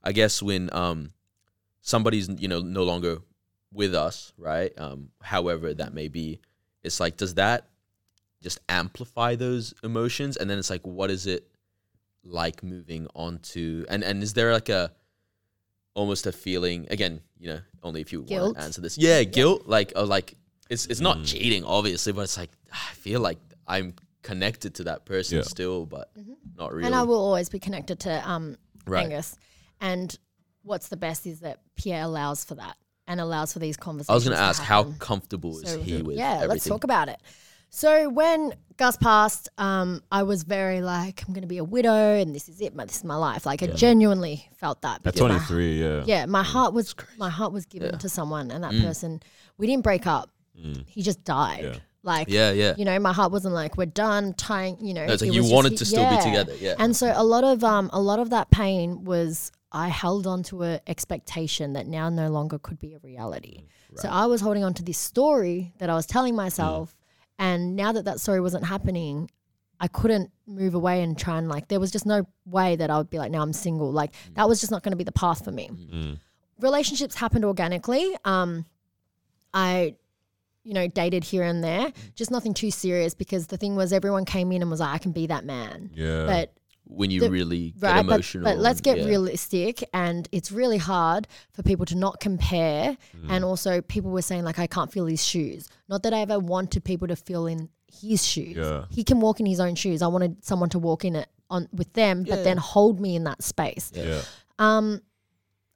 [SPEAKER 1] I guess when um somebody's you know no longer with us, right? Um, however that may be, it's like does that just amplify those emotions? And then it's like, what is it? like moving on to and and is there like a almost a feeling again you know only if you
[SPEAKER 4] Guilt?
[SPEAKER 1] want to answer this yeah guilt like uh, like it's it's not
[SPEAKER 2] Mm.
[SPEAKER 1] cheating obviously but it's like i feel like i'm connected to that person
[SPEAKER 2] Yeah.
[SPEAKER 1] still but not really
[SPEAKER 4] Mm-hmm. And I will always be connected to um,
[SPEAKER 1] right
[SPEAKER 4] Angus. And what's the best is that Pierre allows for that and allows for these conversations.
[SPEAKER 1] i was gonna
[SPEAKER 4] to
[SPEAKER 1] ask how
[SPEAKER 4] happen.
[SPEAKER 1] comfortable is
[SPEAKER 4] So,
[SPEAKER 1] he with
[SPEAKER 4] yeah,
[SPEAKER 1] everything
[SPEAKER 4] let's talk about it. So when Gus passed, um, I was very like, I'm going to be a widow and this is it. My, this is my life. Like I genuinely felt that.
[SPEAKER 2] At
[SPEAKER 4] because my-
[SPEAKER 2] 23, yeah.
[SPEAKER 4] yeah, my heart was my heart was given
[SPEAKER 1] Yeah.
[SPEAKER 4] to someone, and that
[SPEAKER 1] Mm.
[SPEAKER 4] person, we didn't break up.
[SPEAKER 2] Mm.
[SPEAKER 4] He just died.
[SPEAKER 2] Yeah.
[SPEAKER 4] Like,
[SPEAKER 1] yeah yeah
[SPEAKER 4] you know, my heart wasn't like we're done tying. You know,
[SPEAKER 1] no, it's like
[SPEAKER 4] it
[SPEAKER 1] you
[SPEAKER 4] was just-
[SPEAKER 1] wanted to still
[SPEAKER 4] yeah.
[SPEAKER 1] be together yeah
[SPEAKER 4] And so a lot of um a lot of that pain was I held on to an expectation that now no longer could be a reality. So I was holding on to this story that I was telling myself, and now that that story wasn't happening, I couldn't move away and try and like there was just no way that I would be like now I'm single. Like that was just not going to be the path for me.
[SPEAKER 2] Mm.
[SPEAKER 4] Relationships happened organically. Um, I you know, dated here and there, just nothing too serious because the thing was everyone came in and was like, I can be that man.
[SPEAKER 2] Yeah.
[SPEAKER 4] But
[SPEAKER 1] when you
[SPEAKER 4] The-
[SPEAKER 1] really get
[SPEAKER 4] right, but,
[SPEAKER 1] emotional.
[SPEAKER 4] but let's
[SPEAKER 1] and-
[SPEAKER 4] get
[SPEAKER 1] yeah.
[SPEAKER 4] realistic and it's really hard for people to not compare
[SPEAKER 2] Mm.
[SPEAKER 4] and also people were saying like I can't feel his shoes. Not that I ever wanted people to feel in his shoes.
[SPEAKER 2] Yeah.
[SPEAKER 4] He can walk in his own shoes. I wanted someone to walk in it on with them, but then hold me in that space.
[SPEAKER 2] yeah.
[SPEAKER 4] Um,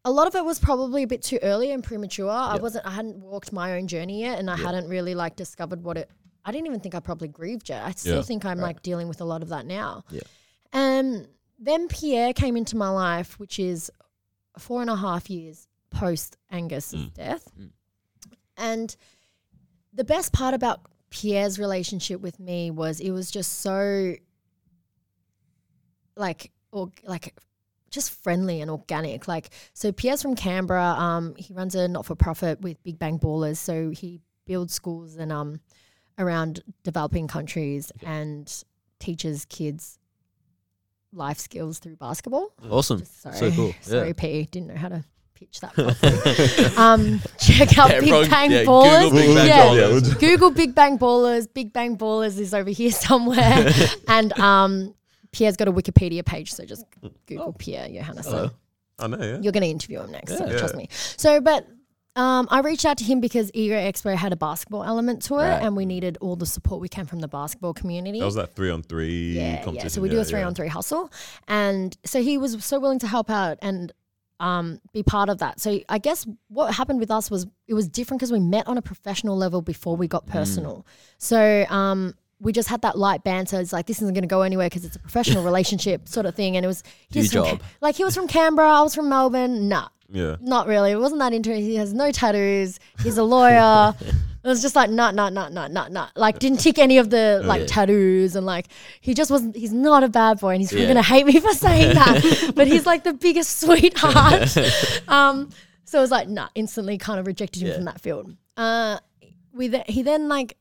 [SPEAKER 4] a lot of it was probably a bit too early and premature. I wasn't. I hadn't walked my own journey yet, and I
[SPEAKER 1] Yeah.
[SPEAKER 4] hadn't really like discovered what it. I didn't even think I probably grieved yet. I still
[SPEAKER 2] Yeah.
[SPEAKER 4] think I'm like dealing with a lot of that now.
[SPEAKER 1] Yeah.
[SPEAKER 4] And then Pierre came into my life, which is four and a half years post Angus's death,
[SPEAKER 1] Mm.
[SPEAKER 4] and the best part about Pierre's relationship with me was it was just so like or like just friendly and organic. Like so Pierre's from Canberra. Um he runs a not for profit with Big Bang Ballers. So he builds schools and um around developing countries and teaches kids life skills through basketball.
[SPEAKER 1] Awesome.
[SPEAKER 4] Just sorry.
[SPEAKER 1] So cool.
[SPEAKER 4] Sorry,
[SPEAKER 1] Yeah.
[SPEAKER 4] P. Didn't know how to pitch that um check out
[SPEAKER 1] Yeah,
[SPEAKER 4] Big
[SPEAKER 1] wrong-
[SPEAKER 4] Bang
[SPEAKER 1] yeah,
[SPEAKER 4] Ballers.
[SPEAKER 1] Google Big Bang
[SPEAKER 4] Yeah.
[SPEAKER 1] Ballers.
[SPEAKER 4] Google Big Bang Ballers. Big Bang Ballers is over here somewhere. and um, Pierre's got a Wikipedia page, so just Google Pierre Johannesson.
[SPEAKER 1] Hello.
[SPEAKER 2] I know, yeah.
[SPEAKER 4] You're going to interview him next, so
[SPEAKER 1] Yeah.
[SPEAKER 4] trust me. So, but um, I reached out to him because Ego Expo had a basketball element to it,
[SPEAKER 1] Right.
[SPEAKER 4] and we needed all the support we can from the basketball community.
[SPEAKER 2] That was that three on three
[SPEAKER 4] yeah,
[SPEAKER 2] competition.
[SPEAKER 4] yeah. So we do a three
[SPEAKER 2] yeah.
[SPEAKER 4] on three hustle, and so he was so willing to help out and um, be part of that. So I guess what happened with us was it was different because we met on a professional level before we
[SPEAKER 2] Mm.
[SPEAKER 4] got personal. So um, we just had that light banter. It's like this isn't going to go anywhere because it's a professional relationship sort of thing. And it was
[SPEAKER 1] Do your
[SPEAKER 4] he's from Ca-
[SPEAKER 1] job.
[SPEAKER 4] like he was from Canberra, I was from Melbourne. Nah,
[SPEAKER 2] Yeah.
[SPEAKER 4] not really. It wasn't that interesting. He has no tattoos. He's a lawyer. it was just like not, not, not, not, not, not. Like didn't tick any of the like
[SPEAKER 1] Yeah.
[SPEAKER 4] tattoos and like he just wasn't. He's not a bad boy, and he's
[SPEAKER 1] Yeah.
[SPEAKER 4] gonna hate me for saying that. but he's like the biggest sweetheart. um, so it was like nah, instantly kind of rejected him
[SPEAKER 1] Yeah.
[SPEAKER 4] from that field. Uh, we th- he then like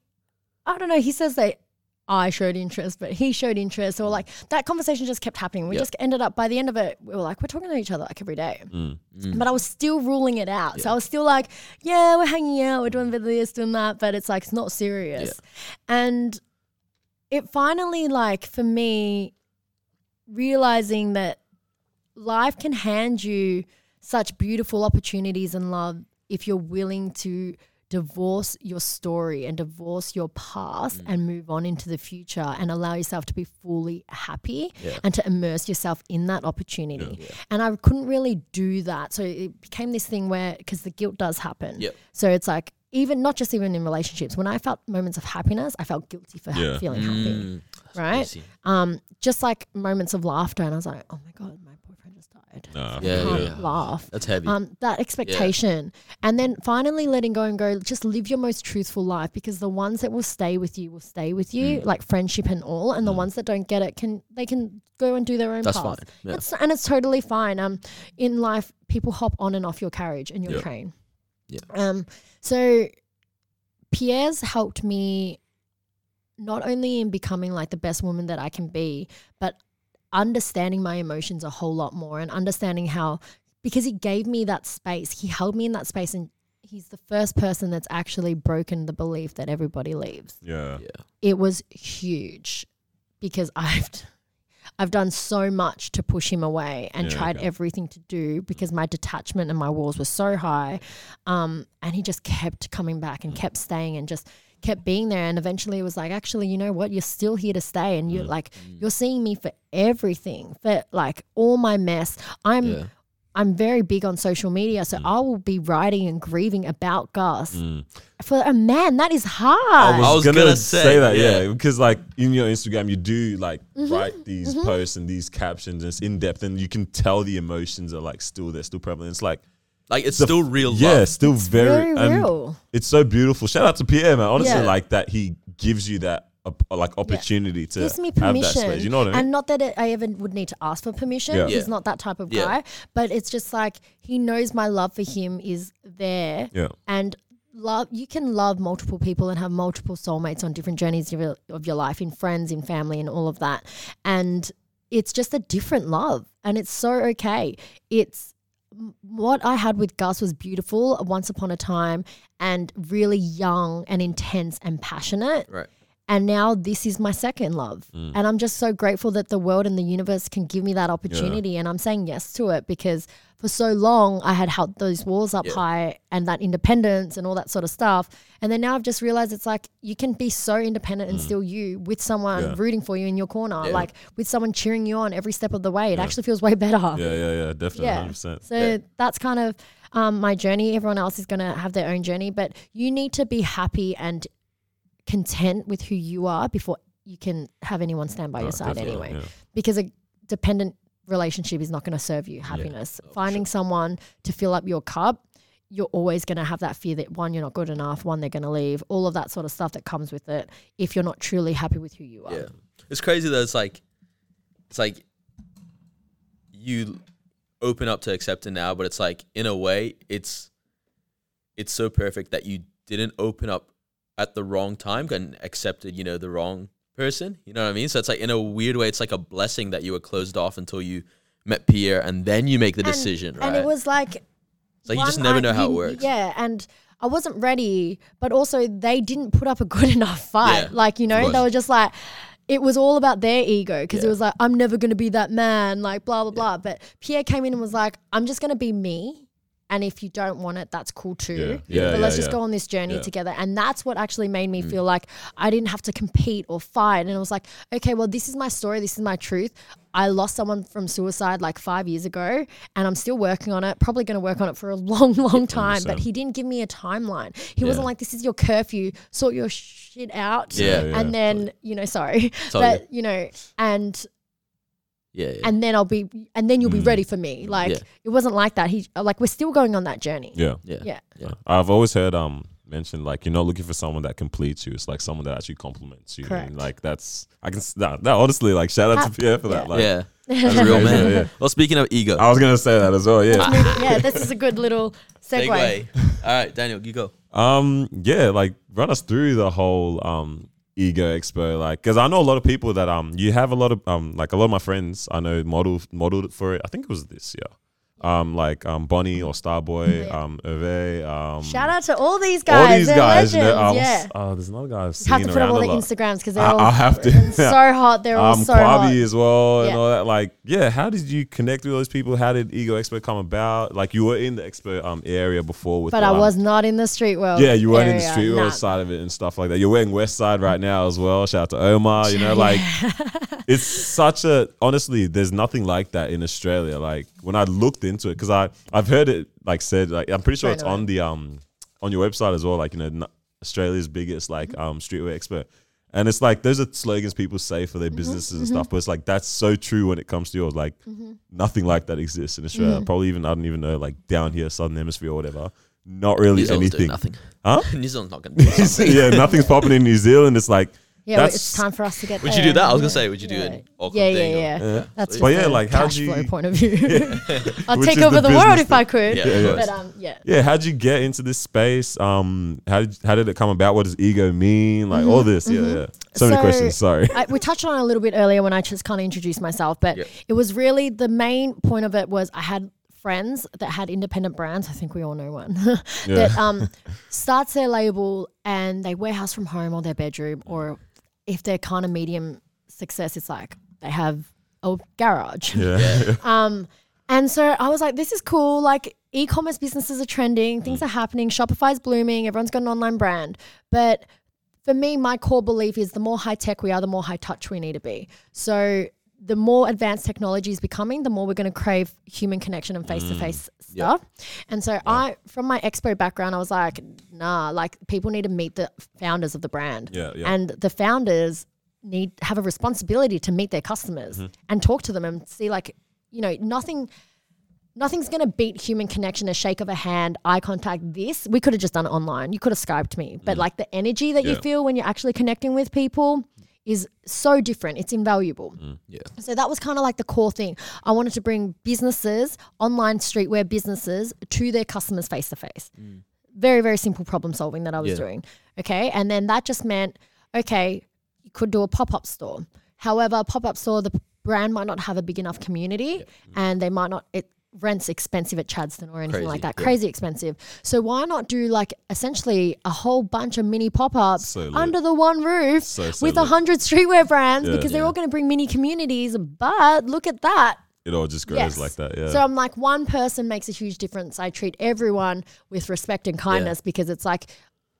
[SPEAKER 4] I don't know. He says that. I showed interest, but he showed interest. Or like that conversation just kept happening. We
[SPEAKER 1] Yep.
[SPEAKER 4] just ended up by the end of it, we were like, we're talking to each other like every day
[SPEAKER 2] Mm.
[SPEAKER 4] but I was still ruling it out. So I was still like, yeah, we're hanging out, we're doing a bit of this, doing that, but it's like it's not serious. And it finally like for me realizing that life can hand you such beautiful opportunities and love if you're willing to divorce your story and divorce your past and move on into the future and allow yourself to be fully happy
[SPEAKER 1] Yeah.
[SPEAKER 4] and to immerse yourself in that opportunity. And I couldn't really do that. So it became this thing where, because the guilt does happen.
[SPEAKER 1] Yep.
[SPEAKER 4] So it's like, even not just even in relationships, when I felt moments of happiness, I felt guilty for ha-
[SPEAKER 2] Yeah.
[SPEAKER 4] feeling happy.
[SPEAKER 1] Mm, that's
[SPEAKER 4] Right? Um, just like moments of laughter, and I was like, oh my god, my boyfriend.
[SPEAKER 2] Nah,
[SPEAKER 1] Yeah,
[SPEAKER 4] can't
[SPEAKER 1] yeah.
[SPEAKER 4] laugh.
[SPEAKER 1] That's heavy.
[SPEAKER 4] Um, that expectation, and then finally letting go and go. Just live your most truthful life because the ones that will stay with you will stay with you,
[SPEAKER 1] Mm.
[SPEAKER 4] like friendship and all. And the ones that don't get it can they can go and do their own
[SPEAKER 1] That's
[SPEAKER 4] path.
[SPEAKER 1] fine. Yeah.
[SPEAKER 4] It's, and it's totally fine. Um, in life, people hop on and off your carriage and your
[SPEAKER 2] Yeah.
[SPEAKER 4] train.
[SPEAKER 1] Yeah.
[SPEAKER 4] Um, so Pierre's helped me not only in becoming like the best woman that I can be, but understanding my emotions a whole lot more and understanding how because he gave me that space, he held me in that space and he's the first person that's actually broken the belief that everybody leaves
[SPEAKER 2] Yeah.
[SPEAKER 1] yeah.
[SPEAKER 4] it was huge because I've I've done so much to push him away and
[SPEAKER 2] Yeah,
[SPEAKER 4] tried
[SPEAKER 2] okay.
[SPEAKER 4] everything to do because my detachment and my walls were so high, um, and he just kept coming back and kept staying and just kept being there and eventually it was like actually you know what you're still here to stay and you're like you're seeing me for everything for like all my mess i'm
[SPEAKER 1] Yeah.
[SPEAKER 4] i'm very big on social media so i will be writing and grieving about gus
[SPEAKER 2] Mm.
[SPEAKER 4] for a man that is hard
[SPEAKER 2] I was,
[SPEAKER 1] I was
[SPEAKER 2] gonna,
[SPEAKER 1] gonna
[SPEAKER 2] say,
[SPEAKER 1] say,
[SPEAKER 2] that, yeah.
[SPEAKER 1] yeah.
[SPEAKER 2] because like in your Instagram, you do like
[SPEAKER 4] Mm-hmm.
[SPEAKER 2] write these posts and these captions, and it's in depth, and you can tell the emotions are like still there, still prevalent. It's like
[SPEAKER 1] Like it's
[SPEAKER 2] the-
[SPEAKER 1] still real love.
[SPEAKER 2] yeah,
[SPEAKER 1] love.
[SPEAKER 2] still very,
[SPEAKER 4] very real
[SPEAKER 2] It's so beautiful. Shout out to Pierre, man. Honestly,
[SPEAKER 4] Yeah.
[SPEAKER 2] like that he gives you that op- like opportunity to
[SPEAKER 4] gives me
[SPEAKER 2] have that
[SPEAKER 4] permission.
[SPEAKER 2] space. You know what I mean?
[SPEAKER 4] And not that it, I ever would need to ask for permission.
[SPEAKER 2] Yeah.
[SPEAKER 4] He's not that type of
[SPEAKER 1] Yeah.
[SPEAKER 4] guy. But it's just like he knows my love for him is there.
[SPEAKER 2] yeah,
[SPEAKER 4] And love you can love multiple people and have multiple soulmates on different journeys of your, of your life in friends, in family, and all of that. And it's just a different love. And it's so okay. It's m- what I had with Gus was beautiful once upon a time and really young and intense and passionate.
[SPEAKER 1] Right.
[SPEAKER 4] And now this is my second love. Mm. And I'm just so grateful that the world and the universe can give me that opportunity. And I'm saying yes to it because for so long I had held those walls up
[SPEAKER 1] Yeah.
[SPEAKER 4] high and that independence and all that sort of stuff. And then now I've just realized it's like you can be so independent and still you with someone
[SPEAKER 2] Yeah.
[SPEAKER 4] rooting for you in your corner,
[SPEAKER 1] Yeah.
[SPEAKER 4] like with someone cheering you on every step of the way. It actually feels way better.
[SPEAKER 2] Yeah, yeah, yeah, definitely,
[SPEAKER 4] Yeah.
[SPEAKER 2] hundred percent.
[SPEAKER 4] So
[SPEAKER 1] Yeah.
[SPEAKER 4] that's kind of um, my journey. Everyone else is going to have their own journey, but you need to be happy and content with who you are before you can have anyone stand by your side anyway. Because a dependent relationship is not going to serve you happiness.
[SPEAKER 1] Oh, for
[SPEAKER 4] Finding someone to fill up your cup, you're always going to have that fear that one, you're not good enough, one, they're going to leave, all of that sort of stuff that comes with it if you're not truly happy with who you are.
[SPEAKER 1] Yeah. It's crazy though. It's like, it's like you open up to accept it now, but it's like in a way, it's it's so perfect that you didn't open up at the wrong time and accepted, you know, the wrong person. You know what I mean? So it's like in a weird way, it's like a blessing that you were closed off until you met Pierre, and then you make the
[SPEAKER 4] And-
[SPEAKER 1] decision, right?
[SPEAKER 4] And it was like
[SPEAKER 1] it's like you just never
[SPEAKER 4] I-
[SPEAKER 1] know how it works.
[SPEAKER 4] Yeah, and I wasn't ready, but also they didn't put up a good enough fight.
[SPEAKER 1] Yeah,
[SPEAKER 4] like, you know, they were just like, it was all about their ego because it was like, I'm never going to be that man, like, blah, blah, blah. But Pierre came in and was like, I'm just going to be me. And if you don't want it, that's cool too.
[SPEAKER 2] Yeah. Yeah,
[SPEAKER 4] But let's
[SPEAKER 2] yeah,
[SPEAKER 4] just go on this journey
[SPEAKER 2] Yeah.
[SPEAKER 4] together. And that's what actually made
[SPEAKER 1] Mm.
[SPEAKER 4] me feel like I didn't have to compete or fight. And it was like, okay, well, this is my story. This is my truth. I lost someone from suicide like five years ago, and I'm still working on it. Probably going to work on it for a long, long time. But
[SPEAKER 2] 100%.
[SPEAKER 4] he didn't give me a timeline. He wasn't like, this is your curfew, sort your shit out.
[SPEAKER 1] Yeah.
[SPEAKER 2] Yeah,
[SPEAKER 4] And then, you know, sorry.
[SPEAKER 1] Totally.
[SPEAKER 4] But, you know, and
[SPEAKER 1] yeah, yeah.
[SPEAKER 4] and then I'll be and then you'll be
[SPEAKER 2] Mm.
[SPEAKER 4] ready for me. Like
[SPEAKER 1] Yeah.
[SPEAKER 4] it wasn't like that. He like we're still going on that journey.
[SPEAKER 2] Yeah.
[SPEAKER 1] yeah.
[SPEAKER 4] Yeah.
[SPEAKER 1] Yeah.
[SPEAKER 2] I've always heard um mentioned like you're not looking for someone that completes you. It's like someone that actually complements you.
[SPEAKER 4] Correct.
[SPEAKER 2] And like that's I can s- that, that honestly like shout out to Pierre for that.
[SPEAKER 4] yeah.
[SPEAKER 2] Like,
[SPEAKER 1] yeah.
[SPEAKER 2] that's
[SPEAKER 1] That's a real
[SPEAKER 2] crazy,
[SPEAKER 1] man.
[SPEAKER 2] yeah, yeah.
[SPEAKER 1] Well, speaking of ego,
[SPEAKER 2] I was gonna say that as well. Yeah.
[SPEAKER 4] yeah, this is a good little segue.
[SPEAKER 1] segue. All right, Daniel, you go.
[SPEAKER 2] Um, yeah, like run us through the whole um ego expo, like because I know a lot of people that um you have a lot of um like a lot of my friends I know model modeled for it. I think it was this year. Um, like um Bonnie or Starboy,
[SPEAKER 4] Yeah.
[SPEAKER 2] um Hervé, um
[SPEAKER 4] Shout out to all these guys.
[SPEAKER 2] all these
[SPEAKER 4] They're
[SPEAKER 2] guys. You know,
[SPEAKER 4] legends.
[SPEAKER 2] um,
[SPEAKER 4] yeah.
[SPEAKER 2] Oh, there's another guy I've seen
[SPEAKER 4] have to put up all the. Instagrams because they're
[SPEAKER 2] I-
[SPEAKER 4] all
[SPEAKER 2] I'll have to.
[SPEAKER 4] so hot. They're all
[SPEAKER 2] um,
[SPEAKER 4] so hot.
[SPEAKER 2] Quabi as well and
[SPEAKER 4] Yeah.
[SPEAKER 2] all that. Like, yeah, how did you connect with those people? How did Ego Expo come about? Like, you were in the expo um area before with,
[SPEAKER 4] But
[SPEAKER 2] the,
[SPEAKER 4] I
[SPEAKER 2] um,
[SPEAKER 4] was not in the street world.
[SPEAKER 2] Yeah, you weren't in the street world
[SPEAKER 4] nah.
[SPEAKER 2] side of it and stuff like that. You're wearing West Side right now as well. Shout out to Omar. You know, like it's such a honestly, there's nothing like that in Australia. Like when I looked into it, because I I've heard it like said like I'm pretty sure
[SPEAKER 4] Right
[SPEAKER 2] it's
[SPEAKER 4] away.
[SPEAKER 2] on the um on your website as well. Like you know, n- Australia's biggest like um streetwear expert. And it's like those are slogans people say for their
[SPEAKER 4] Mm-hmm,
[SPEAKER 2] businesses and stuff, but it's like that's so true when it comes to yours. Like nothing like that exists in Australia.
[SPEAKER 4] Mm-hmm.
[SPEAKER 2] Probably even I don't even know like down here, Southern Hemisphere or whatever. Not really
[SPEAKER 1] New
[SPEAKER 2] anything.
[SPEAKER 1] nothing.
[SPEAKER 2] Huh?
[SPEAKER 1] New Zealand's not going to do something.
[SPEAKER 2] yeah, nothing's popping in New Zealand. It's like,
[SPEAKER 4] Yeah, well,
[SPEAKER 2] That's-
[SPEAKER 4] it's time for us to get it.
[SPEAKER 1] Would
[SPEAKER 4] there.
[SPEAKER 1] you do that? I was gonna say, would you do
[SPEAKER 4] Yeah.
[SPEAKER 1] an Auckland
[SPEAKER 4] Yeah, yeah,
[SPEAKER 1] thing? or-
[SPEAKER 4] yeah.
[SPEAKER 2] yeah.
[SPEAKER 4] That's
[SPEAKER 2] But
[SPEAKER 4] just
[SPEAKER 2] yeah, like, how'd
[SPEAKER 4] cash
[SPEAKER 2] you-
[SPEAKER 4] flow point of view. I'd take over
[SPEAKER 2] the
[SPEAKER 4] the, world
[SPEAKER 2] business
[SPEAKER 4] if I could.
[SPEAKER 1] Yeah,
[SPEAKER 2] Yeah, yeah.
[SPEAKER 4] But um, yeah.
[SPEAKER 2] yeah, how'd you get into this space? Um, how did how did it come about? What does ego mean? Like all this, yeah, yeah. So, many questions. Sorry.
[SPEAKER 4] I, we touched on it a little bit earlier when I just kind of introduced myself, but
[SPEAKER 1] Yeah.
[SPEAKER 4] it was really the main point of it was I had friends that had independent brands. I think we all know one that um starts their label and they warehouse from home or their bedroom, or if they're kind of medium success, it's like they have a garage.
[SPEAKER 2] yeah,
[SPEAKER 4] Um, and so I was like, this is cool. Like e-commerce businesses are trending, things
[SPEAKER 2] Mm.
[SPEAKER 4] are happening, Shopify's blooming, everyone's got an online brand. But for me, my core belief is the more high tech we are, the more high touch we need to be. So the more advanced technology is becoming, the more we're going to crave human connection and face to face
[SPEAKER 1] Yeah.
[SPEAKER 4] stuff. And so I, from my expo background, I was like, nah, like people need to meet the founders of the brand.
[SPEAKER 2] yeah, yeah.
[SPEAKER 4] And the founders need have a responsibility to meet their customers
[SPEAKER 2] Mm-hmm.
[SPEAKER 4] and talk to them and see like, you know, nothing nothing's gonna beat human connection, a shake of a hand, eye contact. This we could have just done it online. You could have skyped me, but like the energy that you
[SPEAKER 2] Mm.
[SPEAKER 4] Feel when you're actually connecting with people is so different. It's invaluable.
[SPEAKER 1] Mm, yeah.
[SPEAKER 4] So that was kind of like the core thing. I wanted to bring businesses, online streetwear businesses, to their customers face to face. Very, very simple problem solving that I was
[SPEAKER 1] Yeah.
[SPEAKER 4] doing. Okay. And then that just meant, okay, you could do a pop up store. However, pop up store, the brand might not have a big enough community and they might not, it rent's expensive at Chadstone or anything
[SPEAKER 1] Crazy,
[SPEAKER 4] like that.
[SPEAKER 1] yeah.
[SPEAKER 4] Crazy expensive. So why not do like essentially a whole bunch of mini pop ups
[SPEAKER 2] So
[SPEAKER 4] under the one roof
[SPEAKER 2] So, so
[SPEAKER 4] with a hundred streetwear brands
[SPEAKER 2] Yeah.
[SPEAKER 4] because they're
[SPEAKER 1] Yeah.
[SPEAKER 4] all going to bring mini communities. But look at that.
[SPEAKER 2] It all just grows
[SPEAKER 4] Yes.
[SPEAKER 2] like that. Yeah.
[SPEAKER 4] So I'm like, one person makes a huge difference. I treat everyone with respect and kindness because it's like,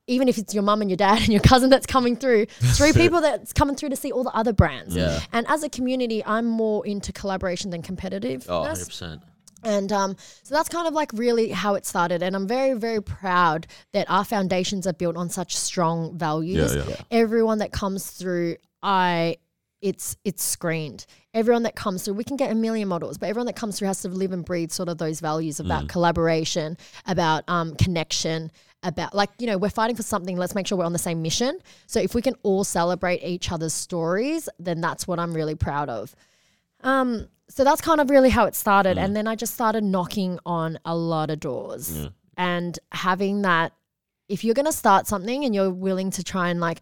[SPEAKER 4] even if it's your mum and your dad and your cousin that's coming through, three people that's coming through to see all the other brands.
[SPEAKER 1] Yeah.
[SPEAKER 4] And as a community, I'm more into collaboration than competitiveness.
[SPEAKER 1] Oh, 100%.
[SPEAKER 4] And um, so that's kind of like really how it started. And I'm very, very proud that our foundations are built on such strong values.
[SPEAKER 2] Yeah, yeah.
[SPEAKER 4] Everyone that comes through, I it's it's screened. Everyone that comes through, we can get a million models, but everyone that comes through has to live and breathe sort of those values
[SPEAKER 2] Mm.
[SPEAKER 4] about collaboration, about um, connection, about like you know we're fighting for something. Let's make sure we're on the same mission. So if we can all celebrate each other's stories, then that's what I'm really proud of. Um, so that's kind of really how it started. And then I just started knocking on a lot of doors and having that. If you're going to start something and you're willing to try and like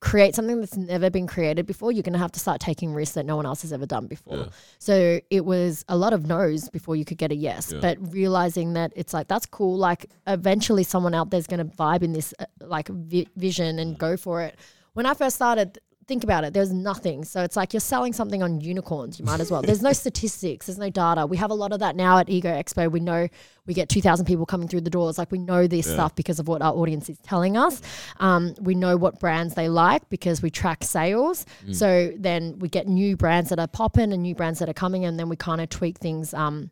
[SPEAKER 4] create something that's never been created before, you're going to have to start taking risks that no one else has ever done before.
[SPEAKER 2] Yeah.
[SPEAKER 4] So it was a lot of no's before you could get a yes,
[SPEAKER 2] Yeah.
[SPEAKER 4] but realizing that it's like, that's cool. Like eventually someone out there's going to vibe in this uh, like vi- vision and go for it. When I first started, think about it, there's nothing. So it's like you're selling something on unicorns. You might as well. There's no statistics, there's no data. We have a lot of that now at Ego Expo. We know we get 2,000 people coming through the doors. Like we know this stuff because of what our audience is telling us. Um, we know what brands they like because we track sales. So then we get new brands that are popping and new brands that are coming, and then we kind of tweak things. Um,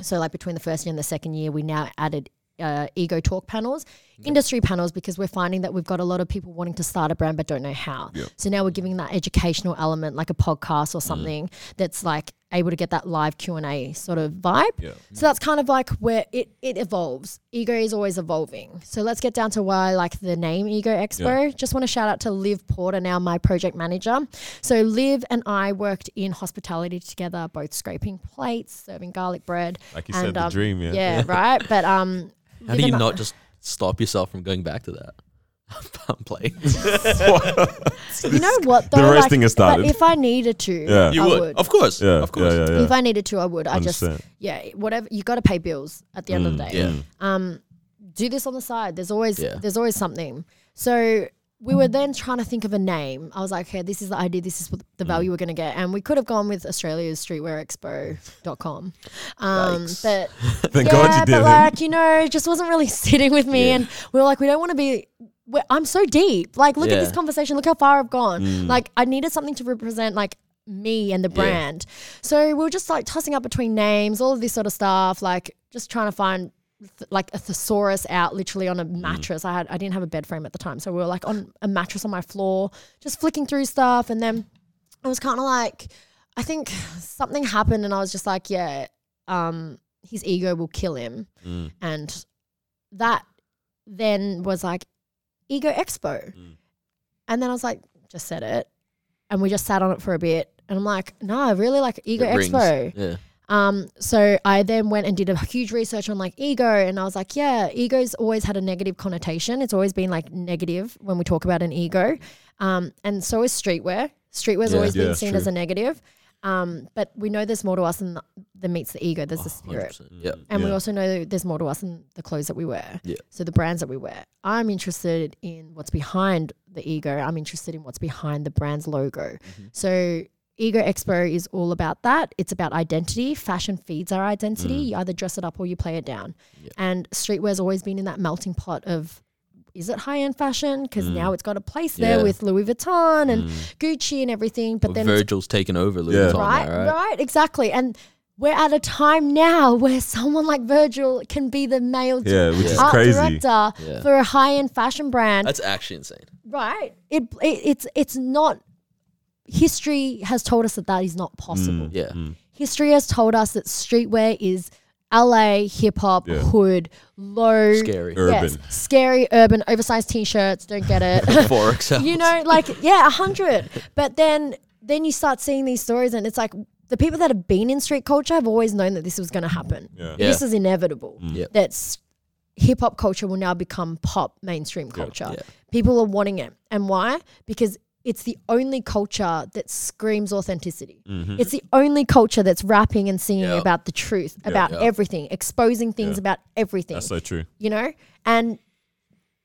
[SPEAKER 4] so like between the first year and the second year, we now added uh, ego talk panels, industry panels, because we're finding that we've got a lot of people wanting to start a brand but don't know how. So now we're giving that educational element, like a podcast or something that's like able to get that live Q and A sort of vibe.
[SPEAKER 2] Yeah.
[SPEAKER 4] So that's kind of like where it, it evolves. Ego is always evolving. So let's get down to why I like the name Ego Expo. Just want to shout out to Liv Porter, now my project manager. So Liv and I worked in hospitality together, both scraping plates, serving garlic bread.
[SPEAKER 2] Like you said, the
[SPEAKER 4] um,
[SPEAKER 2] dream, yeah.
[SPEAKER 4] Yeah, right. But um,
[SPEAKER 1] How do you not just stop yourself from going back to that? I'm playing.
[SPEAKER 4] You know what though?
[SPEAKER 2] The
[SPEAKER 4] Like,
[SPEAKER 2] roasting has started.
[SPEAKER 4] But if I needed to,
[SPEAKER 2] Yeah.
[SPEAKER 1] You
[SPEAKER 4] I
[SPEAKER 1] would.
[SPEAKER 4] would.
[SPEAKER 1] Of course.
[SPEAKER 2] Yeah,
[SPEAKER 1] Of course.
[SPEAKER 2] yeah, yeah, yeah.
[SPEAKER 4] If I needed to, I would. I just
[SPEAKER 2] Understand.
[SPEAKER 4] yeah, whatever. You got to pay bills at the end of the day.
[SPEAKER 1] Yeah.
[SPEAKER 4] um, do this on the side. There's always
[SPEAKER 1] Yeah.
[SPEAKER 4] there's always something. So we were then trying to think of a name. I was like, okay, this is the idea. This is what the value we're going to get. And we could have gone with Australia's streetwearexpo.com. Um,
[SPEAKER 1] Yikes.
[SPEAKER 4] but
[SPEAKER 2] Thank
[SPEAKER 4] yeah,
[SPEAKER 2] God you
[SPEAKER 4] but
[SPEAKER 2] didn't.
[SPEAKER 4] like, you know, it just wasn't really sitting with me.
[SPEAKER 1] Yeah.
[SPEAKER 4] And we were like, we don't want to be. we're- I'm so deep. Like, look at this conversation. Look how far I've gone.
[SPEAKER 2] Mm.
[SPEAKER 4] Like, I needed something to represent like me and the brand. So we were just like tossing up between names, all of this sort of stuff. Like, just trying to find th- like a thesaurus out literally on a
[SPEAKER 2] Mm.
[SPEAKER 4] mattress. I had I didn't have a bed frame at the time, so we were like on a mattress on my floor, just flicking through stuff, and then it was kind of like I think something happened, and I was just like, yeah, um, his ego will kill him,
[SPEAKER 2] Mm.
[SPEAKER 4] and that then was like ego expo,
[SPEAKER 2] Mm.
[SPEAKER 4] and then I was like, just said it, and we just sat on it for a bit, and I'm like, no, I really like ego
[SPEAKER 1] It
[SPEAKER 4] expo.
[SPEAKER 1] Yeah.
[SPEAKER 4] Um, so I then went and did a huge research on like ego, and I was like, yeah, ego's always had a negative connotation. It's always been like negative when we talk about an ego. Um, and so is streetwear. Streetwear's
[SPEAKER 1] Yeah.
[SPEAKER 4] always
[SPEAKER 2] Yeah,
[SPEAKER 4] been seen
[SPEAKER 2] true.
[SPEAKER 4] as a negative. Um, but we know there's more to us than, than meets the ego.
[SPEAKER 1] Oh,
[SPEAKER 4] There's the spirit.
[SPEAKER 1] 100%. Yeah.
[SPEAKER 4] And we also know there's more to us than the clothes that we wear.
[SPEAKER 1] Yeah.
[SPEAKER 4] So the brands that we wear. I'm interested in what's behind the ego. I'm interested in what's behind the brand's logo.
[SPEAKER 1] Mm-hmm.
[SPEAKER 4] So Ego Expo is all about that. It's about identity. Fashion feeds our identity. You either dress it up or you play it down.
[SPEAKER 1] Yeah.
[SPEAKER 4] And streetwear's always been in that melting pot of is it high end fashion? Because now it's got a place there
[SPEAKER 1] Yeah.
[SPEAKER 4] with Louis Vuitton and
[SPEAKER 2] Mm.
[SPEAKER 4] Gucci and everything. But
[SPEAKER 1] But
[SPEAKER 4] then
[SPEAKER 1] Virgil's taken over Louis
[SPEAKER 2] Yeah.
[SPEAKER 1] Vuitton
[SPEAKER 4] right,
[SPEAKER 1] now,
[SPEAKER 4] right,
[SPEAKER 1] right?
[SPEAKER 4] exactly. And we're at a time now where someone like Virgil can be the male
[SPEAKER 2] Yeah, which is
[SPEAKER 4] art
[SPEAKER 2] crazy.
[SPEAKER 4] director
[SPEAKER 1] Yeah.
[SPEAKER 4] for a high end fashion brand.
[SPEAKER 1] That's actually insane.
[SPEAKER 4] right. It, it it's it's not. History has told us that that is not possible.
[SPEAKER 1] Yeah.
[SPEAKER 2] Mm.
[SPEAKER 4] History has told us that streetwear is LA hip hop
[SPEAKER 2] Yeah.
[SPEAKER 4] hood low
[SPEAKER 1] Scary.
[SPEAKER 2] Urban.
[SPEAKER 4] yes, scary urban oversized t-shirts. Don't get it.
[SPEAKER 1] Forex.
[SPEAKER 4] you know, like yeah, a hundred. But then then you start seeing these stories, and it's like the people that have been in street culture have always known that this was going to happen.
[SPEAKER 2] Yeah.
[SPEAKER 1] Yeah.
[SPEAKER 4] This is inevitable.
[SPEAKER 1] Yep.
[SPEAKER 4] That's hip hop culture will now become pop mainstream culture.
[SPEAKER 1] Yeah.
[SPEAKER 4] People are wanting it, and why? Because it's the only culture that screams authenticity.
[SPEAKER 2] Mm-hmm.
[SPEAKER 4] It's the only culture that's rapping and singing
[SPEAKER 1] Yeah.
[SPEAKER 4] about the truth, about
[SPEAKER 1] Yeah.
[SPEAKER 4] everything, exposing things about everything.
[SPEAKER 2] That's so true.
[SPEAKER 4] you know? And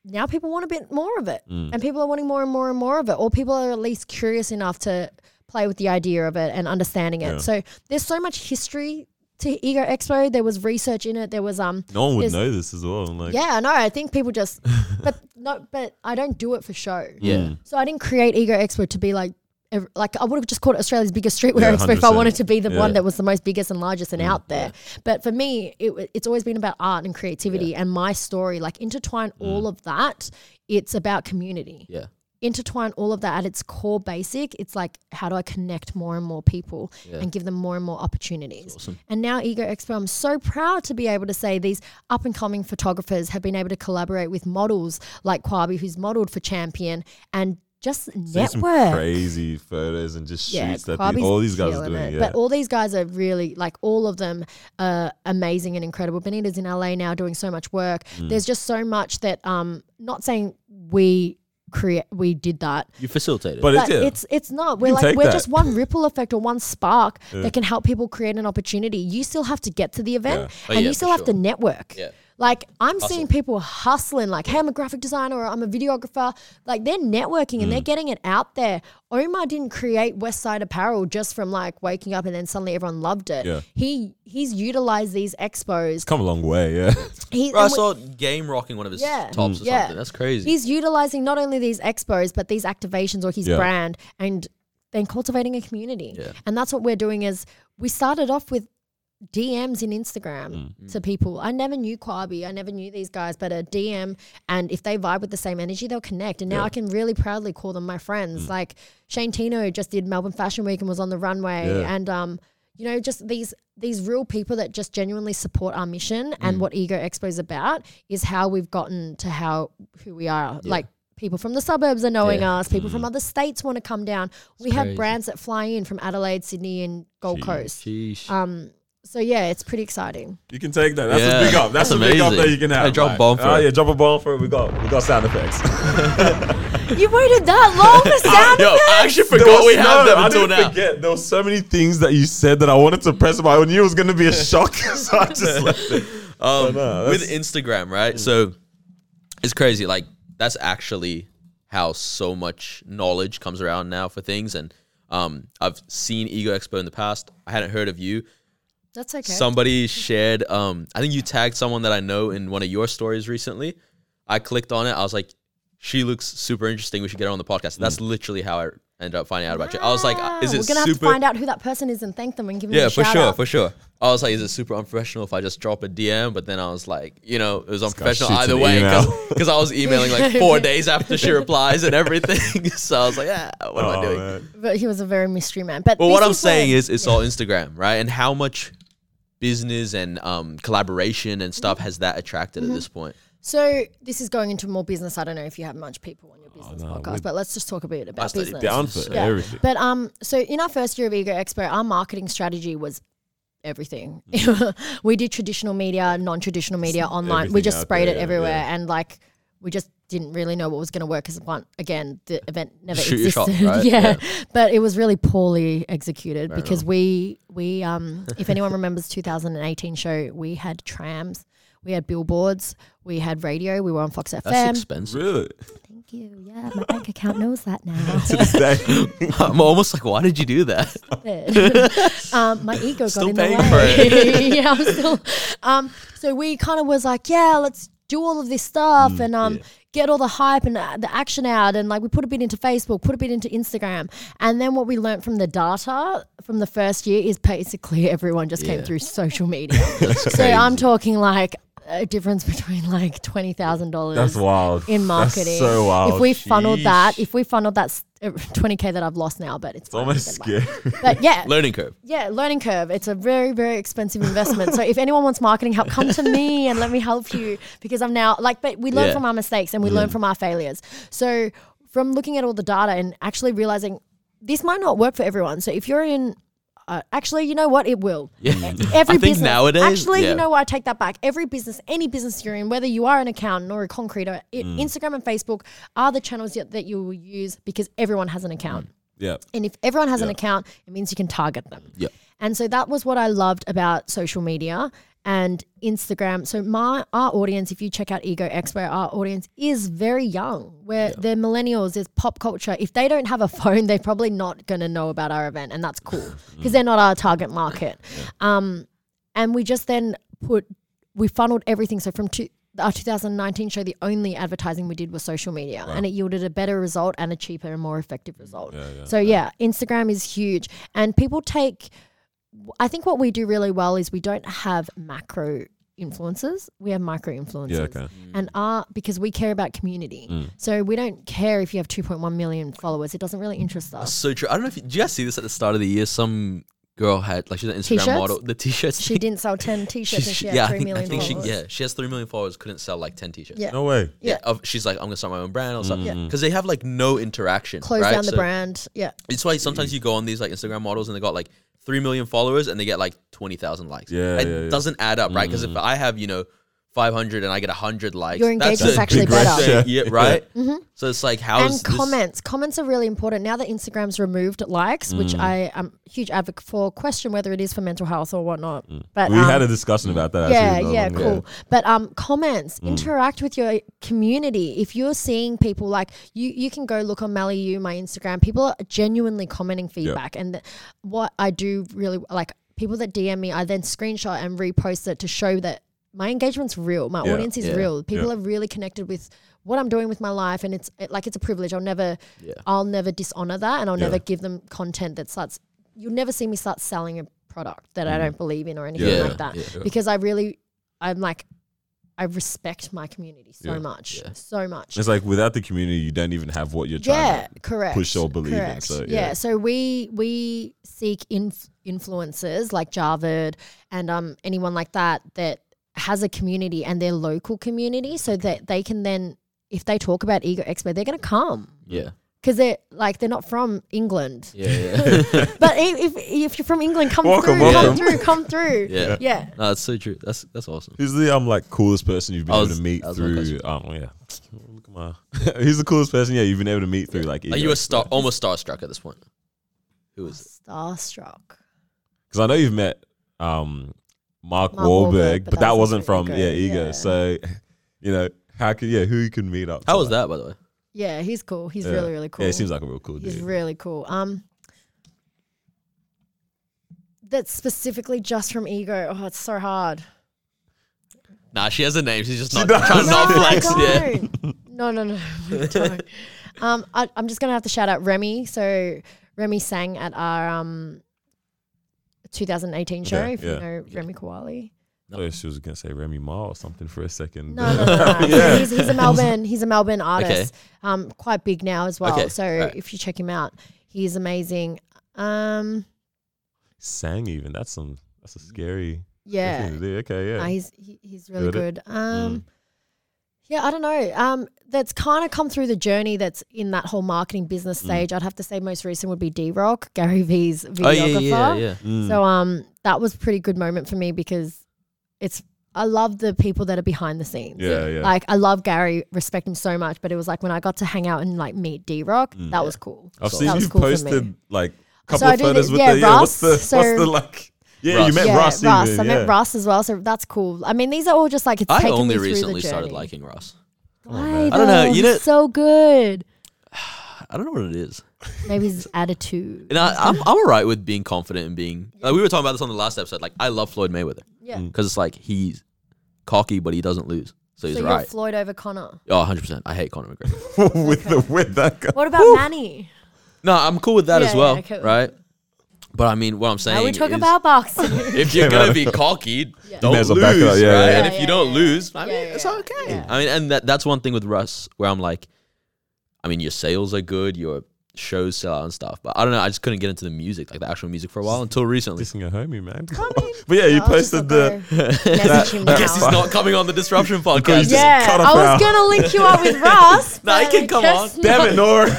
[SPEAKER 4] now people want a bit more of it.
[SPEAKER 2] Mm.
[SPEAKER 4] And people are wanting more and more and more of it. Or people are at least curious enough to play with the idea of it and understanding it. So there's so much history to Ego Expo. There was research in it. There was um
[SPEAKER 2] No one would know this as well. Like,
[SPEAKER 4] yeah, I know. I think people just but no but I don't do it for show.
[SPEAKER 1] Yeah.
[SPEAKER 2] Mm.
[SPEAKER 4] So I didn't create Ego Expo to be like ev- like I would have just called it Australia's biggest streetwear
[SPEAKER 2] Yeah,
[SPEAKER 4] expo if I wanted to be the
[SPEAKER 2] Yeah.
[SPEAKER 4] one that was the most biggest and largest and
[SPEAKER 2] Mm,
[SPEAKER 4] out there. But for me, it, it's always been about art and creativity and my story. Like intertwine
[SPEAKER 2] Mm.
[SPEAKER 4] all of that. It's about community.
[SPEAKER 1] Yeah.
[SPEAKER 4] Intertwine all of that at its core basic. It's like how do I connect more and more people
[SPEAKER 1] Yeah.
[SPEAKER 4] and give them more and more opportunities.
[SPEAKER 1] Awesome.
[SPEAKER 4] And now Ego Expo, I'm so proud to be able to say these up and coming photographers have been able to collaborate with models like Kwabi, who's modeled for Champion, and just network.
[SPEAKER 2] crazy photos and just shoots that the,
[SPEAKER 4] Kwabi's
[SPEAKER 2] all these guys are doing. Yeah.
[SPEAKER 4] But all these guys are really like all of them are amazing and incredible. Benita's in LA now doing so much work.
[SPEAKER 2] Mm.
[SPEAKER 4] There's just so much that um not saying we create we did that.
[SPEAKER 1] You facilitated.
[SPEAKER 2] but
[SPEAKER 4] But
[SPEAKER 2] it's, yeah.
[SPEAKER 4] it's it's not. We're like we're
[SPEAKER 2] that.
[SPEAKER 4] just one ripple effect or one spark
[SPEAKER 2] Yeah.
[SPEAKER 4] that can help people create an opportunity. You still have to get to the event
[SPEAKER 2] Yeah.
[SPEAKER 1] Oh,
[SPEAKER 4] and
[SPEAKER 1] yeah,
[SPEAKER 4] you still
[SPEAKER 1] for
[SPEAKER 4] have to network.
[SPEAKER 1] Yeah.
[SPEAKER 4] Like I'm
[SPEAKER 1] Hustle.
[SPEAKER 4] seeing people hustling, like, hey, I'm a graphic designer or I'm a videographer. Like they're networking
[SPEAKER 2] Mm.
[SPEAKER 4] and they're getting it out there. Omar didn't create West Side Apparel just from like waking up and then suddenly everyone loved it.
[SPEAKER 2] Yeah.
[SPEAKER 4] He he's utilized these expos.
[SPEAKER 2] come a long way. Yeah.
[SPEAKER 4] He,
[SPEAKER 1] Bro, I saw Game rocking one of his
[SPEAKER 4] Yeah.
[SPEAKER 1] tops or
[SPEAKER 4] Yeah.
[SPEAKER 1] something. That's crazy.
[SPEAKER 4] he's utilizing not only these expos but these activations or his
[SPEAKER 2] Yeah.
[SPEAKER 4] brand and then cultivating a community.
[SPEAKER 1] Yeah.
[SPEAKER 4] And that's what we're doing is we started off with DMs in
[SPEAKER 2] Mm.
[SPEAKER 4] Instagram to people. I never knew Kwabi. I never knew these guys, but a DM and if they vibe with the same energy, they'll connect. And now
[SPEAKER 2] Yeah.
[SPEAKER 4] I can really proudly call them my friends. Like Shane Tino just did Melbourne Fashion Week and was on the runway.
[SPEAKER 2] Yeah.
[SPEAKER 4] And um, you know, just these these real people that just genuinely support our mission and
[SPEAKER 2] Mm.
[SPEAKER 4] what Ego Expo is about is how we've gotten to how who we are. Like people from the suburbs are knowing
[SPEAKER 1] Yeah.
[SPEAKER 4] us. People
[SPEAKER 2] Mm.
[SPEAKER 4] from other states want to come down. we have brands that fly in from Adelaide, Sydney, and Gold
[SPEAKER 2] Jeez.
[SPEAKER 4] Coast.
[SPEAKER 1] Sheesh.
[SPEAKER 4] Um, so yeah, it's pretty exciting.
[SPEAKER 2] You can take that. That's
[SPEAKER 1] Yeah,
[SPEAKER 2] a big up. That's,
[SPEAKER 1] that's
[SPEAKER 2] a big up
[SPEAKER 1] amazing.
[SPEAKER 2] that you can have.
[SPEAKER 1] Hey, drop a
[SPEAKER 2] Like,
[SPEAKER 1] bomb for
[SPEAKER 2] Oh
[SPEAKER 1] it.
[SPEAKER 2] yeah, drop a bomb for it. We got we got sound effects.
[SPEAKER 4] you waited that long for sound
[SPEAKER 1] Yo, I actually forgot
[SPEAKER 2] was-
[SPEAKER 1] we had
[SPEAKER 2] no,
[SPEAKER 1] them
[SPEAKER 2] I
[SPEAKER 1] until
[SPEAKER 2] didn't
[SPEAKER 1] now.
[SPEAKER 2] forget. There were so many things that you said that I wanted to press, but I knew it was going to be a shock, so I just left it.
[SPEAKER 1] Um,
[SPEAKER 2] no,
[SPEAKER 1] with Instagram, right? So it's crazy. Like that's actually how so much knowledge comes around now for things. And um, I've seen Ego Expo in the past. I hadn't heard of you.
[SPEAKER 4] That's okay.
[SPEAKER 1] Somebody shared. Um, I think you tagged someone that I know in one of your stories recently. I clicked on it. I was like, she looks super interesting. We should get her on the podcast. That's literally how I ended up finding out about you. I was like,
[SPEAKER 4] Ah,
[SPEAKER 1] is it
[SPEAKER 4] We're gonna
[SPEAKER 1] super?
[SPEAKER 4] have to find out who that person is and thank them and give them
[SPEAKER 1] Yeah,
[SPEAKER 4] a
[SPEAKER 1] for
[SPEAKER 4] shout
[SPEAKER 1] sure,
[SPEAKER 4] out.
[SPEAKER 1] for sure. I was like, is it super unprofessional if I just drop a DM? But then I was like, you know, it was unprofessional
[SPEAKER 2] shoots
[SPEAKER 1] either
[SPEAKER 2] an
[SPEAKER 1] way
[SPEAKER 2] email.
[SPEAKER 1] because I was emailing like four days after she replies and everything. so I was like, yeah, what am I doing?
[SPEAKER 2] man.
[SPEAKER 4] But he was a very mystery man. But
[SPEAKER 1] Well,
[SPEAKER 4] this
[SPEAKER 1] what I'm
[SPEAKER 4] is where-
[SPEAKER 1] saying is, it's all Instagram, right? And how much business and um, collaboration and stuff has that attracted
[SPEAKER 4] Mm-hmm.
[SPEAKER 1] at this point?
[SPEAKER 4] So this is going into more business. I don't know if you have much people on your business
[SPEAKER 2] Oh, no,
[SPEAKER 4] podcast, but let's just talk a bit about
[SPEAKER 1] study
[SPEAKER 4] business.
[SPEAKER 2] Down for
[SPEAKER 4] Yeah.
[SPEAKER 2] everything.
[SPEAKER 4] But um, so in our first year of Ego Expo, our marketing strategy was everything. we did traditional media, non-traditional media, online. We just sprayed
[SPEAKER 2] there,
[SPEAKER 4] it everywhere,
[SPEAKER 2] yeah.
[SPEAKER 4] and like we just didn't really know what was going to work because one again the event never
[SPEAKER 1] Shoot your shot,
[SPEAKER 4] existed.
[SPEAKER 1] right?
[SPEAKER 4] yeah.
[SPEAKER 1] Yeah.
[SPEAKER 4] but it was really poorly executed
[SPEAKER 1] Fair
[SPEAKER 4] because
[SPEAKER 1] enough.
[SPEAKER 4] we we um if anyone remembers 2018 show, we had trams. We had billboards, we had radio, we were on Fox FM.
[SPEAKER 1] That's expensive.
[SPEAKER 2] Really?
[SPEAKER 4] Thank you. Yeah, my bank account knows that now.
[SPEAKER 2] To this day.
[SPEAKER 1] I'm almost like, why did you do that?
[SPEAKER 4] um, my ego got
[SPEAKER 1] Still
[SPEAKER 4] in the
[SPEAKER 1] paying
[SPEAKER 4] way.
[SPEAKER 1] for it.
[SPEAKER 4] yeah, I'm still. Um, so we kind of was like, yeah, let's do all of this stuff
[SPEAKER 1] Mm,
[SPEAKER 4] and um,
[SPEAKER 2] yeah.
[SPEAKER 4] get all the hype and uh, the action out, and like we put a bit into Facebook, put a bit into Instagram, and then what we learned from the data from the first year is basically everyone just came through social media.
[SPEAKER 1] That's
[SPEAKER 4] so I'm talking like a difference between like twenty thousand dollars
[SPEAKER 2] That's wild.
[SPEAKER 4] in
[SPEAKER 2] That's
[SPEAKER 4] marketing.
[SPEAKER 2] so wild.
[SPEAKER 4] If we funneled that, if we funneled that uh, twenty k that I've lost now, but it's,
[SPEAKER 2] It's almost
[SPEAKER 4] we can buy-
[SPEAKER 2] scary.
[SPEAKER 4] But yeah,
[SPEAKER 1] Learning curve.
[SPEAKER 4] yeah, learning curve. It's a very, very expensive investment. so if anyone wants marketing help, come to me and let me help you because I'm now like, but we learn
[SPEAKER 1] Yeah.
[SPEAKER 4] from our mistakes and we learn from our failures. So from looking at all the data and actually realizing this might not work for everyone. So if you're in uh, actually, you know what? It will.
[SPEAKER 1] Yeah.
[SPEAKER 4] Every
[SPEAKER 1] I think
[SPEAKER 4] business.
[SPEAKER 1] nowadays,
[SPEAKER 4] actually,
[SPEAKER 1] yeah.
[SPEAKER 4] you know what? I take that back. Every business, any business you're in, whether you are an accountant or a concreter, it,
[SPEAKER 1] Mm.
[SPEAKER 4] Instagram and Facebook are the channels that that you will use because everyone has an account.
[SPEAKER 2] Yeah.
[SPEAKER 4] And if everyone has an account, it means you can target them.
[SPEAKER 1] Yeah.
[SPEAKER 4] And so that was what I loved about social media and Instagram. So my our audience, if you check out Ego Expo, our audience is very young. Where they're millennials, there's pop culture. If they don't have a phone, they're probably not going to know about our event, and that's cool because they're not our target market. Um, and we just then put we funneled everything. So from two, our 2019 show, the only advertising we did was social media, and it yielded a better result and a cheaper and more effective result.
[SPEAKER 2] Yeah, yeah.
[SPEAKER 4] So yeah, Instagram is huge, and people take. I think what we do really well is we don't have macro influencers; we have micro influencers.
[SPEAKER 2] Yeah, okay.
[SPEAKER 4] And our because we care about community,
[SPEAKER 2] Mm.
[SPEAKER 4] so we don't care if you have 2.1 million followers. It doesn't really interest
[SPEAKER 1] That's
[SPEAKER 4] us.
[SPEAKER 1] so true. I don't know if you, did you guys see this at the start of the year? Some girl had like she's an Instagram
[SPEAKER 4] T-shirts?
[SPEAKER 1] model. The t-shirts.
[SPEAKER 4] She didn't sell 10 t-shirts, and she had
[SPEAKER 1] yeah, I
[SPEAKER 4] three
[SPEAKER 1] think, I
[SPEAKER 4] million
[SPEAKER 1] think she yeah she has three million followers. Couldn't sell like ten t-shirts.
[SPEAKER 4] Yeah.
[SPEAKER 2] No way.
[SPEAKER 1] Yeah,
[SPEAKER 4] Yeah.
[SPEAKER 1] of- she's like, I'm gonna start my own brand or something.
[SPEAKER 2] Mm.
[SPEAKER 1] Because they have like no interaction.
[SPEAKER 4] Close
[SPEAKER 1] right?
[SPEAKER 4] down the
[SPEAKER 1] So
[SPEAKER 4] brand. Yeah.
[SPEAKER 1] It's why sometimes you go on these like Instagram models and they got like three million followers and they get like twenty thousand likes.
[SPEAKER 2] Yeah,
[SPEAKER 1] it
[SPEAKER 2] yeah, yeah.
[SPEAKER 1] doesn't add up, right? Because if mm-hmm. I have you know five hundred and I get hundred likes,
[SPEAKER 4] Your
[SPEAKER 1] that's
[SPEAKER 4] engagement's
[SPEAKER 1] a
[SPEAKER 4] actually better.
[SPEAKER 2] ratio.
[SPEAKER 1] Yeah, right. So it's like how
[SPEAKER 4] and comments. Comments are really important. Now that Instagram's removed likes, which
[SPEAKER 2] Mm.
[SPEAKER 4] I am a huge advocate for, question whether it is for mental health or whatnot. But
[SPEAKER 2] Mm. we
[SPEAKER 4] um,
[SPEAKER 2] had a discussion about that.
[SPEAKER 4] yeah,
[SPEAKER 2] actually,
[SPEAKER 4] yeah,
[SPEAKER 2] long ago.
[SPEAKER 4] cool. But um, comments,
[SPEAKER 2] Mm.
[SPEAKER 4] interact with your community. If you're seeing people like you, you can go look on Mally You, my Instagram. People are genuinely commenting feedback, and th- what I do really like people that DM me, I then screenshot and repost it to show that my engagement's real. My
[SPEAKER 2] Yeah,
[SPEAKER 4] audience is
[SPEAKER 1] yeah,
[SPEAKER 4] real. People
[SPEAKER 2] yeah.
[SPEAKER 4] are really connected with what I'm doing with my life, and it's it, like it's a privilege. I'll never. I'll never dishonor that, and I'll never give them content that starts. You'll never see me start selling a product that I don't believe in or anything
[SPEAKER 2] Mm.
[SPEAKER 4] Like that because I really, I'm like, I respect my community so much, so much.
[SPEAKER 2] It's like without the community, you don't even have what you're trying to
[SPEAKER 4] correct.
[SPEAKER 2] push or believe in. So,
[SPEAKER 4] yeah.
[SPEAKER 2] yeah.
[SPEAKER 4] so we we seek inf- influencers like Javed and um anyone like that that has a community and their local community, so that they can then, if they talk about Ego Expo, they're gonna come
[SPEAKER 1] Yeah.
[SPEAKER 4] because they're like they're not from England.
[SPEAKER 1] Yeah. Yeah.
[SPEAKER 4] But i- if if you're from England, come
[SPEAKER 2] Welcome,
[SPEAKER 4] through,
[SPEAKER 2] welcome.
[SPEAKER 4] come through, come through.
[SPEAKER 1] yeah.
[SPEAKER 4] Yeah.
[SPEAKER 1] No, that's so true. That's that's awesome.
[SPEAKER 2] Who's the um like coolest person you've been
[SPEAKER 1] I
[SPEAKER 2] able to meet
[SPEAKER 1] that was my
[SPEAKER 2] through? Um, yeah. Look at my. Who's the coolest person? Yeah, you've been able to meet through like.
[SPEAKER 1] Are you a star? Almost starstruck at this point. Who is it?
[SPEAKER 4] Starstruck.
[SPEAKER 2] Because I know you've met um Mark,
[SPEAKER 4] Mark
[SPEAKER 2] Wahlberg,
[SPEAKER 4] Wahlberg,
[SPEAKER 2] but,
[SPEAKER 4] but
[SPEAKER 2] that
[SPEAKER 4] that
[SPEAKER 2] wasn't
[SPEAKER 4] wasn't
[SPEAKER 2] from
[SPEAKER 4] Ego,
[SPEAKER 2] yeah Ego.
[SPEAKER 4] yeah.
[SPEAKER 2] So, you know, how could yeah who you can meet up?
[SPEAKER 1] How was that, by the way?
[SPEAKER 4] Yeah, he's cool. He's
[SPEAKER 2] Yeah.
[SPEAKER 4] really really cool.
[SPEAKER 2] Yeah, he seems like a real cool
[SPEAKER 4] He's
[SPEAKER 2] dude.
[SPEAKER 4] really cool. Um, that's specifically just from ego. Oh, it's so hard.
[SPEAKER 1] Nah, she has a name. She's just not
[SPEAKER 2] does.
[SPEAKER 1] trying to not
[SPEAKER 4] no,
[SPEAKER 1] flex. Yeah.
[SPEAKER 4] don't. no, no, no. Um, I, I'm just gonna have to shout out Remy. So Remy sang at our um 2018 show.
[SPEAKER 2] Okay,
[SPEAKER 4] if
[SPEAKER 2] yeah.
[SPEAKER 4] you know Remy Kawali.
[SPEAKER 2] I thought she was gonna say Remy Ma or something for a second.
[SPEAKER 4] No, no, no. no.
[SPEAKER 2] Yeah.
[SPEAKER 4] he's, he's a Melbourne. He's a Melbourne artist. Um, quite big now as well.
[SPEAKER 1] Okay,
[SPEAKER 4] So
[SPEAKER 1] alright.
[SPEAKER 4] if you check him out, he's amazing. Um,
[SPEAKER 2] Sang even. That's some. That's a scary.
[SPEAKER 4] yeah.
[SPEAKER 2] thing to do. Okay. Yeah.
[SPEAKER 4] No, he's he, he's really
[SPEAKER 2] Good
[SPEAKER 4] good. Um, yeah, I don't know. Um, that's kind of come through the journey that's in that whole marketing business stage. I'd have to say most recent would be D Rock, Gary V's videographer.
[SPEAKER 1] Oh yeah, yeah, yeah.
[SPEAKER 2] Mm.
[SPEAKER 4] So um, that was a pretty good moment for me because it's I love the people that are behind the scenes.
[SPEAKER 2] yeah. Yeah.
[SPEAKER 4] Like I love Gary, respect him so much, but it was like when I got to hang out and like meet D Rock,
[SPEAKER 2] Mm.
[SPEAKER 4] that was cool.
[SPEAKER 2] I've
[SPEAKER 1] So-
[SPEAKER 2] seen you
[SPEAKER 4] cool
[SPEAKER 2] posted like a couple
[SPEAKER 4] So
[SPEAKER 2] of
[SPEAKER 4] do the-
[SPEAKER 2] photos with
[SPEAKER 4] yeah,
[SPEAKER 2] the yeah. What's the
[SPEAKER 4] Russ,
[SPEAKER 2] what's
[SPEAKER 4] so-
[SPEAKER 2] the like? Yeah,
[SPEAKER 1] Russ.
[SPEAKER 2] you met
[SPEAKER 4] yeah,
[SPEAKER 2] Russ.
[SPEAKER 4] Russ.
[SPEAKER 2] even,
[SPEAKER 4] I met
[SPEAKER 2] yeah.
[SPEAKER 4] Russ as well, so that's cool. I mean, these are all just like it's
[SPEAKER 1] I only
[SPEAKER 4] me
[SPEAKER 1] recently
[SPEAKER 4] the
[SPEAKER 1] started liking Russ.
[SPEAKER 4] Why
[SPEAKER 2] man.
[SPEAKER 1] I don't know, you know-
[SPEAKER 4] He's so good.
[SPEAKER 1] I don't know what it is.
[SPEAKER 4] Maybe his attitude.
[SPEAKER 1] And I, I'm I'm alright with being confident and being. Like we were talking about this on the last episode. Like I love Floyd Mayweather
[SPEAKER 4] Yeah.
[SPEAKER 2] Mm.
[SPEAKER 1] because it's like he's cocky, but he doesn't lose, so he's
[SPEAKER 4] so you're
[SPEAKER 1] right.
[SPEAKER 4] Floyd over Conor.
[SPEAKER 1] Oh, 100 percent. I hate Conor McGregor.
[SPEAKER 2] with the with that guy.
[SPEAKER 4] What about Manny?
[SPEAKER 1] no, I'm cool with that
[SPEAKER 4] Yeah,
[SPEAKER 1] as well,
[SPEAKER 4] yeah, okay.
[SPEAKER 1] right? But I mean, what I'm saying
[SPEAKER 4] Now we talk
[SPEAKER 1] is,
[SPEAKER 4] about boxing.
[SPEAKER 1] if you're gonna be cocky,
[SPEAKER 4] Yeah.
[SPEAKER 1] don't
[SPEAKER 2] May as
[SPEAKER 1] lose,
[SPEAKER 2] well back up, yeah,
[SPEAKER 1] right?
[SPEAKER 2] yeah.
[SPEAKER 1] And if you don't
[SPEAKER 4] yeah.
[SPEAKER 1] lose, I mean,
[SPEAKER 4] Yeah,
[SPEAKER 1] it's okay.
[SPEAKER 4] yeah.
[SPEAKER 1] I mean, and that that's one thing with Russ where I'm like, I mean, your sales are good, your shows sell out and stuff. But I don't know. I just couldn't get into the music, like the actual music, for a while until recently.
[SPEAKER 2] Dissing a homie, man. but yeah, you posted the.
[SPEAKER 4] message him
[SPEAKER 2] that-
[SPEAKER 1] I guess he's not coming on the Disruption podcast.
[SPEAKER 2] just
[SPEAKER 4] Yeah,
[SPEAKER 2] cut
[SPEAKER 4] I was gonna link you up with Russ.
[SPEAKER 1] Nah, he can come
[SPEAKER 4] guess
[SPEAKER 1] on.
[SPEAKER 2] Damn it, Nora.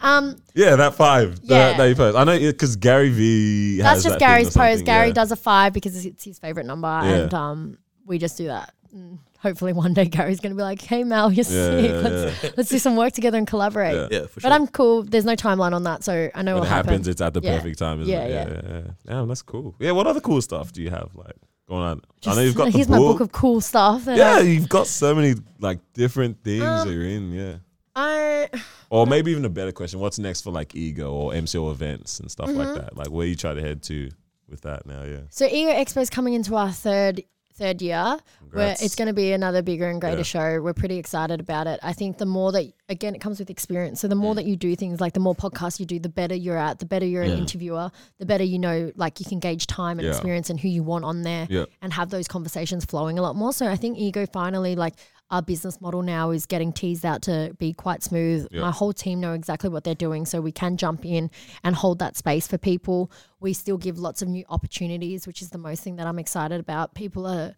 [SPEAKER 4] Um,
[SPEAKER 2] yeah, that five. that-
[SPEAKER 4] Yeah.
[SPEAKER 2] That, you post. I know because Gary V.
[SPEAKER 4] that's
[SPEAKER 2] has
[SPEAKER 4] just
[SPEAKER 2] that
[SPEAKER 4] Gary's post.
[SPEAKER 2] something,
[SPEAKER 4] Gary
[SPEAKER 2] yeah.
[SPEAKER 4] does a five because it's his favorite number, and um, we just do that. Mm, Hopefully, one day Gary's gonna be like, "Hey, Mel, you're
[SPEAKER 2] Yeah,
[SPEAKER 4] sick.
[SPEAKER 2] yeah,
[SPEAKER 4] let's, let's do some work together and collaborate."
[SPEAKER 2] Yeah.
[SPEAKER 1] Yeah, for sure.
[SPEAKER 4] But I'm cool. There's no timeline on that, so I know
[SPEAKER 2] When
[SPEAKER 4] what
[SPEAKER 2] happens,
[SPEAKER 4] happens.
[SPEAKER 2] it's at the
[SPEAKER 4] Yeah.
[SPEAKER 2] perfect time, isn't
[SPEAKER 4] Yeah,
[SPEAKER 2] it?
[SPEAKER 4] yeah.
[SPEAKER 2] Yeah, yeah. Damn, that's cool. Yeah, what other cool stuff do you have like going on? I know you've got the
[SPEAKER 4] here's
[SPEAKER 2] book.
[SPEAKER 4] my book of cool stuff. and
[SPEAKER 2] yeah,
[SPEAKER 4] I-
[SPEAKER 2] you've got so many like different things
[SPEAKER 4] Um,
[SPEAKER 2] that you're in. Yeah.
[SPEAKER 4] I
[SPEAKER 2] Or maybe even a better question: What's next for like ego or MCO events and stuff
[SPEAKER 4] Mm-hmm.
[SPEAKER 2] like that? Like where you try to head to with that now? Yeah.
[SPEAKER 4] so Ego Expo is coming into our third third year. Where it's going to be another bigger and greater
[SPEAKER 2] Yeah.
[SPEAKER 4] show. We're pretty excited about it. I think the more that again it comes with experience. So the
[SPEAKER 2] Mm.
[SPEAKER 4] more that you do things, like the more podcasts you do, the better you're at. The better you're an interviewer. The better you know, like you can gauge time and
[SPEAKER 2] Yeah.
[SPEAKER 4] experience and who you want on there,
[SPEAKER 2] Yeah.
[SPEAKER 4] and have those conversations flowing a lot more. So I think Ego finally like. Our business model now is getting teased out to be quite smooth.
[SPEAKER 2] Yeah.
[SPEAKER 4] My whole team know exactly what they're doing, so we can jump in and hold that space for people. We still give lots of new opportunities, which is the most thing that I'm excited about. People are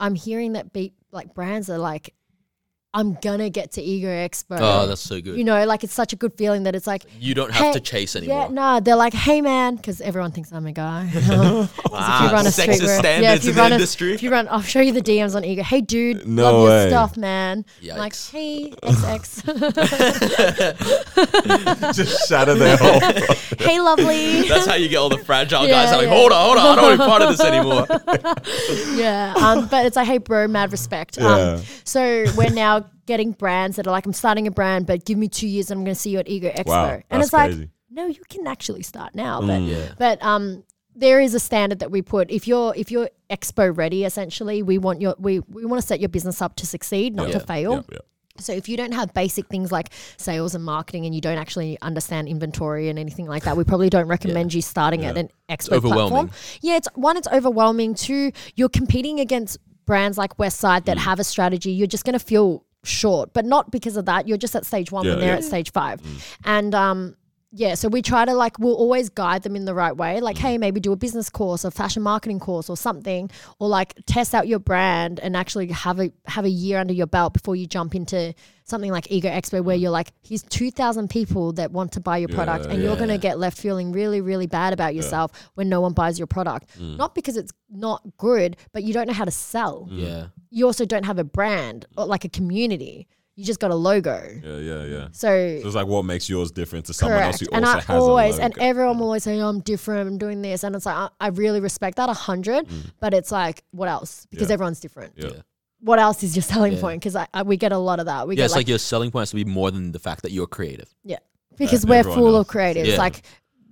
[SPEAKER 4] I'm hearing that be like brands are like, I'm gonna get to Ego Expo.
[SPEAKER 1] oh, that's so good.
[SPEAKER 4] you know, like it's such a good feeling that it's like,
[SPEAKER 1] You don't have
[SPEAKER 4] Hey,
[SPEAKER 1] to chase anymore.
[SPEAKER 4] yeah, no, they're like, hey man, because everyone thinks I'm a guy. Um, 'cause
[SPEAKER 1] Ah,
[SPEAKER 4] if you run a
[SPEAKER 1] sexist
[SPEAKER 4] street wear-
[SPEAKER 1] yeah,
[SPEAKER 4] if you
[SPEAKER 1] in the
[SPEAKER 4] run a-
[SPEAKER 1] industry.
[SPEAKER 4] if you run, I'll show you the DMs on Ego. Hey dude,
[SPEAKER 2] No
[SPEAKER 4] love
[SPEAKER 2] way.
[SPEAKER 4] your stuff, man. I'm like,
[SPEAKER 1] Yikes.
[SPEAKER 4] hey XX,
[SPEAKER 2] Just shatter their whole.
[SPEAKER 4] hey lovely.
[SPEAKER 1] That's how you get all the fragile
[SPEAKER 4] Yeah,
[SPEAKER 1] guys. that are like, hold on, hold on, I don't want to be part of this anymore.
[SPEAKER 4] yeah, um, but it's like, hey, bro, mad respect.
[SPEAKER 2] Yeah.
[SPEAKER 4] Um, so we're now getting brands that are like, I'm starting a brand, but give me two years and I'm going to see you at Ego Expo.
[SPEAKER 2] Wow,
[SPEAKER 4] and
[SPEAKER 2] that's
[SPEAKER 4] it's like, no, you can actually start now. But
[SPEAKER 1] Yeah.
[SPEAKER 4] but um, there is a standard that we put. If you're if you're expo ready, essentially, we want your we we want to set your business up to succeed, not
[SPEAKER 1] Yeah.
[SPEAKER 4] to fail.
[SPEAKER 2] Yeah, yeah.
[SPEAKER 4] So if you don't have basic things like sales and marketing and you don't actually understand inventory and anything like that, we probably don't recommend you starting at an expo
[SPEAKER 1] overwhelming.
[SPEAKER 4] platform. Yeah, it's one, it's overwhelming. Two, you're competing against brands like Westside
[SPEAKER 2] Mm.
[SPEAKER 4] that have a strategy. You're just gonna feel short, but not because of that. You're just at stage one
[SPEAKER 2] Yeah,
[SPEAKER 4] when they're
[SPEAKER 2] yeah.
[SPEAKER 4] at stage five. And um yeah, so we try to like we'll always guide them in the right way.
[SPEAKER 2] Mm.
[SPEAKER 4] Like, hey, maybe do a business course or fashion marketing course or something, or like test out your brand and actually have a have a year under your belt before you jump into something like Ego Expo, where you're like, here's two thousand people that want to buy your product, and you're gonna get left feeling really, really bad about yourself when no one buys your product.
[SPEAKER 2] Mm.
[SPEAKER 4] Not because it's not good, but you don't know how to sell.
[SPEAKER 1] Yeah.
[SPEAKER 4] You also don't have a brand or like a community. You just got a logo.
[SPEAKER 2] Yeah, yeah, yeah.
[SPEAKER 4] So
[SPEAKER 2] So it's like what makes yours different to someone else who
[SPEAKER 4] and
[SPEAKER 2] also
[SPEAKER 4] I
[SPEAKER 2] has
[SPEAKER 4] always
[SPEAKER 2] a
[SPEAKER 4] and
[SPEAKER 2] logo.
[SPEAKER 4] everyone will always say, oh, "I'm different. I'm doing this," and it's like I, I really respect that a hundred. But it's like, what else? Because
[SPEAKER 2] Mm. Yeah.
[SPEAKER 4] everyone's different.
[SPEAKER 2] Yeah.
[SPEAKER 1] Yeah.
[SPEAKER 4] What else is your selling
[SPEAKER 1] Yeah.
[SPEAKER 4] point? Because I, I, we get a lot of that. We
[SPEAKER 1] Yeah,
[SPEAKER 4] get
[SPEAKER 1] it's
[SPEAKER 4] like,
[SPEAKER 1] like your selling point has to be more than the fact that you're creative.
[SPEAKER 4] yeah, because we're full
[SPEAKER 2] else
[SPEAKER 4] of creatives.
[SPEAKER 1] Yeah.
[SPEAKER 4] Like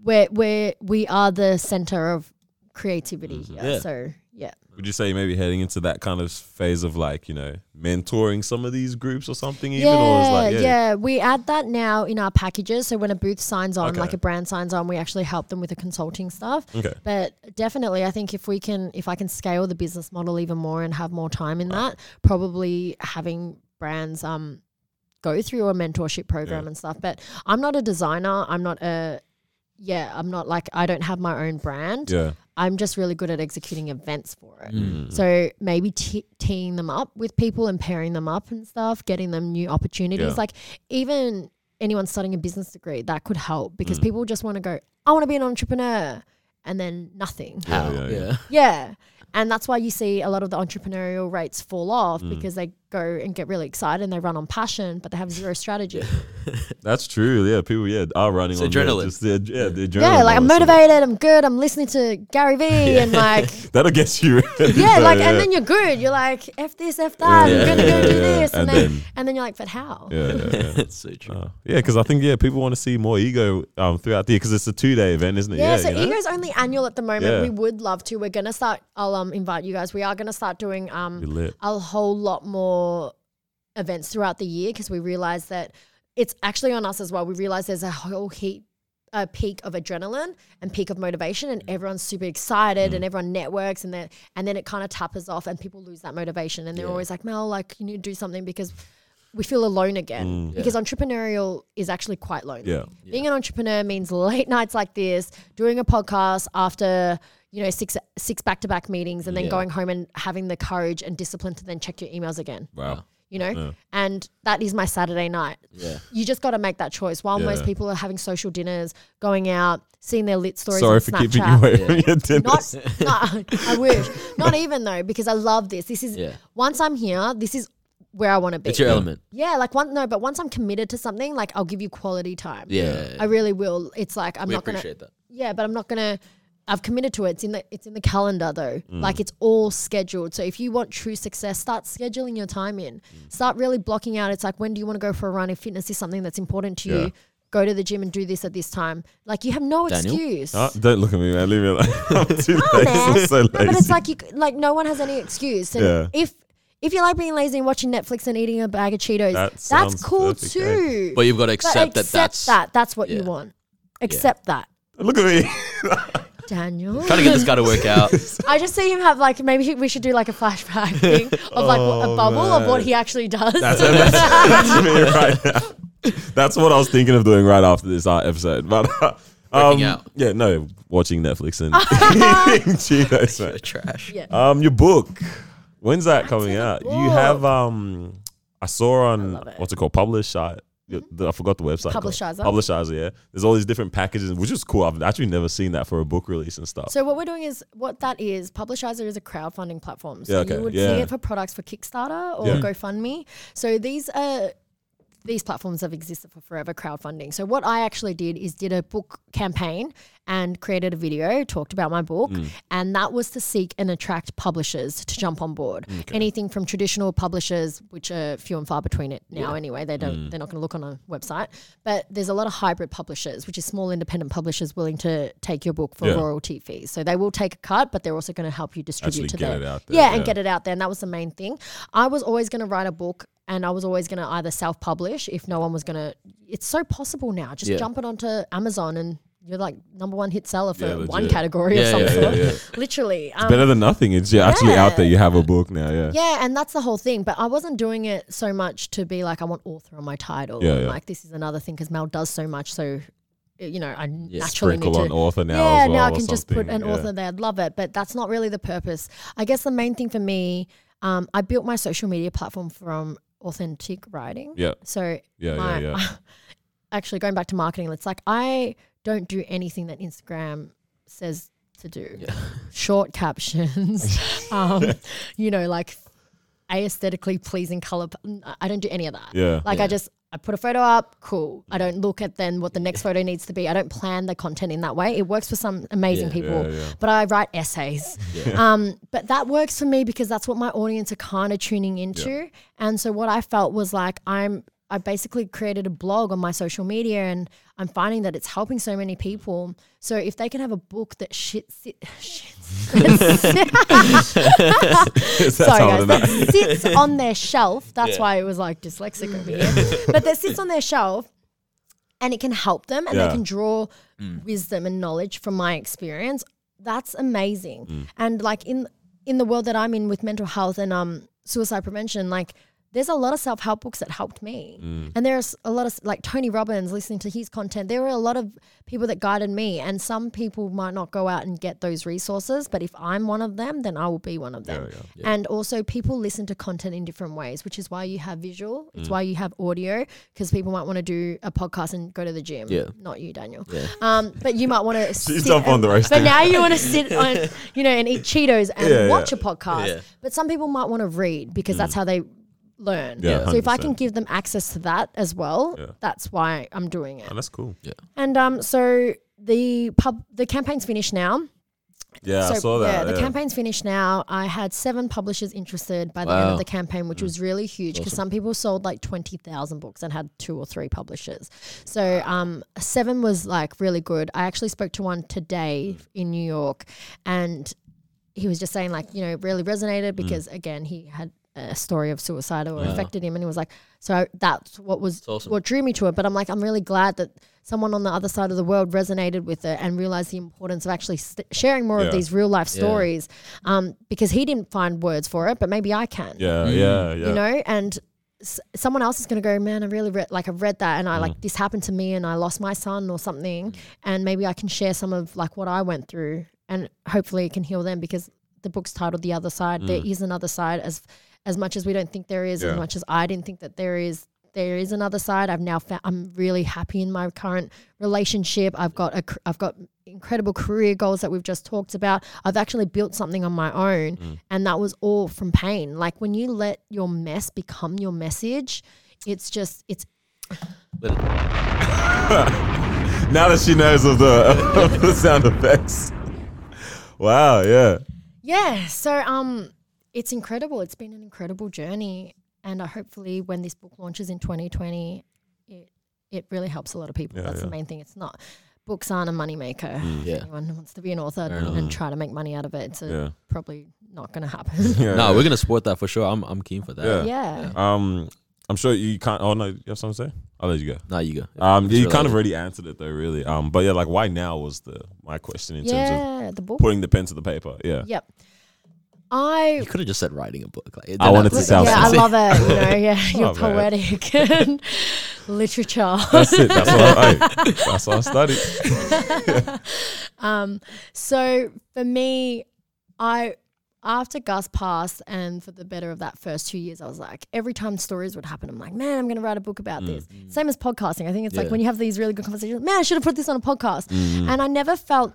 [SPEAKER 4] we're we're we are the center of creativity.
[SPEAKER 2] Mm-hmm.
[SPEAKER 4] here.
[SPEAKER 1] Yeah.
[SPEAKER 4] So yeah.
[SPEAKER 2] Would you say maybe heading into that kind of phase of like you know mentoring some of these groups or something even, or is
[SPEAKER 4] Yeah,
[SPEAKER 2] like
[SPEAKER 4] yeah,
[SPEAKER 2] yeah,
[SPEAKER 4] We add that now in our packages. So when a booth signs on,
[SPEAKER 2] Okay.
[SPEAKER 4] like a brand signs on, we actually help them with the consulting stuff.
[SPEAKER 2] okay,
[SPEAKER 4] But definitely, I think if we can, if I can scale the business model even more and have more time in that, probably having brands um go through a mentorship program
[SPEAKER 2] Yeah.
[SPEAKER 4] and stuff. But I'm not a designer. I'm not a yeah. I'm not like I don't have my own brand.
[SPEAKER 2] yeah,
[SPEAKER 4] I'm just really good at executing events for it.
[SPEAKER 2] Mm.
[SPEAKER 4] So maybe te- teeing them up with people and pairing them up and stuff, getting them new opportunities.
[SPEAKER 2] Yeah.
[SPEAKER 4] Like even anyone studying a business degree, that could help because
[SPEAKER 2] Mm.
[SPEAKER 4] people just want to go, I want to be an entrepreneur, and then nothing.
[SPEAKER 2] Yeah,
[SPEAKER 1] How?
[SPEAKER 2] yeah, yeah.
[SPEAKER 4] Yeah. And that's why you see a lot of the entrepreneurial rates fall off
[SPEAKER 2] Mm.
[SPEAKER 4] because they go and get really excited and they run on passion, but they have zero strategy.
[SPEAKER 2] That's true. Yeah, people yeah are running
[SPEAKER 1] It's
[SPEAKER 2] on
[SPEAKER 1] adrenaline.
[SPEAKER 2] just the, yeah, the adrenaline.
[SPEAKER 4] yeah, like I'm
[SPEAKER 2] on it,
[SPEAKER 4] motivated, I'm good, I'm listening to Gary Vee and like
[SPEAKER 2] That'll get you.
[SPEAKER 4] Yeah,
[SPEAKER 2] So,
[SPEAKER 4] like and then you're good. You're like, F this, F that,
[SPEAKER 2] Yeah.
[SPEAKER 4] I'm gonna go do
[SPEAKER 2] Yeah.
[SPEAKER 4] this. And,
[SPEAKER 2] And
[SPEAKER 4] then,
[SPEAKER 2] then-
[SPEAKER 4] and then you're like, but how?
[SPEAKER 2] yeah, yeah, yeah.
[SPEAKER 1] It's so true.
[SPEAKER 2] Uh, yeah, because I think yeah, people want to see more ego um, throughout the year because it's a two day event, isn't it?
[SPEAKER 4] Yeah, so
[SPEAKER 2] you know?
[SPEAKER 4] Ego's only annual at the moment.
[SPEAKER 2] Yeah.
[SPEAKER 4] We would love to. We're gonna start I'll um invite you guys. We are gonna start doing um a whole lot more events throughout the year because we realize that it's actually on us as well. We realize there's a whole heap a peak of adrenaline and peak of motivation and everyone's super excited
[SPEAKER 2] Mm.
[SPEAKER 4] and everyone networks and then and then it kind of tapers off and people lose that motivation and they're
[SPEAKER 1] Yeah.
[SPEAKER 4] always like Mel like you need to do something because we feel alone again
[SPEAKER 2] Mm.
[SPEAKER 4] because entrepreneurial is actually quite lonely.
[SPEAKER 2] Yeah.
[SPEAKER 4] Being an entrepreneur means late nights like this, doing a podcast after you know six six back to back meetings, and then
[SPEAKER 1] Yeah.
[SPEAKER 4] going home and having the courage and discipline to then check your emails again.
[SPEAKER 2] Wow.
[SPEAKER 4] You know,
[SPEAKER 2] Yeah.
[SPEAKER 4] and that is my Saturday night.
[SPEAKER 1] Yeah.
[SPEAKER 4] You just got to make that choice. While most people are having social dinners, going out, seeing their lit stories.
[SPEAKER 2] Sorry
[SPEAKER 4] on
[SPEAKER 2] for
[SPEAKER 4] Snapchat.
[SPEAKER 2] keeping you away from your dinners.
[SPEAKER 4] Not, not, I wish. Not even though, because I love this. This is
[SPEAKER 1] Yeah.
[SPEAKER 4] once I'm here, this is where I want to be.
[SPEAKER 1] It's your element.
[SPEAKER 4] yeah, like one no, but once I'm committed to something, like I'll give you quality time.
[SPEAKER 1] Yeah.
[SPEAKER 4] I really will. It's like I'm
[SPEAKER 1] we
[SPEAKER 4] not gonna.
[SPEAKER 1] appreciate that.
[SPEAKER 4] Yeah, but I'm not gonna. I've committed to it. It's in the it's in the calendar though.
[SPEAKER 1] Mm.
[SPEAKER 4] Like it's all scheduled. So if you want true success, start scheduling your time in.
[SPEAKER 1] Mm.
[SPEAKER 4] Start really blocking out. It's like when do you want to go for a run? If fitness is something that's important to
[SPEAKER 2] Yeah.
[SPEAKER 4] you, go to the gym and do this at this time. Like you have no
[SPEAKER 1] Daniel?
[SPEAKER 4] excuse.
[SPEAKER 2] Oh, don't look at me, man. Leave me alone. I'm too
[SPEAKER 4] Oh,
[SPEAKER 2] lazy.
[SPEAKER 4] man.
[SPEAKER 2] I'm so
[SPEAKER 4] No, but it's like you like no one has any excuse. And
[SPEAKER 2] Yeah.
[SPEAKER 4] if if you like being lazy and watching Netflix and eating a bag of Cheetos,
[SPEAKER 2] That
[SPEAKER 4] that's cool
[SPEAKER 2] perfect, eh?
[SPEAKER 4] too.
[SPEAKER 1] But you've got to
[SPEAKER 4] But
[SPEAKER 1] accept, that that's
[SPEAKER 4] that. That's what you want. Accept that,
[SPEAKER 2] Look at me.
[SPEAKER 4] Daniel.
[SPEAKER 1] trying to get this guy to work out.
[SPEAKER 4] I just see him have like maybe he- we should do like a flashback thing of like
[SPEAKER 2] Oh,
[SPEAKER 4] a bubble of what he actually does.
[SPEAKER 2] That's, that's, that's me right now. That's what I was thinking of doing right after this uh, episode. But uh, um,
[SPEAKER 1] out.
[SPEAKER 2] yeah, no, watching Netflix and eating Cheetos, man.
[SPEAKER 1] Trash.
[SPEAKER 4] yeah.
[SPEAKER 2] Um, your book. When's that coming
[SPEAKER 4] a
[SPEAKER 2] out? You have um, I saw on
[SPEAKER 4] love it.
[SPEAKER 2] what's it called, Publisher. I forgot the website.
[SPEAKER 4] Publishizer.
[SPEAKER 2] Publishizer, yeah. There's all these different packages, which is cool. I've actually never seen that for a book release and stuff.
[SPEAKER 4] So what we're doing is what that is. Publishizer is a crowdfunding platform. So
[SPEAKER 2] Yeah, okay,
[SPEAKER 4] you would
[SPEAKER 2] yeah.
[SPEAKER 4] see it for products for Kickstarter or
[SPEAKER 2] Yeah.
[SPEAKER 4] GoFundMe. So these are these platforms have existed for forever crowdfunding. So what I actually did is did a book campaign and created a video, talked about my book,
[SPEAKER 2] Mm.
[SPEAKER 4] and that was to seek and attract publishers to jump on board. Anything from traditional publishers, which are few and far between it now anyway. They don't
[SPEAKER 2] Mm.
[SPEAKER 4] they're not going to look on a website. But there's a lot of hybrid publishers, which is small independent publishers willing to take your book for
[SPEAKER 2] Yeah.
[SPEAKER 4] royalty fees. So they will take a cut, but they're also going to help you distribute
[SPEAKER 2] Actually
[SPEAKER 4] to
[SPEAKER 2] get
[SPEAKER 4] them.
[SPEAKER 2] it out there,
[SPEAKER 4] Yeah, and get it out there. And that was the main thing. I was always going to write a book and I was always going to either self publish if no one was going to. It's so possible now. Just
[SPEAKER 1] Yeah.
[SPEAKER 4] jump it onto Amazon and you're like number one hit seller for
[SPEAKER 2] Yeah,
[SPEAKER 4] one
[SPEAKER 2] legit.
[SPEAKER 4] category of
[SPEAKER 1] Yeah,
[SPEAKER 4] some
[SPEAKER 1] yeah,
[SPEAKER 4] sort.
[SPEAKER 2] yeah, yeah.
[SPEAKER 4] Literally. Um,
[SPEAKER 2] Better than nothing. It's you're actually out there. You have a book now, yeah.
[SPEAKER 4] yeah, and that's the whole thing. But I wasn't doing it so much to be like, I want author on my title.
[SPEAKER 2] Yeah,
[SPEAKER 4] and
[SPEAKER 2] yeah.
[SPEAKER 4] Like, this is another thing because Mel does so much. So, uh, you know, I naturally
[SPEAKER 2] Sprinkle
[SPEAKER 4] need
[SPEAKER 2] on
[SPEAKER 4] to.
[SPEAKER 2] author now
[SPEAKER 4] yeah,
[SPEAKER 2] as well.
[SPEAKER 4] now I
[SPEAKER 2] or
[SPEAKER 4] can just put
[SPEAKER 2] something,
[SPEAKER 4] an
[SPEAKER 2] yeah.
[SPEAKER 4] author there. I'd love it. But that's not really the purpose. I guess the main thing for me, um, I built my social media platform from authentic writing.
[SPEAKER 2] Yeah,
[SPEAKER 4] So,
[SPEAKER 2] yeah,
[SPEAKER 4] my,
[SPEAKER 2] yeah, yeah.
[SPEAKER 4] actually, going back to marketing, it's like I don't do anything that Instagram says to do.
[SPEAKER 1] Yeah.
[SPEAKER 4] Short captions, um, you know, like aesthetically pleasing color. p- I don't do any of that.
[SPEAKER 2] Yeah.
[SPEAKER 4] Like I just I put a photo up, cool. I don't look at then what the next photo needs to be. I don't plan the content in that way. It works for some amazing
[SPEAKER 1] Yeah.
[SPEAKER 4] people,
[SPEAKER 2] Yeah, yeah.
[SPEAKER 4] but I write essays. Um, but that works for me because that's what my audience are kind of tuning into. And so what I felt was like I'm I basically created a blog on my social media and I'm finding that it's helping so many people. So if they can have a book that shit, sit, shit
[SPEAKER 2] Is
[SPEAKER 4] sorry guys,
[SPEAKER 2] it
[SPEAKER 4] that
[SPEAKER 2] is?
[SPEAKER 4] sits on their shelf. That's
[SPEAKER 1] Yeah.
[SPEAKER 4] why it was like dyslexic over here. but that sits on their shelf and it can help them and
[SPEAKER 2] Yeah.
[SPEAKER 4] they can draw
[SPEAKER 1] Mm.
[SPEAKER 4] wisdom and knowledge from my experience. That's amazing.
[SPEAKER 2] Mm.
[SPEAKER 4] And like in in the world that I'm in with mental health and um suicide prevention, like there's a lot of self help books that helped me.
[SPEAKER 2] Mm.
[SPEAKER 4] And there's a lot of like Tony Robbins, listening to his content. There were a lot of people that guided me. And some people might not go out and get those resources. But if I'm one of them, then I will be one of them.
[SPEAKER 2] Yeah,
[SPEAKER 1] yeah.
[SPEAKER 4] And also, people listen to content in different ways, which is why you have visual.
[SPEAKER 2] Mm.
[SPEAKER 4] It's why you have audio, because people might want to do a podcast and go to the gym.
[SPEAKER 1] Yeah.
[SPEAKER 4] Not you, Daniel.
[SPEAKER 1] Yeah.
[SPEAKER 4] Um, but you might want to
[SPEAKER 2] She's
[SPEAKER 4] sit
[SPEAKER 2] up on the race
[SPEAKER 4] But now you want to sit on, you know, and eat Cheetos and watch a podcast.
[SPEAKER 1] Yeah.
[SPEAKER 4] But some people might want to read because that's how they learn.
[SPEAKER 2] Mm. Yeah,
[SPEAKER 4] So if I can
[SPEAKER 2] 100%.
[SPEAKER 4] give them access to that as well,
[SPEAKER 2] Yeah.
[SPEAKER 4] that's why I'm doing it.
[SPEAKER 2] Oh, that's cool. Yeah.
[SPEAKER 4] And um, so the pub, the campaign's finished now.
[SPEAKER 2] Yeah,
[SPEAKER 4] so
[SPEAKER 2] I saw that.
[SPEAKER 4] yeah, the
[SPEAKER 2] yeah.
[SPEAKER 4] campaign's finished now. I had seven publishers interested by the end
[SPEAKER 1] Wow.
[SPEAKER 4] of the campaign,
[SPEAKER 2] Mm.
[SPEAKER 4] which was really huge because some people sold like twenty thousand books and had two or three publishers. So um, seven was like really good. I actually spoke to one today
[SPEAKER 2] Mm.
[SPEAKER 4] in New York, and he was just saying like you know it really
[SPEAKER 2] Mm.
[SPEAKER 4] resonated because again he had a story of suicide or
[SPEAKER 1] Wow.
[SPEAKER 4] affected him and he was like so that's what was
[SPEAKER 1] It's awesome.
[SPEAKER 4] what drew me to it but i'm like i'm really glad that someone on the other side of the world resonated with it and realized the importance of actually st- sharing more
[SPEAKER 2] Yeah.
[SPEAKER 4] of these real life
[SPEAKER 1] Yeah.
[SPEAKER 4] stories um, because he didn't find words for it but maybe i can
[SPEAKER 2] Yeah,
[SPEAKER 1] Mm.
[SPEAKER 2] yeah, yeah.
[SPEAKER 4] you know and s- someone else is going to go, man, I really read, like I've read that and I
[SPEAKER 2] Mm.
[SPEAKER 4] like this happened to me and I lost my son or something. And maybe I can share some of like what I went through and hopefully it can heal them because the book's titled The Other Side. There is another side as, as much as we don't think there is.
[SPEAKER 2] Yeah.
[SPEAKER 4] as much as I didn't think that there is, there is another side. I've now found, I'm really happy in my current relationship. I've got a, I've got incredible career goals that we've just talked about. I've actually built something on my own,
[SPEAKER 2] Mm.
[SPEAKER 4] and that was all from pain. Like when you let your mess become your message, it's just it's
[SPEAKER 2] now that she knows of the, of the sound effects. Wow, yeah.
[SPEAKER 4] yeah. So um, it's incredible. It's been an incredible journey, and uh, hopefully when this book launches in 2020, it it really helps a lot of people.
[SPEAKER 2] Yeah,
[SPEAKER 4] That's
[SPEAKER 2] yeah.
[SPEAKER 4] the main thing. It's not. Books aren't a moneymaker.
[SPEAKER 1] Yeah.
[SPEAKER 4] Anyone who wants to be an author
[SPEAKER 1] Fair enough.
[SPEAKER 4] and try to make money out of it, it's
[SPEAKER 2] Yeah.
[SPEAKER 4] probably not going to happen.
[SPEAKER 2] yeah
[SPEAKER 1] no,
[SPEAKER 2] yeah.
[SPEAKER 1] we're gonna support that for sure. I'm I'm keen for that.
[SPEAKER 2] Yeah.
[SPEAKER 4] yeah.
[SPEAKER 2] Um, I'm sure you can't. Oh no, you have something to say? I'll let you go.
[SPEAKER 1] Now you go.
[SPEAKER 2] Um,
[SPEAKER 1] It's
[SPEAKER 2] yeah, you kind of already answered it though, really. Um, but yeah, like why now was the my question in terms
[SPEAKER 4] Yeah, the book.
[SPEAKER 2] of putting the pen to the paper. Yeah.
[SPEAKER 4] Yep. I
[SPEAKER 1] You could have just said writing a book. Like,
[SPEAKER 2] I wanted to
[SPEAKER 1] be-
[SPEAKER 2] sound
[SPEAKER 4] yeah, I love it. You know, yeah, you're
[SPEAKER 2] Oh,
[SPEAKER 4] poetic and literature.
[SPEAKER 2] That's it. That's what I. that's what I studied.
[SPEAKER 4] um, so for me, I after Gus passed, and for the better of that first two years, I was like, every time stories would happen, I'm like, man, I'm going to write a book about this. Same as podcasting. I think it's like when you have these really good conversations, man, I should have put this on a podcast. And I never felt,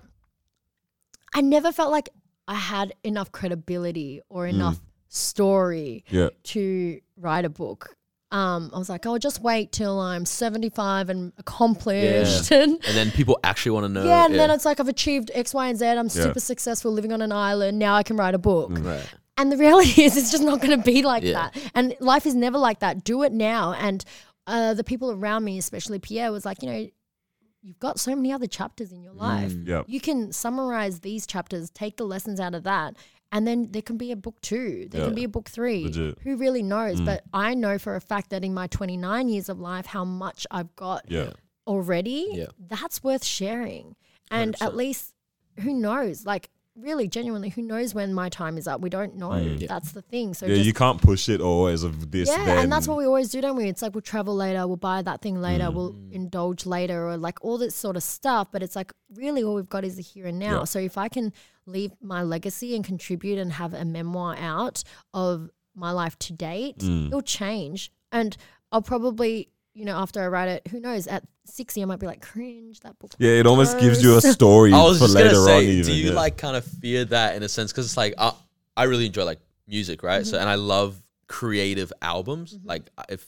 [SPEAKER 4] I never felt like I had enough credibility or enough story
[SPEAKER 2] Yeah.
[SPEAKER 4] to write a book. Um, I was like, I'll just wait till I'm 75 and accomplished. And
[SPEAKER 1] And then people actually want to know.
[SPEAKER 4] yeah, and then it's like I've achieved X, Y, and Z. I'm
[SPEAKER 2] Yeah.
[SPEAKER 4] super successful living on an island. Now I can write a book.
[SPEAKER 1] right.
[SPEAKER 4] And the reality is, it's just not going to be like
[SPEAKER 1] Yeah.
[SPEAKER 4] that. And life is never like that. Do it now. And uh, the people around me, especially Pierre, was like, you know, you've got so many other chapters in your life.
[SPEAKER 1] Mm.
[SPEAKER 2] Yeah.
[SPEAKER 4] You can summarize these chapters, take the lessons out of that, and then there can be a book two. There
[SPEAKER 2] Yeah.
[SPEAKER 4] can be a book three.
[SPEAKER 2] Legit.
[SPEAKER 4] Who really knows? But I know for a fact that in my 29 years of life, how much I've got
[SPEAKER 2] Yeah.
[SPEAKER 4] already,
[SPEAKER 1] Yeah.
[SPEAKER 4] that's worth sharing. And
[SPEAKER 1] 100%.
[SPEAKER 4] at least, who knows? Like, really, genuinely, who knows when my time is up? We don't know.
[SPEAKER 1] Yeah.
[SPEAKER 4] That's the thing. So
[SPEAKER 2] Yeah.
[SPEAKER 4] just,
[SPEAKER 2] You can't push it always of this.
[SPEAKER 4] yeah,
[SPEAKER 2] then.
[SPEAKER 4] and that's what we always do, don't we? It's like we'll travel later, we'll buy that thing later,
[SPEAKER 2] Mm.
[SPEAKER 4] we'll indulge later, or like all this sort of stuff. But it's like really all we've got is the here and now.
[SPEAKER 2] Yeah.
[SPEAKER 4] So if I can leave my legacy and contribute and have a memoir out of my life to date,
[SPEAKER 2] Mm.
[SPEAKER 4] it'll change. And I'll probably, you know, after I write it, who knows, at 60, I might be like, cringe, that book.
[SPEAKER 2] Yeah, it almost gives you a story
[SPEAKER 1] I was
[SPEAKER 2] for
[SPEAKER 1] just
[SPEAKER 2] later
[SPEAKER 1] gonna say,
[SPEAKER 2] on. Even,
[SPEAKER 1] do you
[SPEAKER 2] yeah.
[SPEAKER 1] like kind of fear that in a sense? Because it's like I, I really enjoy like music, right?
[SPEAKER 4] Mm-hmm.
[SPEAKER 1] So and I love creative albums. Like if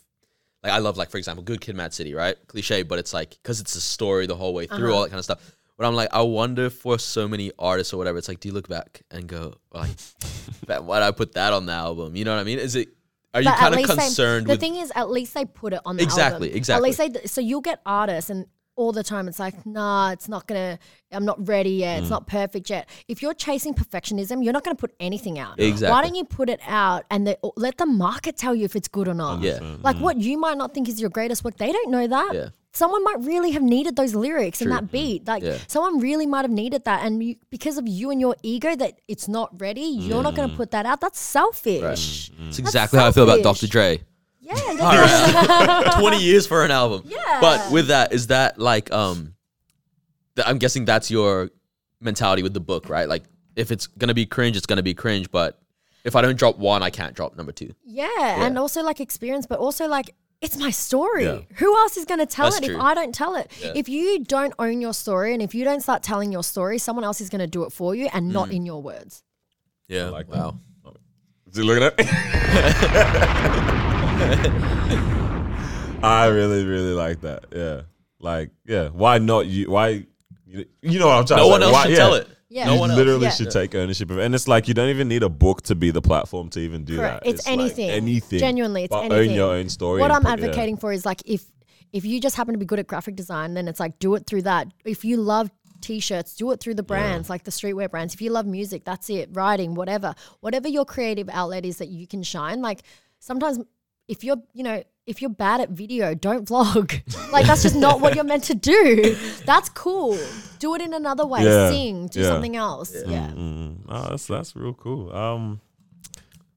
[SPEAKER 1] like I love like for example, Good Kid, Mad City, right? Cliche, but it's like because it's a story the whole way through,
[SPEAKER 4] Uh-huh.
[SPEAKER 1] all that kind of stuff. But I'm like, I wonder for so many artists or whatever, it's like, do you look back and go like, "Man, why'd I put that on the album? You know what I mean? Is it? Are you kind of concerned
[SPEAKER 4] the thing is, at least they put it on the
[SPEAKER 1] Exactly,
[SPEAKER 4] album.
[SPEAKER 1] exactly.
[SPEAKER 4] At least they so you'll get artists and all the time it's like, nah, it's not gonna. I'm not ready yet.
[SPEAKER 1] Mm.
[SPEAKER 4] It's not perfect yet. If you're chasing perfectionism, you're not gonna put anything out.
[SPEAKER 1] Exactly.
[SPEAKER 4] Why don't you put it out and the, let the market tell you if it's good or not?
[SPEAKER 1] Yeah.
[SPEAKER 4] Like what you might not think is your greatest work, they don't know that.
[SPEAKER 1] Yeah.
[SPEAKER 4] Someone might really have needed those lyrics and that mm. beat. Like
[SPEAKER 1] Yeah.
[SPEAKER 4] someone really might have needed that, and you, because of you and your ego that it's not ready, you're not going to mm. put that out. That's selfish.
[SPEAKER 1] Mm. That's exactly how I feel about. Dr. Dre.
[SPEAKER 4] Yeah, that's-
[SPEAKER 1] 20 years for an album.
[SPEAKER 4] Yeah.
[SPEAKER 1] But with that, is that like um th- I'm guessing that's your mentality with the book, right? Like if it's gonna be cringe, it's gonna be cringe, but if I don't drop one, I can't drop number two.
[SPEAKER 4] Yeah, and also like experience, but also like it's my story.
[SPEAKER 2] Yeah.
[SPEAKER 4] Who else is going to tell
[SPEAKER 1] That's
[SPEAKER 4] it
[SPEAKER 1] true.
[SPEAKER 4] if I don't tell it?
[SPEAKER 1] Yeah.
[SPEAKER 4] If you don't own your story and if you don't start telling your story, someone else is going to do it for you and
[SPEAKER 1] Mm.
[SPEAKER 4] not in your words.
[SPEAKER 1] Yeah.
[SPEAKER 2] like that.
[SPEAKER 1] wow.
[SPEAKER 2] Is he looking at? I really, really like that. Yeah, like yeah. Why not you? Why you? You know what I'm trying
[SPEAKER 1] No
[SPEAKER 2] to
[SPEAKER 1] one
[SPEAKER 2] say.
[SPEAKER 1] else
[SPEAKER 2] Why,
[SPEAKER 1] should
[SPEAKER 2] yeah.
[SPEAKER 1] tell it.
[SPEAKER 4] Yeah.
[SPEAKER 1] No
[SPEAKER 2] you
[SPEAKER 1] one else.
[SPEAKER 2] literally
[SPEAKER 4] Yeah.
[SPEAKER 2] should take ownership of it. And it's like you don't even need a book to be the platform to even do
[SPEAKER 4] Correct.
[SPEAKER 2] that.
[SPEAKER 4] It's
[SPEAKER 2] like
[SPEAKER 4] anything.
[SPEAKER 2] anything.
[SPEAKER 4] Genuinely, it's
[SPEAKER 2] but
[SPEAKER 4] anything.
[SPEAKER 2] own your own story.
[SPEAKER 4] What
[SPEAKER 2] and
[SPEAKER 4] I'm
[SPEAKER 2] put- yeah.
[SPEAKER 4] advocating for is like if if you just happen to be good at graphic design, then it's like do it through that. If you love t-shirts, do it through the brands, like the streetwear brands. If you love music, that's it. Writing, whatever. Whatever your creative outlet is that you can shine. Like sometimes if you're, you know, if you're bad at video, don't vlog. like that's just not what you're meant to do. That's cool. Do it in another way.
[SPEAKER 2] Yeah.
[SPEAKER 4] Sing, do
[SPEAKER 2] Yeah.
[SPEAKER 4] something else. Yeah.
[SPEAKER 2] Mm, oh, that's that's real cool. Um,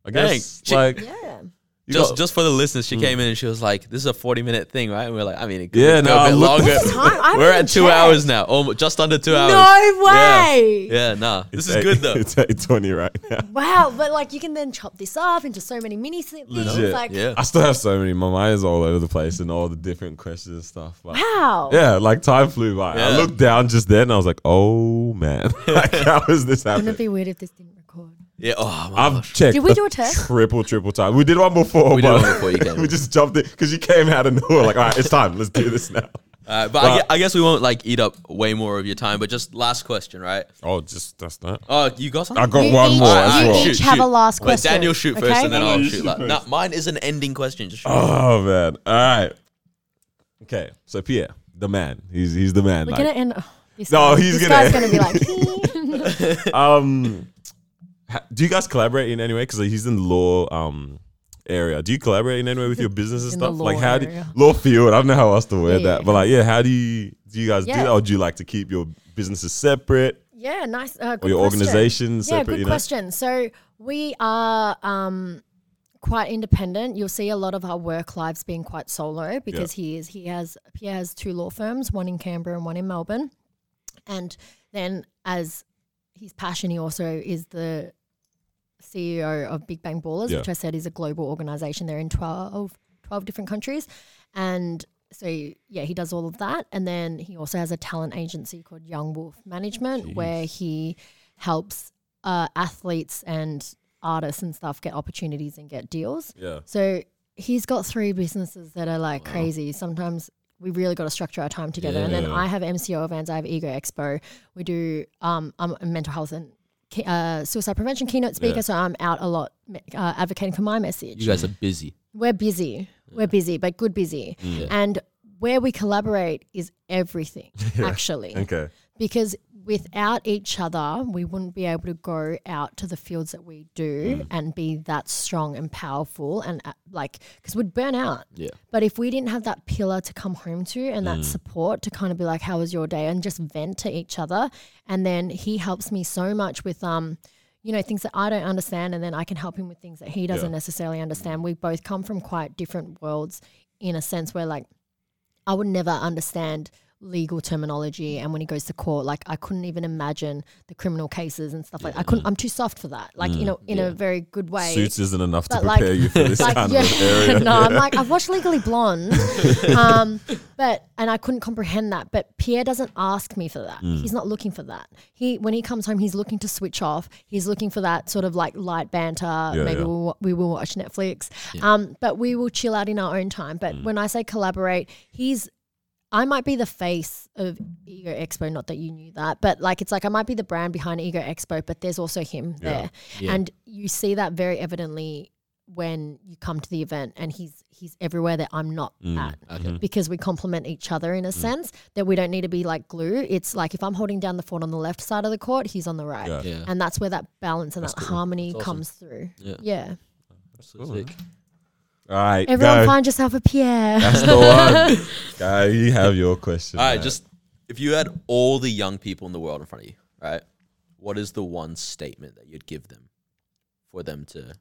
[SPEAKER 2] I guess
[SPEAKER 1] She-
[SPEAKER 2] like
[SPEAKER 4] Yeah.
[SPEAKER 2] You
[SPEAKER 1] just
[SPEAKER 2] got-
[SPEAKER 1] just for the listeners, she mm. came in and she was like, "This is a forty minute thing, right?" And we are like, "I mean, it could
[SPEAKER 2] Yeah,
[SPEAKER 1] go
[SPEAKER 2] no,
[SPEAKER 1] a bit longer."
[SPEAKER 4] What's the time?
[SPEAKER 1] We're at two
[SPEAKER 4] checked.
[SPEAKER 1] hours now, almost just under two hours.
[SPEAKER 4] No way.
[SPEAKER 1] Yeah, nah, this
[SPEAKER 2] It's
[SPEAKER 1] is
[SPEAKER 2] eight-
[SPEAKER 1] good though.
[SPEAKER 2] It's eight twenty right now.
[SPEAKER 4] Wow, but like you can then chop this up into so many mini things.
[SPEAKER 2] Legit.
[SPEAKER 4] Like,
[SPEAKER 1] Yeah,
[SPEAKER 2] I still have so many. My mind is all over the place and all the different questions and stuff. But
[SPEAKER 4] wow.
[SPEAKER 2] yeah, like time flew by. I looked down just then and I was like, oh man, like how is this happening?"
[SPEAKER 4] Wouldn't it be weird if this didn't record?
[SPEAKER 1] Yeah. Oh my
[SPEAKER 2] I've
[SPEAKER 1] gosh.
[SPEAKER 2] checked.
[SPEAKER 4] Did we do a test?
[SPEAKER 2] Triple, triple time. We did one before.
[SPEAKER 1] We did
[SPEAKER 2] but
[SPEAKER 1] one before you came
[SPEAKER 2] we just jumped in because you came out of nowhere. Like, all right, it's time. Let's do this now.
[SPEAKER 1] Uh, but I,
[SPEAKER 2] But-
[SPEAKER 1] gue- I guess we won't like eat up way more of your time. But just last question, right?
[SPEAKER 2] Oh, just that's that.
[SPEAKER 1] Oh, you got something?
[SPEAKER 2] I got
[SPEAKER 4] You
[SPEAKER 2] one
[SPEAKER 4] each-
[SPEAKER 2] more
[SPEAKER 1] Alright,
[SPEAKER 2] as
[SPEAKER 4] you
[SPEAKER 2] well.
[SPEAKER 4] each
[SPEAKER 1] shoot,
[SPEAKER 4] have
[SPEAKER 1] shoot.
[SPEAKER 4] a last
[SPEAKER 1] Wait,
[SPEAKER 4] question.
[SPEAKER 1] Daniel shoot first, and then
[SPEAKER 2] Yeah,
[SPEAKER 1] I'll shoot.
[SPEAKER 2] shoot
[SPEAKER 1] Like,
[SPEAKER 2] first.
[SPEAKER 1] nah, mine is an ending question. Just shoot.
[SPEAKER 2] Oh man. All right. Okay, so Pierre, the man. He's he's the man.
[SPEAKER 4] We're
[SPEAKER 2] like-
[SPEAKER 4] gonna end. oh,
[SPEAKER 2] No,
[SPEAKER 4] guy-
[SPEAKER 2] he's
[SPEAKER 4] this
[SPEAKER 2] gonna-
[SPEAKER 4] guy's gonna be like.
[SPEAKER 2] um, ha- do you guys collaborate in any way? Because he's in the law um area. Do you collaborate in any way with your business and stuff? Like how do
[SPEAKER 4] area.
[SPEAKER 2] law field? I don't know how else to word
[SPEAKER 4] Yeah,
[SPEAKER 2] that,
[SPEAKER 4] yeah.
[SPEAKER 2] but like yeah, how do you do you guys do that, or do you like to keep your businesses separate
[SPEAKER 4] yeah, nice. Uh,
[SPEAKER 2] or your
[SPEAKER 4] question.
[SPEAKER 2] organization
[SPEAKER 4] Yeah, good
[SPEAKER 2] you know,
[SPEAKER 4] question. So we are um, quite independent. You'll see a lot of our work lives being quite solo because he is he has Pierre has two law firms, one in Canberra and one in Melbourne, and then as his passion, he also is the CEO of Big Bang Ballers,
[SPEAKER 2] Yeah.
[SPEAKER 4] which I said is a global organization. They're in 12, 12 different countries, and so yeah, he does all of that, and then he also has a talent agency called Young Wolf Management, where he helps uh, athletes and artists and stuff get opportunities and get deals.
[SPEAKER 2] yeah.
[SPEAKER 4] So he's got three businesses that are like crazy. Sometimes we really got to structure our time together. And then I have MCO events. I have Ego Expo. We do. Um, I'm a mental health and uh, suicide prevention keynote speaker,
[SPEAKER 2] Yeah.
[SPEAKER 4] so I'm out a lot uh, advocating for my message.
[SPEAKER 1] You guys are busy.
[SPEAKER 4] We're busy. We're busy, but good busy.
[SPEAKER 2] Mm.
[SPEAKER 4] And where we collaborate is everything, actually
[SPEAKER 2] Okay.
[SPEAKER 4] because without each other, we wouldn't be able to go out to the fields that we do
[SPEAKER 2] Mm.
[SPEAKER 4] and be that strong and powerful and uh, like because we'd burn out.
[SPEAKER 1] Yeah.
[SPEAKER 4] But if we didn't have that pillar to come home to and
[SPEAKER 2] Mm.
[SPEAKER 4] that support to kind of be like, "How was your day?" and just vent to each other, and then he helps me so much with um. You know, things that I don't understand, and then I can help him with things that he doesn't
[SPEAKER 2] Yeah.
[SPEAKER 4] necessarily understand. We both come from quite different worlds in a sense where, like, I would never understand legal terminology and when he goes to court like I couldn't even imagine the criminal cases and stuff like I couldn't I'm too soft for that like you know in
[SPEAKER 1] yeah.
[SPEAKER 4] a very good way.
[SPEAKER 2] Suits isn't enough to
[SPEAKER 4] But, like-
[SPEAKER 2] prepare you for this
[SPEAKER 4] like
[SPEAKER 2] kind
[SPEAKER 4] yeah.
[SPEAKER 2] of area.
[SPEAKER 4] no I'm like I've watched Legally Blonde um but and I couldn't comprehend that but Pierre doesn't ask me for that.
[SPEAKER 2] Mm.
[SPEAKER 4] he's not looking for that. He when he comes home he's looking to switch off. He's looking for that sort of like light banter. Maybe
[SPEAKER 2] yeah.
[SPEAKER 4] We'll, we will watch Netflix. Um but we will chill out in our own time.
[SPEAKER 2] Mm.
[SPEAKER 4] but when I say collaborate he's I might be the face of Ego Expo, not that you knew that, but like it's like I might be the brand behind Ego Expo, but there's also him there.
[SPEAKER 1] Yeah.
[SPEAKER 4] And you see that very evidently when you come to the event and he's he's everywhere that I'm not
[SPEAKER 2] Mm.
[SPEAKER 4] at.
[SPEAKER 1] Okay.
[SPEAKER 4] Because we complement each other in a sense that we don't need to be like glue. It's like if I'm holding down the fort on the left side of the court, he's on the right.
[SPEAKER 2] Yeah.
[SPEAKER 1] Yeah.
[SPEAKER 4] And that's where that balance and
[SPEAKER 2] That's
[SPEAKER 4] that
[SPEAKER 2] cool.
[SPEAKER 4] harmony
[SPEAKER 1] awesome.
[SPEAKER 4] comes through.
[SPEAKER 1] Yeah.
[SPEAKER 4] Yeah.
[SPEAKER 1] So sick.
[SPEAKER 2] All right,
[SPEAKER 4] Everyone
[SPEAKER 2] go.
[SPEAKER 4] find yourself a Pierre.
[SPEAKER 2] That's the one. Guy, you have your question.
[SPEAKER 1] All right,
[SPEAKER 2] man.
[SPEAKER 1] just if you had all the young people in the world in front of you, right? What is the one statement that you'd give them for them to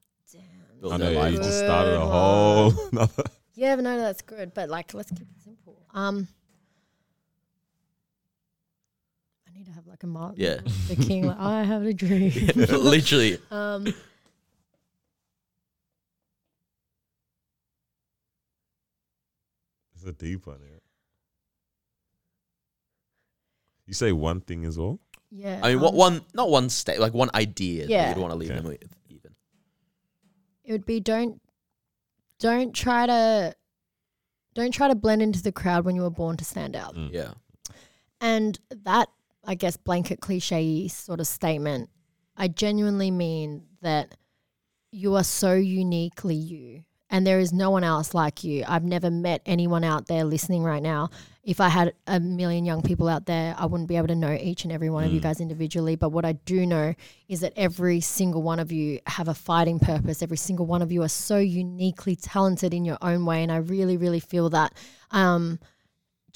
[SPEAKER 1] build
[SPEAKER 2] I know
[SPEAKER 1] their
[SPEAKER 2] yeah,
[SPEAKER 1] life?
[SPEAKER 2] you just started a whole. another-
[SPEAKER 4] Yeah, but no, that's good. But like, let's keep it simple. Um, I need to have like a Martin
[SPEAKER 1] Yeah.
[SPEAKER 4] the King. Like, I have a dream.
[SPEAKER 1] Literally.
[SPEAKER 4] um,
[SPEAKER 2] It's a deep one. Yeah. You say one thing as well.
[SPEAKER 4] yeah.
[SPEAKER 1] I mean, what
[SPEAKER 4] um,
[SPEAKER 1] one? Not one state, like one idea that
[SPEAKER 4] Yeah.
[SPEAKER 1] you'd want to leave
[SPEAKER 2] Okay.
[SPEAKER 1] them with. Even.
[SPEAKER 4] It would be don't don't try to don't try to blend into the crowd when you were born to stand out.
[SPEAKER 2] Mm.
[SPEAKER 1] Yeah.
[SPEAKER 4] And that, I guess, blanket cliche sort of statement, I genuinely mean that you are so uniquely you. And there is no one else like you. I've never met anyone out there listening right now. If I had a million young people out there, I wouldn't be able to know each and every one of you
[SPEAKER 2] Mm.
[SPEAKER 4] guys individually. But what I do know is that every single one of you have a fighting purpose. Every single one of you are so uniquely talented in your own way. And I really, really feel that. Um,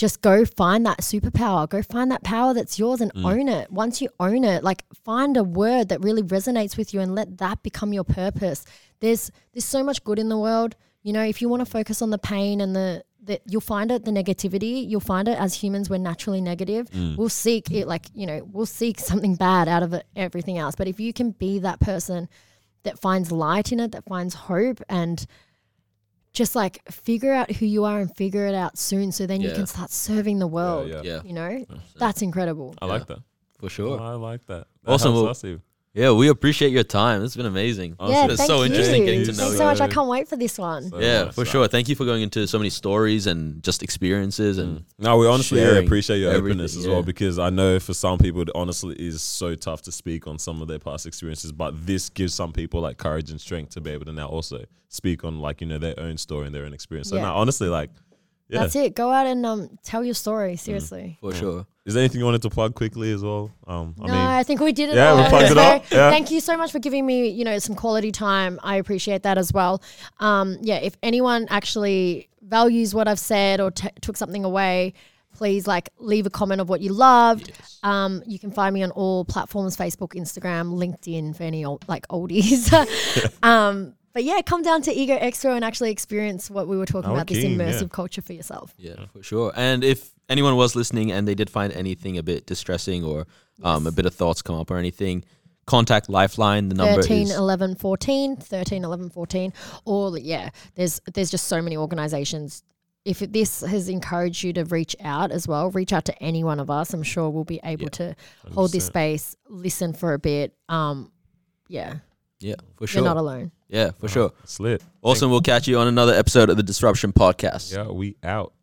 [SPEAKER 4] just go find that superpower. Go find that power that's yours and
[SPEAKER 2] Mm.
[SPEAKER 4] own it. Once you own it, like find a word that really resonates with you and let that become your purpose. There's there's so much good in the world. You know, if you want to focus on the pain and the that you'll find it the negativity you'll find it as humans we're naturally negative
[SPEAKER 2] Mm.
[SPEAKER 4] we'll seek it like you know we'll seek something bad out of it, everything else but if you can be that person that finds light in it that finds hope and just like figure out who you are and figure it out soon so then you
[SPEAKER 1] Yeah.
[SPEAKER 4] can start serving the world
[SPEAKER 2] yeah.
[SPEAKER 1] Yeah,
[SPEAKER 4] you know that's incredible
[SPEAKER 2] I like that.
[SPEAKER 1] for sure.
[SPEAKER 2] I like that. that
[SPEAKER 1] Awesome,
[SPEAKER 2] helps
[SPEAKER 1] well-
[SPEAKER 2] us even.
[SPEAKER 1] Yeah, we appreciate your time. It's been amazing.
[SPEAKER 2] Honestly,
[SPEAKER 4] yeah
[SPEAKER 1] it's so
[SPEAKER 4] you
[SPEAKER 1] interesting getting to know
[SPEAKER 4] thanks
[SPEAKER 1] you.
[SPEAKER 4] so much i can't wait for this one
[SPEAKER 2] so
[SPEAKER 1] yeah,
[SPEAKER 2] much,
[SPEAKER 1] for
[SPEAKER 2] like-
[SPEAKER 1] sure. Thank you for going into so many stories and just experiences and
[SPEAKER 2] No, we honestly yeah, appreciate your openness as
[SPEAKER 1] yeah.
[SPEAKER 2] well because I know for some people it honestly is so tough to speak on some of their past experiences, but this gives some people like courage and strength to be able to now also speak on like you know their own story and their own experience. So
[SPEAKER 4] Yeah.
[SPEAKER 2] now, honestly, like, yeah,
[SPEAKER 4] that's it go out and um tell your story seriously
[SPEAKER 1] for sure.
[SPEAKER 2] is there anything you wanted to plug quickly as well? Um, I
[SPEAKER 4] no,
[SPEAKER 2] mean,
[SPEAKER 4] I think we did it.
[SPEAKER 2] Yeah,
[SPEAKER 4] all.
[SPEAKER 2] we plugged it
[SPEAKER 4] So
[SPEAKER 2] up, yeah.
[SPEAKER 4] Thank you so much for giving me, you know, some quality time. I appreciate that as well. Um, yeah, if anyone actually values what I've said or t- took something away, please like leave a comment of what you loved.
[SPEAKER 1] Yes.
[SPEAKER 4] Um, you can find me on all platforms: Facebook, Instagram, LinkedIn for any old, like oldies. um, but yeah, come down to Ego Expo and actually experience what we were talking
[SPEAKER 2] Oh,
[SPEAKER 4] about. This
[SPEAKER 2] keen,
[SPEAKER 4] immersive
[SPEAKER 2] yeah.
[SPEAKER 4] culture for yourself.
[SPEAKER 1] Yeah, for sure. And if anyone was listening and they did find anything a bit distressing or um, a bit of thoughts come up or anything, contact Lifeline. The number
[SPEAKER 4] 13
[SPEAKER 1] is
[SPEAKER 4] 11 14 13 11 14 or yeah there's there's just so many organizations if this has encouraged you to reach out as well reach out to any one of us i'm sure we'll be able
[SPEAKER 1] Yeah.
[SPEAKER 4] to hold this space listen for a bit um yeah
[SPEAKER 1] yeah, for sure.
[SPEAKER 4] you're
[SPEAKER 1] sure.
[SPEAKER 4] not alone
[SPEAKER 1] yeah, for sure.
[SPEAKER 2] Slit.
[SPEAKER 1] Awesome. We'll catch you on another episode of the Disruption Podcast.
[SPEAKER 2] Yeah, we out.